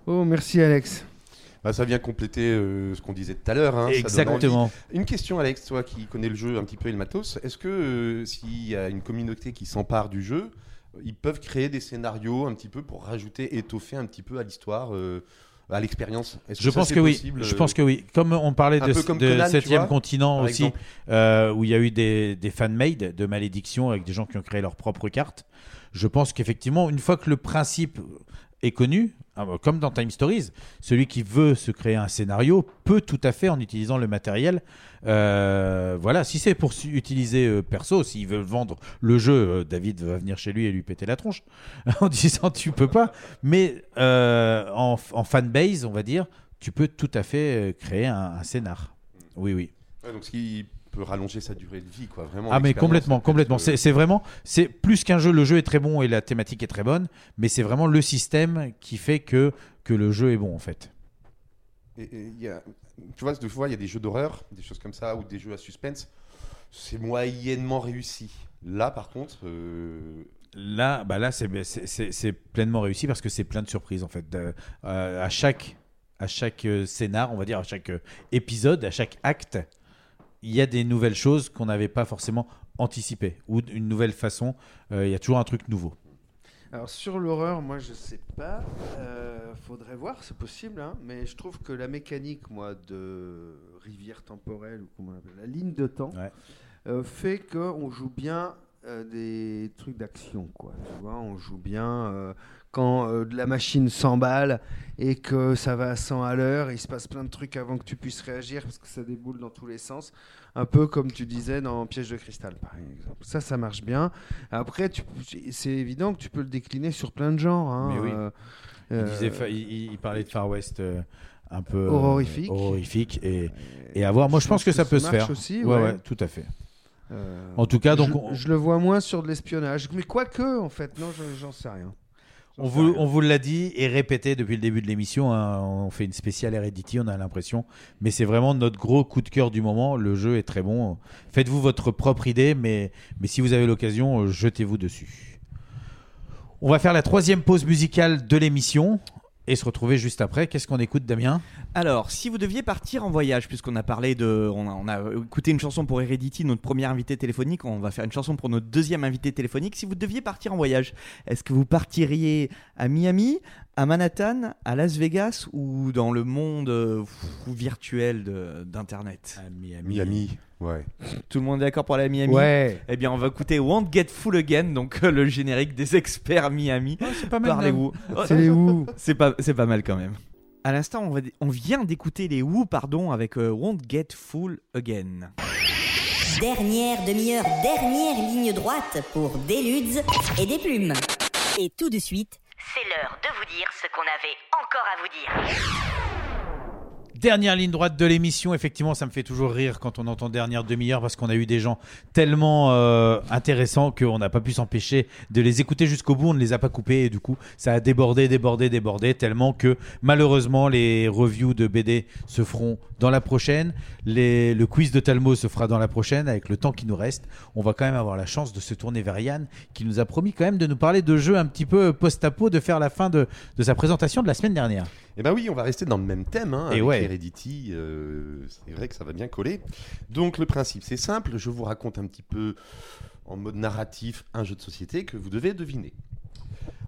Oh, merci Alex. Bah, ça vient compléter euh, ce qu'on disait tout à l'heure. hein, Exactement. Une question, Alex, toi qui connais le jeu un petit peu et le matos, est-ce que euh, s'il y a une communauté qui s'empare du jeu, euh, ils peuvent créer des scénarios un petit peu pour rajouter, étoffer un petit peu à l'histoire, euh, à l'expérience? Je pense que oui. Je pense que oui. Comme on parlait de, comme de Conan, vois, continent aussi, euh, où il y a eu des, des fan-made de malédiction avec des gens qui ont créé leurs propres cartes. Je pense qu'effectivement, une fois que le principe est connu, bah, comme dans Time Stories, celui qui veut se créer un scénario peut tout à fait, en utilisant le matériel, euh, voilà, si c'est pour utiliser euh, perso, s'il veut vendre le jeu, euh, David va venir chez lui et lui péter la tronche en disant tu peux pas. Mais en, fanbase, on va dire, tu peux tout à fait créer un, scénar. Oui, oui. Peut rallonger sa durée de vie, quoi. Vraiment. Ah mais complètement, complètement. être, C'est euh, c'est vraiment, c'est plus qu'un jeu. Le jeu est très bon et la thématique est très bonne, mais c'est vraiment le système qui fait que que le jeu est bon en fait. Et- et il y a- tu vois, des fois, il y a des jeux d'horreur, des choses comme ça, ou des jeux à suspense. C'est moyennement réussi. Là, par contre, euh, Là, bah là, c'est pleinement réussi parce que c'est plein de surprises en fait. De- euh, à chaque à chaque scénar, on va dire à chaque épisode, à chaque acte, il y a des nouvelles choses qu'on n'avait pas forcément anticipées ou une nouvelle façon. Euh, Il y a toujours un truc nouveau. Alors sur l'horreur, moi je sais pas, euh, faudrait voir, c'est possible, hein, mais je trouve que la mécanique, moi, de rivière temporelle ou comment on appelle, la ligne de temps, euh, fait qu'on joue bien euh, des trucs d'action, quoi. Tu vois, on joue bien euh, quand euh, la machine s'emballe et que ça va à 100 à l'heure, il se passe plein de trucs avant que tu puisses réagir parce que ça déboule dans tous les sens, un peu comme tu disais dans Piège de cristal, par exemple. Ça, ça marche bien. Après, c'est évident que tu peux le décliner sur plein de genres. hein, Mais oui. euh, Il, euh, disait il- il parlait de Far West un peu euh, Horrifique. horrifique et, et à voir. Moi, je, pense que, ça peut se faire. aussi, ouais, ouais. ouais, tout à fait. Euh, en tout cas, donc je, on, je le vois moins sur de l'espionnage. Mais quoique, en fait, non, je- j'en sais rien. On vous, on vous l'a dit et répété depuis le début de l'émission. hein, on fait une spéciale Heredity, on a l'impression, mais c'est vraiment notre gros coup de cœur du moment. Le jeu est très bon. Faites-vous votre propre idée, mais, mais si vous avez l'occasion, euh, jetez-vous dessus. On va faire la troisième pause musicale de l'émission et se retrouver juste après. Qu'est-ce qu'on écoute, Damien? Alors, si vous deviez partir en voyage, puisqu'on a parlé de. On a, on a écouté une chanson pour Heredity, notre premier invité téléphonique, on va faire une chanson pour notre deuxième invité téléphonique. Si vous deviez partir en voyage, est-ce que vous partiriez à Miami, à Manhattan, à Las Vegas ou dans le monde euh, virtuel de- d'Internet? Miami, ouais. Tout le monde est d'accord pour aller à Miami Ouais. Eh bien, on va écouter Won't Get Full Again, donc euh, le générique des experts Miami. c'est pas mal, Parlez-vous. non C'est les Who. C'est pas, c'est pas mal quand même. À l'instant, on, va- on vient d'écouter les Who, pardon, avec euh, Won't Get Full Again. Dernière demi-heure, dernière ligne droite pour des ludes et des plumes. Et tout de suite, C'est l'heure de vous dire ce qu'on avait encore à vous dire. Dernière ligne droite de l'émission, effectivement, ça me fait toujours rire quand on entend dernière demi-heure parce qu'on a eu des gens tellement euh, intéressants qu'on n'a pas pu s'empêcher de les écouter jusqu'au bout. On ne les a pas coupés et du coup, ça a débordé, débordé, débordé tellement que malheureusement, les reviews de BD se feront dans la prochaine. Les- le quiz de Talmo se fera dans la prochaine avec le temps qui nous reste. On va quand même avoir la chance de se tourner vers Yann qui nous a promis quand même de nous parler de jeux un petit peu post-apo, de faire la fin de, de sa présentation de la semaine dernière. Eh ben oui, on va rester dans le même thème. Hein, Et avec ouais. Heredity, euh, c'est vrai que ça va bien coller. Donc le principe, c'est simple. Je vous raconte un petit peu en mode narratif un jeu de société que vous devez deviner.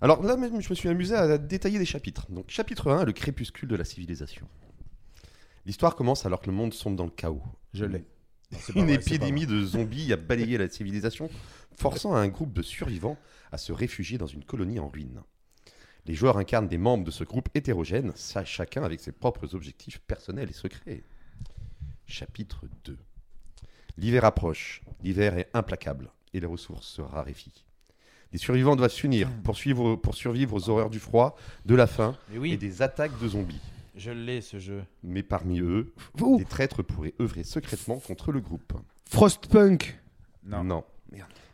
Alors là, même, je me suis amusé à détailler des chapitres. Donc chapitre 1, le crépuscule de la civilisation. L'histoire commence alors que le monde sombre dans le chaos. Je l'ai. Une vrai, épidémie de zombies a balayé la civilisation, forçant un groupe de survivants à se réfugier dans une colonie en ruine. Les joueurs incarnent des membres de ce groupe hétérogène, ça, chacun avec ses propres objectifs personnels et secrets. Chapitre 2 L'hiver approche, l'hiver est implacable et les ressources se raréfient. Les survivants doivent s'unir pour, suivre- pour survivre aux horreurs du froid, de la faim oui. et des attaques de zombies. Je l'ai ce jeu. Mais parmi eux, des traîtres pourraient œuvrer secrètement contre le groupe. Frostpunk. Non.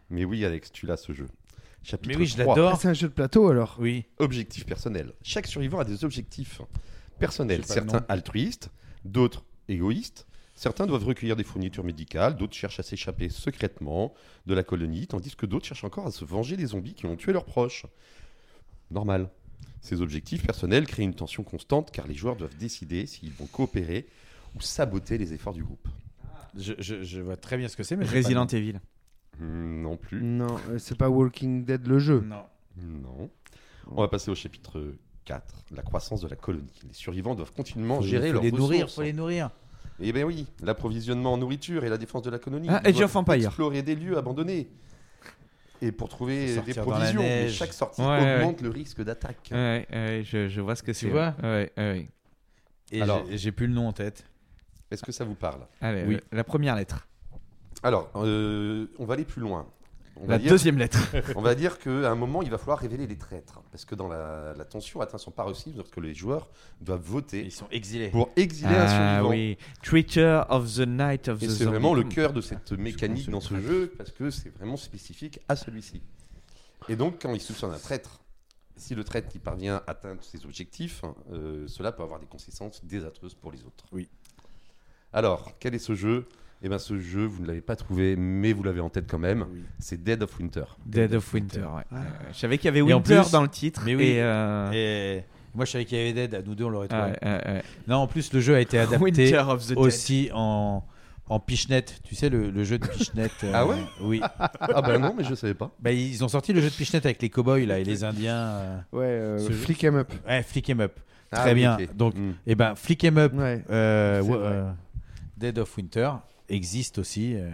Mais oui, Alex, tu l'as ce jeu. Chapitre Mais oui, je 3. l'adore. Ah, c'est un jeu de plateau alors. Oui. Objectif personnel. Chaque survivant a des objectifs personnels. Certains altruistes, d'autres égoïstes. Certains doivent recueillir des fournitures médicales, d'autres cherchent à s'échapper secrètement de la colonie, tandis que d'autres cherchent encore à se venger des zombies qui ont tué leurs proches. Normal. Ces objectifs personnels créent une tension constante car les joueurs doivent décider s'ils vont coopérer ou saboter les efforts du groupe. Je, je- je vois très bien ce que c'est, mais Resident. Evil. Hmm, non plus. Non, euh, c'est pas Walking Dead le jeu. Non. Non. On va passer au chapitre 4, la croissance de la colonie. Les survivants doivent continuellement Faut- gérer faut leurs les nourrir, faut les nourrir. Eh bien oui, l'approvisionnement en nourriture et la défense de la colonie. Ah, Age of Empires. Explorer des lieux abandonnés. Et pour trouver des provisions. Mais chaque sortie Ouais, augmente le risque d'attaque. Ouais, ouais, je, je vois ce que c'est. vois ouais, ouais, ouais. Et Alors- j'ai- plus le nom en tête. Est-ce que ça vous parle? Allez, Oui. le- la première lettre. Alors, euh, on va aller plus loin. On La va dire- deuxième lettre. on va dire qu'à un moment, il va falloir révéler les traîtres. Parce que dans la, la tension atteint son paroxysme lorsque les joueurs doivent voter Ils sont exilés. pour exiler un Ah survivant. oui. Treacher of the Night of Et the c'est vraiment le cœur de cette mécanique pense dans ce jeu parce que c'est vraiment spécifique à celui-ci. Et donc, quand il soupçonne un traître, si le traître y parvient à atteindre ses objectifs, euh, cela peut avoir des conséquences désastreuses pour les autres. Oui. Alors, quel est ce jeu? Eh bien, ce jeu, vous ne l'avez pas trouvé, mais vous l'avez en tête quand même. Oui. C'est Dead of Winter. Dead of Winter. ouais. Euh, je savais qu'il y avait Et Winter plus- dans le titre. Mais oui. Et, euh, Et moi, je savais qu'il y avait Dead. À nous deux, on l'aurait trouvé. ouais, ouais, ouais. Non, en plus, le jeu a été adapté Winter of the Dead. aussi en, en Pichenette. Tu sais, le, le jeu de Pichenette. euh, Ah ouais? Oui. ah bah non, mais je savais pas. Bah, ils ont sorti le jeu de Pichenette avec les cowboys là, et les Indiens. euh, Ouais, euh. Flick 'em up. Ouais, Flick 'em Up. Ah Très bien. ok. Donc, Mm. et ben, Flick 'em Up, Ouais. Dead of Winter existe aussi. euh.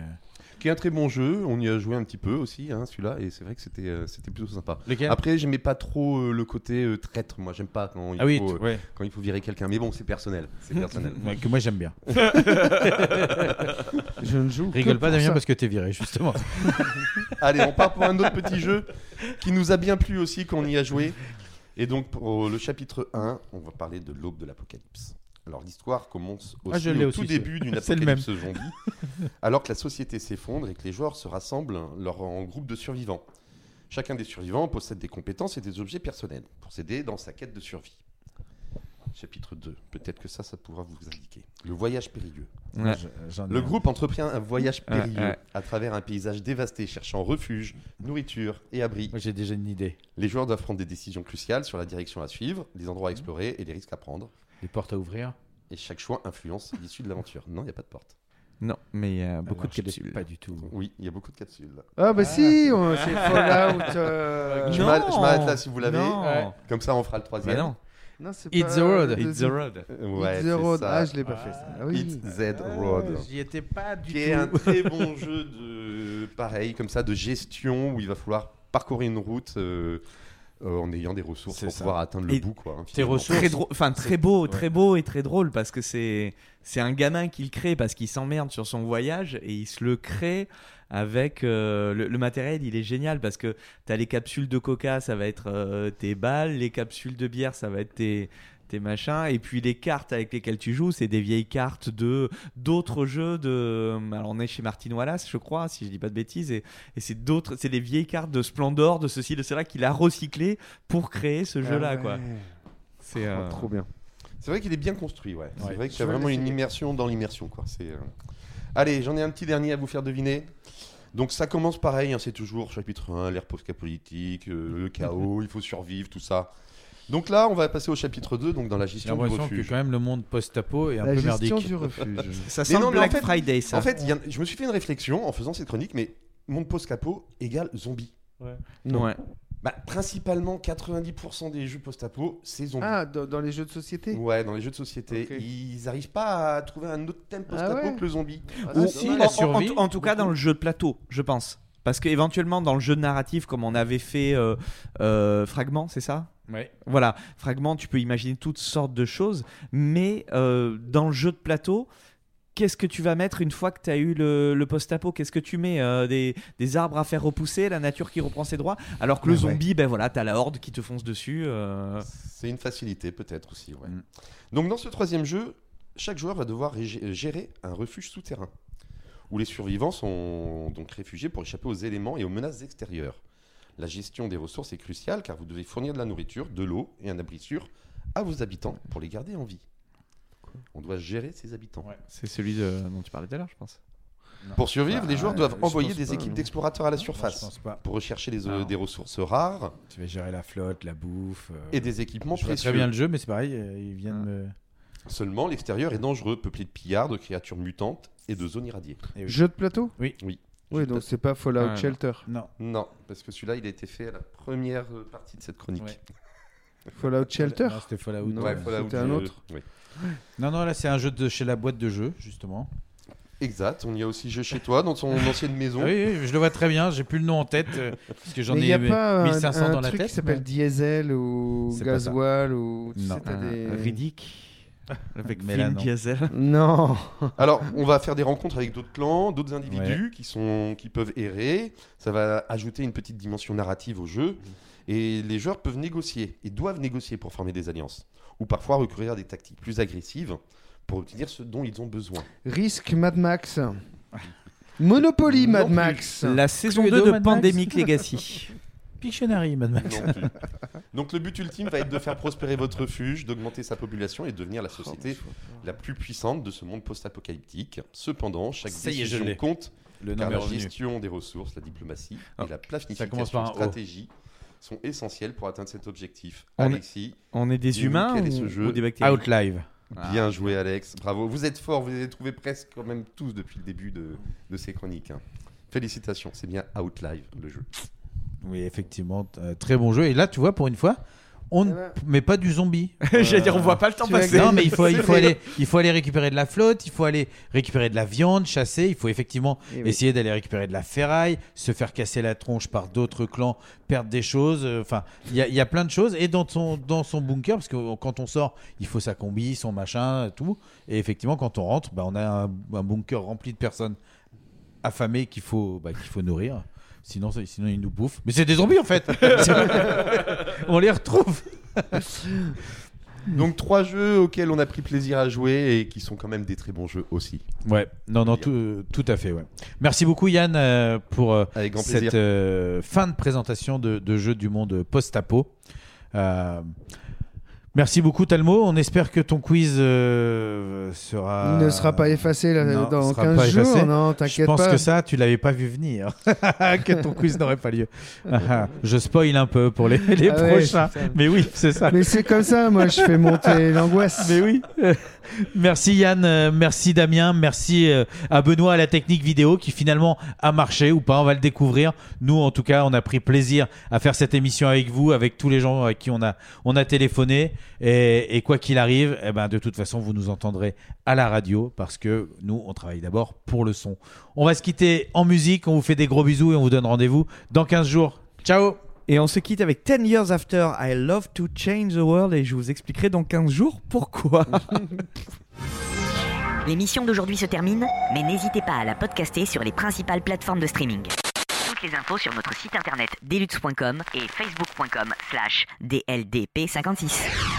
Qui est un très bon jeu, on y a joué un petit peu aussi, hein, celui-là, et c'est vrai que c'était euh, c'était plutôt sympa. Lequel? Après, j'aimais pas trop euh, le côté euh, traître, moi j'aime pas quand il, Ah oui, faut, tu- euh, ouais. quand il faut virer quelqu'un, mais bon, c'est personnel. C'est personnel. Ouais, que moi j'aime bien. Je ne joue. que Rigole pas pour Damien ça. parce que t'es viré justement. Allez, on part pour un autre petit jeu qui nous a bien plu aussi quand on y a joué. Et donc, pour le chapitre 1, on va parler de l'aube de l'apocalypse. Alors, l'histoire commence Ah, je au aussi, tout début d'une apocalypse zombie, alors que la société s'effondre et que les joueurs se rassemblent leur- en groupe de survivants. Chacun des survivants possède des compétences et des objets personnels pour s'aider dans sa quête de survie. Chapitre 2, peut-être que ça, ça pourra vous indiquer. Le voyage périlleux. Ouais. Le groupe entreprend un voyage périlleux ouais. à travers un paysage dévasté, cherchant refuge, nourriture et abri. J'ai déjà une idée. Les joueurs doivent prendre des décisions cruciales sur la direction à suivre, les endroits à explorer et les risques à prendre. Les portes à ouvrir. Et chaque choix influence l'issue de l'aventure. Non, il n'y a pas de porte. Non, mais il y a beaucoup Alors, de capsules. Pas du tout. Oui, il y a beaucoup de capsules. Ah bah si, on- c'est Fallout. euh, Je Non. m'arrête je m'arrête là si vous l'avez. Ouais. Comme ça, on fera le Bah troisième. non. Non, c'est It's the road. It's the road. Euh, Ouais, It's the road. ça. Ah, je l'ai pas fait ça. Ah oui. It's Z Road. J'y étais pas du Qui est un très bon jeu de pareil comme ça de gestion où il va falloir parcourir une route euh, euh, en ayant des ressources pour ça. pouvoir atteindre Et le bout. Quoi, hein, ressources- très enfin très beau, ouais. très beau et très drôle parce que c'est c'est un gamin qui le crée parce qu'il s'emmerde sur son voyage et il se le crée avec euh, le, le matériel. Il est génial parce que t'as les capsules de Coca, ça va être euh, tes balles, les capsules de bière, ça va être tes tes machins et puis les cartes avec lesquelles tu joues c'est des vieilles cartes de d'autres jeux de alors on est chez Martin Wallace je crois si je dis pas de bêtises et, et c'est d'autres c'est des vieilles cartes de Splendor de ceci de cela qu'il a recyclé pour créer ce jeu là quoi c'est Oh, euh, Trop bien. C'est vrai qu'il est bien construit, ouais. C'est Ouais. vrai qu'il y Je a vais vraiment une immersion dans l'immersion, quoi. C'est. euh, Allez, j'en ai un petit dernier à vous faire deviner. Donc ça commence pareil, hein, c'est toujours chapitre 1, l'ère post-capolitique, euh, le chaos, il faut survivre, tout ça. Donc là, on va passer au chapitre 2, donc dans la gestion du l'impression que refuge. quand même le monde post-apo est un La peu gestion merdique. du refuge. Ça sent non, le mais en Black fait- Friday, ça. En fait, il y a- je me suis fait une réflexion en faisant cette chronique, mais monde post-capo égale zombie. Non. Ouais. Bah, principalement, 90% des jeux post-apo, c'est zombie. Ah, dans, dans les jeux de société? Ouais, dans les jeux de société, ils n'arrivent pas à trouver un autre thème post-apo Ah ouais que le zombie. Ah, Ou- si, dommage. la en, survie, en- en tout cas, dans le jeu de plateau, je pense. Parce qu'éventuellement, dans le jeu de narratif, comme on avait fait euh, euh, Fragment, c'est ça? Ouais. Voilà, Fragment, tu peux imaginer toutes sortes de choses. Mais euh, dans le jeu de plateau, qu'est-ce que tu vas mettre une fois que tu as eu le, le post-apo? Qu'est-ce que tu mets Euh, des, des arbres à faire repousser, la nature qui reprend ses droits Alors que le Ouais, ouais. zombie, ben voilà, t'as la horde qui te fonce dessus. euh. C'est une facilité peut-être aussi. Ouais. Mm. Donc dans ce troisième jeu, chaque joueur va devoir gérer un refuge souterrain où les survivants sont donc réfugiés pour échapper aux éléments et aux menaces extérieures. La gestion des ressources est cruciale car vous devez fournir de la nourriture, de l'eau et un abri sûr à vos habitants pour les garder en vie. On doit gérer ses habitants. C'est celui de- dont tu parlais tout à l'heure, je pense. Pour survivre, Bah, les joueurs doivent envoyer des pas, équipes d'explorateurs à la surface pour rechercher les, euh, des ressources rares Tu vas gérer la flotte, la bouffe. euh, et des équipements Je précieux. très bien le jeu, mais c'est pareil, euh, ils viennent me. Seulement, l'extérieur est dangereux, peuplé de pillards, de créatures mutantes et de zones irradiées. Eh oui. Jeu de plateau? Oui. Oui. Oui, donc c'est pas Fallout Ouais. Shelter. Non. Non, parce que celui-là, il a été fait à la première euh, partie de cette chronique. Ouais. Fallout Shelter? Non, c'était Fallout. Non, Ouais, Fallout, c'était un euh, autre. oui. Non, non, là c'est un jeu de chez la boîte de jeux, justement. Exact, on y a aussi jeu chez toi, dans son ancienne maison. Ah oui, oui, je le vois très bien, j'ai plus le nom en tête, euh, parce que j'en Mais il ai n'y a pas un, 1500 un dans la truc tête. qui s'appelle mais- Diesel ou. Gasoil ou tu Non. sais, t'as Un des... Riddick. Avec Vin là, non. Diesel. Non. Alors, on va faire des rencontres avec d'autres clans, d'autres individus Ouais. qui, sont, qui peuvent errer. Ça va ajouter une petite dimension narrative au jeu. Et les joueurs peuvent négocier et doivent négocier pour former des alliances. Ou parfois recourir à des tactiques plus agressives pour obtenir ce dont ils ont besoin. Risque Mad Max. Monopoly Mad. Max. La saison Cluedo, 2 de Mad Max. Pandemic Legacy. Pictionary, Mad Max. Non plus. Donc le but ultime va être de faire prospérer votre refuge, d'augmenter sa population et de devenir la société la plus puissante de ce monde post-apocalyptique. Cependant, chaque Ça y est, je décision l'ai. compte Le nom car est la revenu. gestion des ressources, la diplomatie Ah. et la planification par un O. stratégie sont essentielles pour atteindre cet objectif. On est- Alexis, On est des Dis-nous humains quel est ce ou, jeu ou des bactéries Outlive. bien joué Alex, bravo. Vous êtes fort, vous les avez trouvés presque quand même tous depuis le début de, de ces chroniques. hein. Félicitations, c'est bien Outlive le jeu. Oui, effectivement, euh, très bon jeu. Et là, tu vois, pour une fois, on ne ben. met pas du zombie. J'allais dire, on voit pas le temps passer. Non, mais il faut, il, faut aller, il faut aller récupérer de la flotte, il faut aller récupérer de la viande, chasser, il faut effectivement Eh oui. essayer d'aller récupérer de la ferraille, se faire casser la tronche par d'autres clans, perdre des choses. euh, Enfin, il y a, il y a plein de choses. Et dans son, dans son bunker, parce que quand on sort, il faut sa combi, son machin, tout. Et effectivement, quand on rentre, bah, on a un, un bunker rempli de personnes affamées qu'il faut, bah, qu'il faut nourrir. Sinon, sinon, ils nous bouffent. Mais c'est des zombies en fait On les retrouve Donc trois jeux auxquels on a pris plaisir à jouer et qui sont quand même des très bons jeux aussi. Ouais, non, non, tout, tout à fait, ouais. Merci beaucoup Yann euh, pour euh, Avec grand cette euh, fin de présentation de, de jeux du monde post-apo. Merci beaucoup Talmo, on espère que ton quiz euh, sera... Il ne sera pas effacé là, Non, dans sera 15 pas jours. effacé. Non, Je t'inquiète pense pas. que ça, tu l'avais pas vu venir, que ton quiz n'aurait pas lieu. Je spoil un peu pour les, les Ah prochains, mais oui, c'est ça. Mais c'est comme ça, moi je fais monter l'angoisse. Mais oui. merci Yann, euh, merci Damien, merci euh, à Benoît à la technique vidéo qui finalement a marché ou pas, on va le découvrir. Nous en tout cas, on a pris plaisir à faire cette émission avec vous, avec tous les gens avec qui on a on a téléphoné et, et quoi qu'il arrive, eh ben de toute façon vous nous entendrez à la radio parce que nous on travaille d'abord pour le son. On va se quitter en musique, on vous fait des gros bisous et on vous donne rendez-vous dans 15 jours. Ciao Et on se quitte avec 10 Years After I Love to Change the World et je vous expliquerai dans 15 jours pourquoi. L'émission d'aujourd'hui se termine, mais n'hésitez pas à la podcaster sur les principales plateformes de streaming. Toutes les infos sur notre site internet deluxe.com et facebook.com slash dldp56.